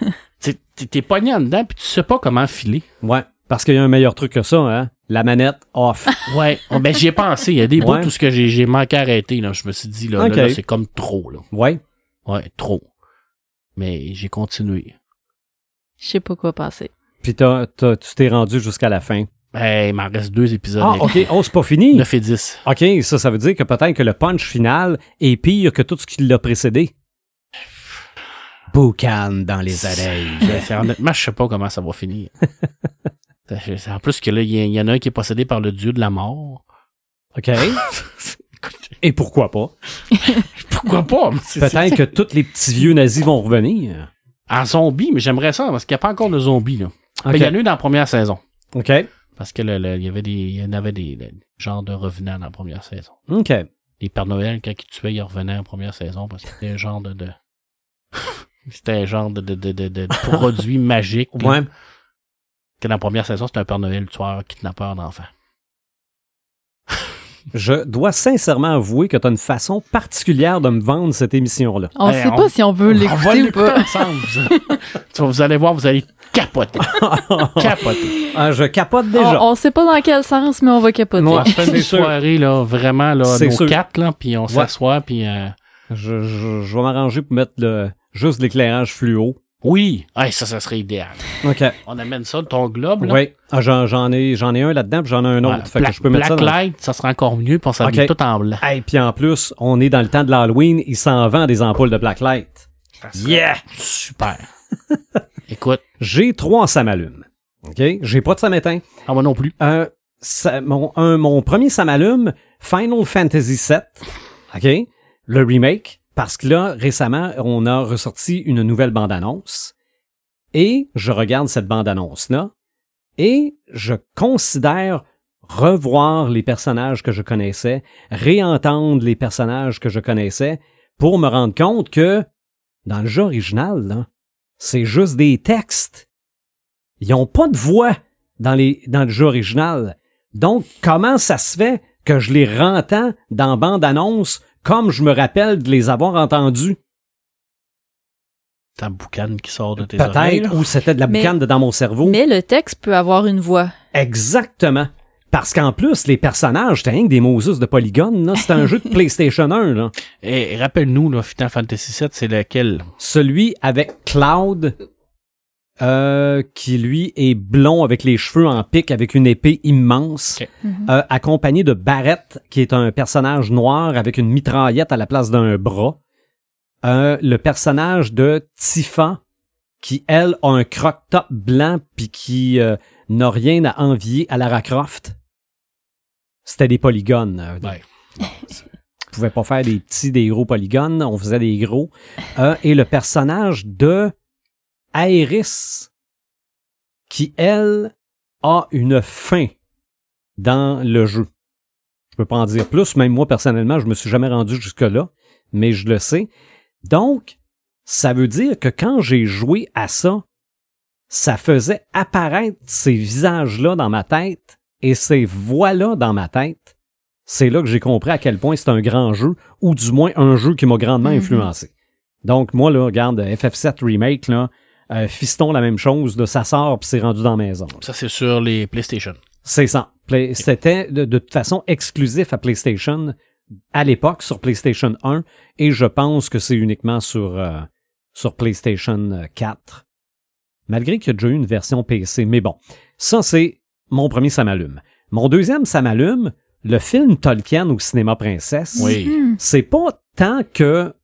T'es- T'es t'es pogné en dedans, puis tu sais pas comment filer. Ouais, parce qu'il y a un meilleur truc que ça, hein. La manette off. Ouais, oh, ben j'y ai pensé. Il y a des bouts tout ce que j'ai j'ai manqué arrêter. Là. Je me suis dit, là, là, c'est comme trop. Là. ouais. Ouais, trop. Mais j'ai continué. Je sais pas quoi passer. Puis t'as, t'as- tu t'es rendu jusqu'à la fin. Ben, il m'en reste deux épisodes. Ah, ok. Oh, c'est pas fini. 9 et 10. OK, ça, ça veut dire que peut-être que le punch final est pire que tout ce qui l'a précédé. Boucan dans les oreilles. C'est- honnêtement, je sais pas comment ça va finir. En plus que là, il y, en a un qui est possédé par le dieu de la mort. OK. Et pourquoi pas? Pourquoi pas? Peut-être que tous les petits vieux nazis vont revenir. En zombie, mais j'aimerais ça, parce qu'il n'y a pas encore de zombies. Là. Ben, OK. il y en a eu dans la première saison. OK. Parce que le- le- il y avait des, il y en avait des, des genres de revenants dans la première saison. OK. Les Pères Noël, quand ils tuaient, ils revenaient en première saison parce que c'était un genre de, de... c'était un genre de, de, de, produit magique. là. Que dans la première saison, c'était un Père Noël tueur, kidnappeur d'enfants. Je dois sincèrement avouer que tu as une façon particulière de me vendre cette émission-là. On Hey, sait on- pas si on veut On va l'écouter ou pas. ensemble. Vous, Tu vas- vous allez voir, vous allez capoter. capoter. Ah, je capote On, déjà. on sait pas dans quel sens, mais on va capoter. On fait des soirées, là, vraiment, là, nos sûr. quatre, là, puis on s'assoit, puis... euh, Je, je, je vais m'arranger pour mettre le, juste l'éclairage fluo. Oui! Hey, ça, ça serait idéal. OK. On amène ça ton globe, là. Oui. Ah, j'en, ai, j'en ai un là-dedans, puis j'en ai un autre. Ouais, fait que Black, je peux mettre ça Black dans... Light, ça sera encore mieux, puis on s'habille Ok. tout en blanc. Hey, puis en plus, on est dans le temps de l'Halloween, il s'en vend des ampoules de Blacklight. Ça serait Yeah! Super. Écoute, J'ai trois samalumes. OK? J'ai pas de samétain. ah, moi non plus. Euh, ça- mon, un- mon premier samalume, Final Fantasy VII. OK? Le remake. Parce que là, récemment, on a ressorti une nouvelle bande-annonce. Et je regarde cette bande-annonce-là. Et je considère revoir les personnages que je connaissais, réentendre les personnages que je connaissais, pour me rendre compte que, dans le jeu original, c'est juste des textes. Ils n'ont pas de voix dans, dans le jeu original. Donc, comment ça se fait que je les rentends dans bande-annonce comme je me rappelle de les avoir entendus? Ta boucane qui sort de tes oreilles. Peut-être, ou c'était de la Mais- boucane dans mon cerveau. Mais le texte peut avoir une voix. Exactement. Parce qu'en plus, les personnages, c'était rien que des Moses de polygone, là. C'était un jeu de PlayStation 1, là. Et rappelle-nous, là, Final Fantasy VII, c'est lequel? Celui avec Cloud, euh, qui lui est blond avec les cheveux en pique, avec une épée immense, Ok. euh, accompagné de Barrett, qui est un personnage noir avec une mitraillette à la place d'un bras. Euh, le personnage de Tifa, qui, elle, a un croc-top blanc puis qui euh, n'a rien à envier à Lara Croft. C'était des polygones. euh, Ouais. on pouvait pas faire des petits, des gros polygones, on faisait des gros. Euh, et le personnage de Aeris, qui, elle, a une fin dans le jeu. Je peux pas en dire plus, même moi, personnellement, je me suis jamais rendu jusque-là, mais je le sais. Donc, ça veut dire que quand j'ai joué à ça, ça faisait apparaître ces visages-là dans ma tête et ces voix-là dans ma tête. C'est là que j'ai compris à quel point c'est un grand jeu, ou du moins un jeu qui m'a grandement Mhm. influencé. Donc, moi, là, regarde, FF7 Remake, là, euh, Fiston, la même chose, là, ça sort puis c'est rendu dans la maison. Ça, c'est sur les PlayStation. C'est ça. Play- C'était de, de toute façon exclusif à PlayStation à l'époque sur PlayStation 1 et je pense que c'est uniquement sur, euh, sur PlayStation 4. Malgré qu'il y a déjà eu une version PC. Mais bon, ça c'est mon premier ça m'allume. Mon deuxième ça m'allume, le film Tolkien au cinéma princesse. Oui. Hmm. C'est pas tant que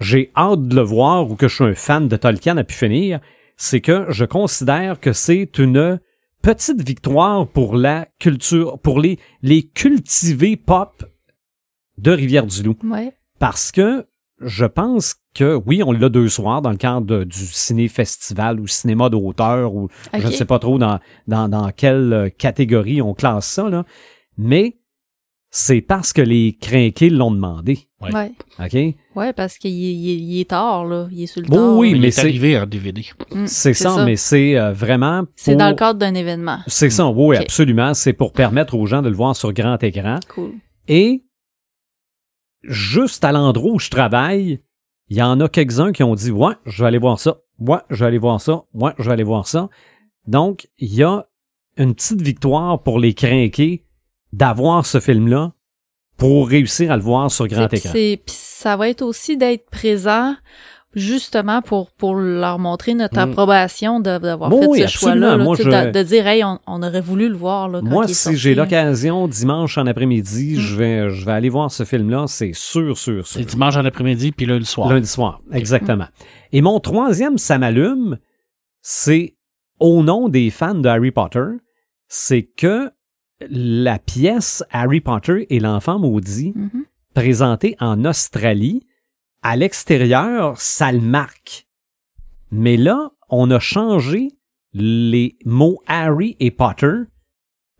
j'ai hâte de le voir ou que je suis un fan de Tolkien à pu finir, c'est que je considère que c'est une petite victoire pour la culture, pour les, les cultivés pop de Rivière-du-Loup. Ouais. Parce que je pense que, oui, on l'a deux soirs dans le cadre de- du ciné-festival ou cinéma d'auteur ou je ne sais pas trop dans, dans, dans quelle catégorie on classe ça, là. Mais c'est parce que les crinqués l'ont demandé. Ouais. Ouais. OK? Ouais, parce qu'il est, il est- il est tard, là. Il est sur le Bon, tard. oui, mais est c'est- arrivé en DVD. Mm, C'est ça, mais c'est euh, vraiment. C'est dans le cadre d'un événement. C'est ça, oui, absolument. C'est pour permettre aux gens de le voir sur grand écran. Cool. Et juste à l'endroit où je travaille, il y en a quelques-uns qui ont dit Ouais, je vais aller voir ça. Ouais, je vais aller voir ça. Ouais, je vais aller voir ça. Donc, il y a une petite victoire pour les crinqués d'avoir ce film-là pour réussir à le voir sur grand écran. c'est- puis ça va être aussi d'être présent justement pour pour leur montrer notre Mm. approbation de- d'avoir Bon, fait oui, ce choix-là. là, Moi, je- de, de dire, hey, on, on aurait voulu le voir. Là, quand Moi, il est si j'ai l'occasion dimanche en après-midi, Mm. je vais je vais aller voir ce film-là, c'est sûr, sûr, sûr. C'est dimanche en après-midi, puis lundi soir. Lundi soir, exactement. Et mon troisième, ça m'allume, c'est au nom des fans de Harry Potter, c'est que la pièce Harry Potter et l'enfant maudit, Mhm. présentée en Australie, à l'extérieur, ça le marque. Mais là, on a changé les mots Harry et Potter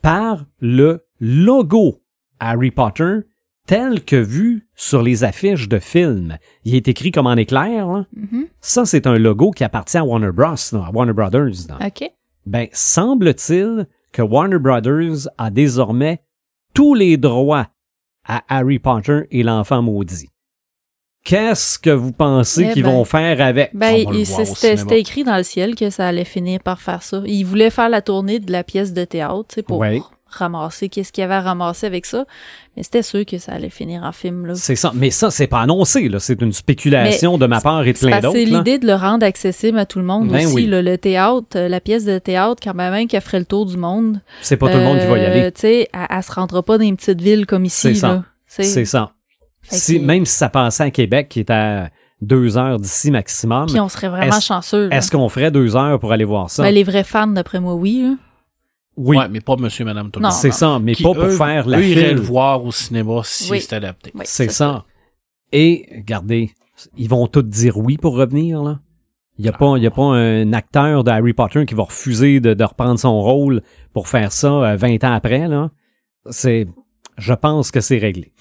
par le logo Harry Potter tel que vu sur les affiches de films. Il est écrit comme en éclair. là. Mhm. Ça, c'est un logo qui appartient à Warner Bros., à Warner Brothers. là. OK. Ben, semble-t-il que Warner Brothers a désormais tous les droits à Harry Potter et l'enfant maudit. Qu'est-ce que vous pensez Eh qu'ils ben. vont faire avec? Ben, c'était écrit dans le ciel que ça allait finir par faire ça. Il voulait faire la tournée de la pièce de théâtre, pour Ouais. Ramasser qu'est-ce qu'il y avait à ramasser avec ça. Mais c'était sûr que ça allait finir en film. C'est ça. Mais ça, c'est pas annoncé, là. C'est une spéculation de ma part et de plein d'autres. c'est l'idée de le rendre accessible à tout le monde Ben aussi. oui. là, le théâtre, euh, la pièce de théâtre, quand même, qui ferait le tour du monde. C'est pas tout le monde qui va y euh, aller. Tu sais, elle, elle se rendra pas dans une petite ville comme ici. C'est ça. C'est ça. Si, même si ça passait à Québec, qui est à deux heures d'ici maximum, Puis on serait vraiment chanceux. est-ce qu'on ferait deux heures pour aller voir ça? Ben, les vrais fans, d'après moi, oui. là. Oui, Ouais, mais pas monsieur, madame, tout le Non. monde. c'est ça, mais Qui, pas pour eux, faire la eux iraient file. le voir au cinéma si Oui. c'est adapté. Oui, C'est ça. Et, regardez, ils vont tous dire oui pour revenir, là. Il n'y a, pas- il y a pas un acteur de Harry Potter qui va refuser de, de reprendre son rôle pour faire ça euh, 20 ans après, là. C'est, je pense que c'est réglé.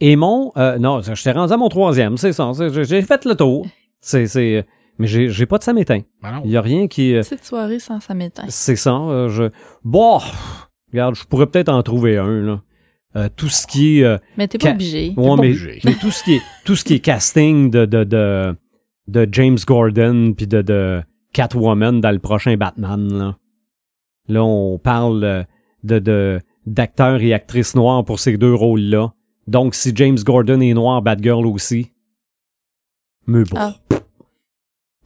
Et mon, euh, non, je t'ai rendu à mon troisième, c'est ça. c'est- J'ai j'ai fait le tour. C'est, c'est, mais j'ai j'ai pas de samétain. Ben non. Il y a rien qui, euh, Petite soirée sans ça m'éteint. c'est ça. euh, je, bon, regarde, je pourrais peut-être en trouver un, là. Euh, tout ce qui est, euh, Mais t'es pas Ca- obligé. Ouais, pas mais, obligé. mais tout ce qui est tout ce qui est casting de de de, de James Gordon puis de de Catwoman dans le prochain Batman là. Là on parle euh, de de d'acteurs et actrices noirs pour ces deux rôles là. Donc si James Gordon est noir, Batgirl aussi. Mais bon. Ah.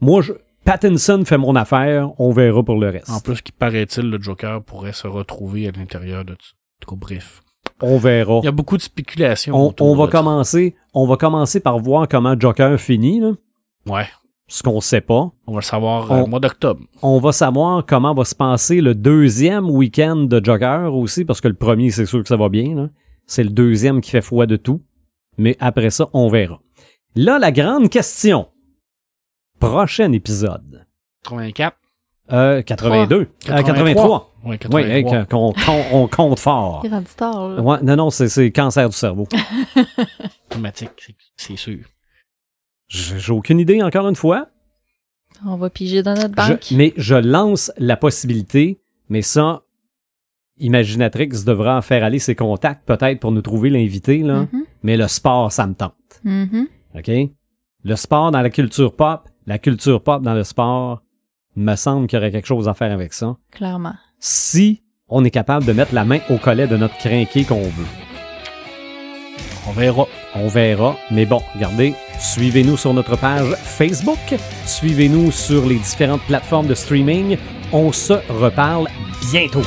Moi je Pattinson fait mon affaire, on verra pour le reste. En plus, qu'il paraît-il, le Joker pourrait se retrouver à l'intérieur de tout. Bref. On verra. Il y a beaucoup de spéculations. On, on va ça. commencer, on va commencer par voir comment Joker finit là, Ouais. ce qu'on sait pas. On va le savoir euh, au mois d'octobre. On va savoir comment va se passer le deuxième week-end de Joker aussi, parce que le premier, c'est sûr que ça va bien. C'est le deuxième qui fait foi de tout. Mais après ça, on verra. Là, la grande question. Prochain épisode. 84. Euh, 82. Euh, 83. Ouais, Oui, 83. hein, qu'on- qu'on- on compte fort. Rendu tard, là. Ouais, non, non, c'est c'est cancer du cerveau. Automatique, c'est- sûr. J'ai j'ai aucune idée, encore une fois. On va piger dans notre Je- banque. mais je lance la possibilité, mais ça, Imaginatrix devra faire aller ses contacts peut-être pour nous trouver l'invité, là. Mhm, Mais le sport, ça me tente. mhm. OK? Le sport dans la culture pop, la culture pop dans le sport, me semble qu'il y aurait quelque chose à faire avec ça. Clairement. Si on est capable de mettre la main au collet de notre crinqué qu'on veut. On verra. On verra. Mais bon, regardez, suivez-nous sur notre page Facebook. Suivez-nous sur les différentes plateformes de streaming. On se reparle bientôt.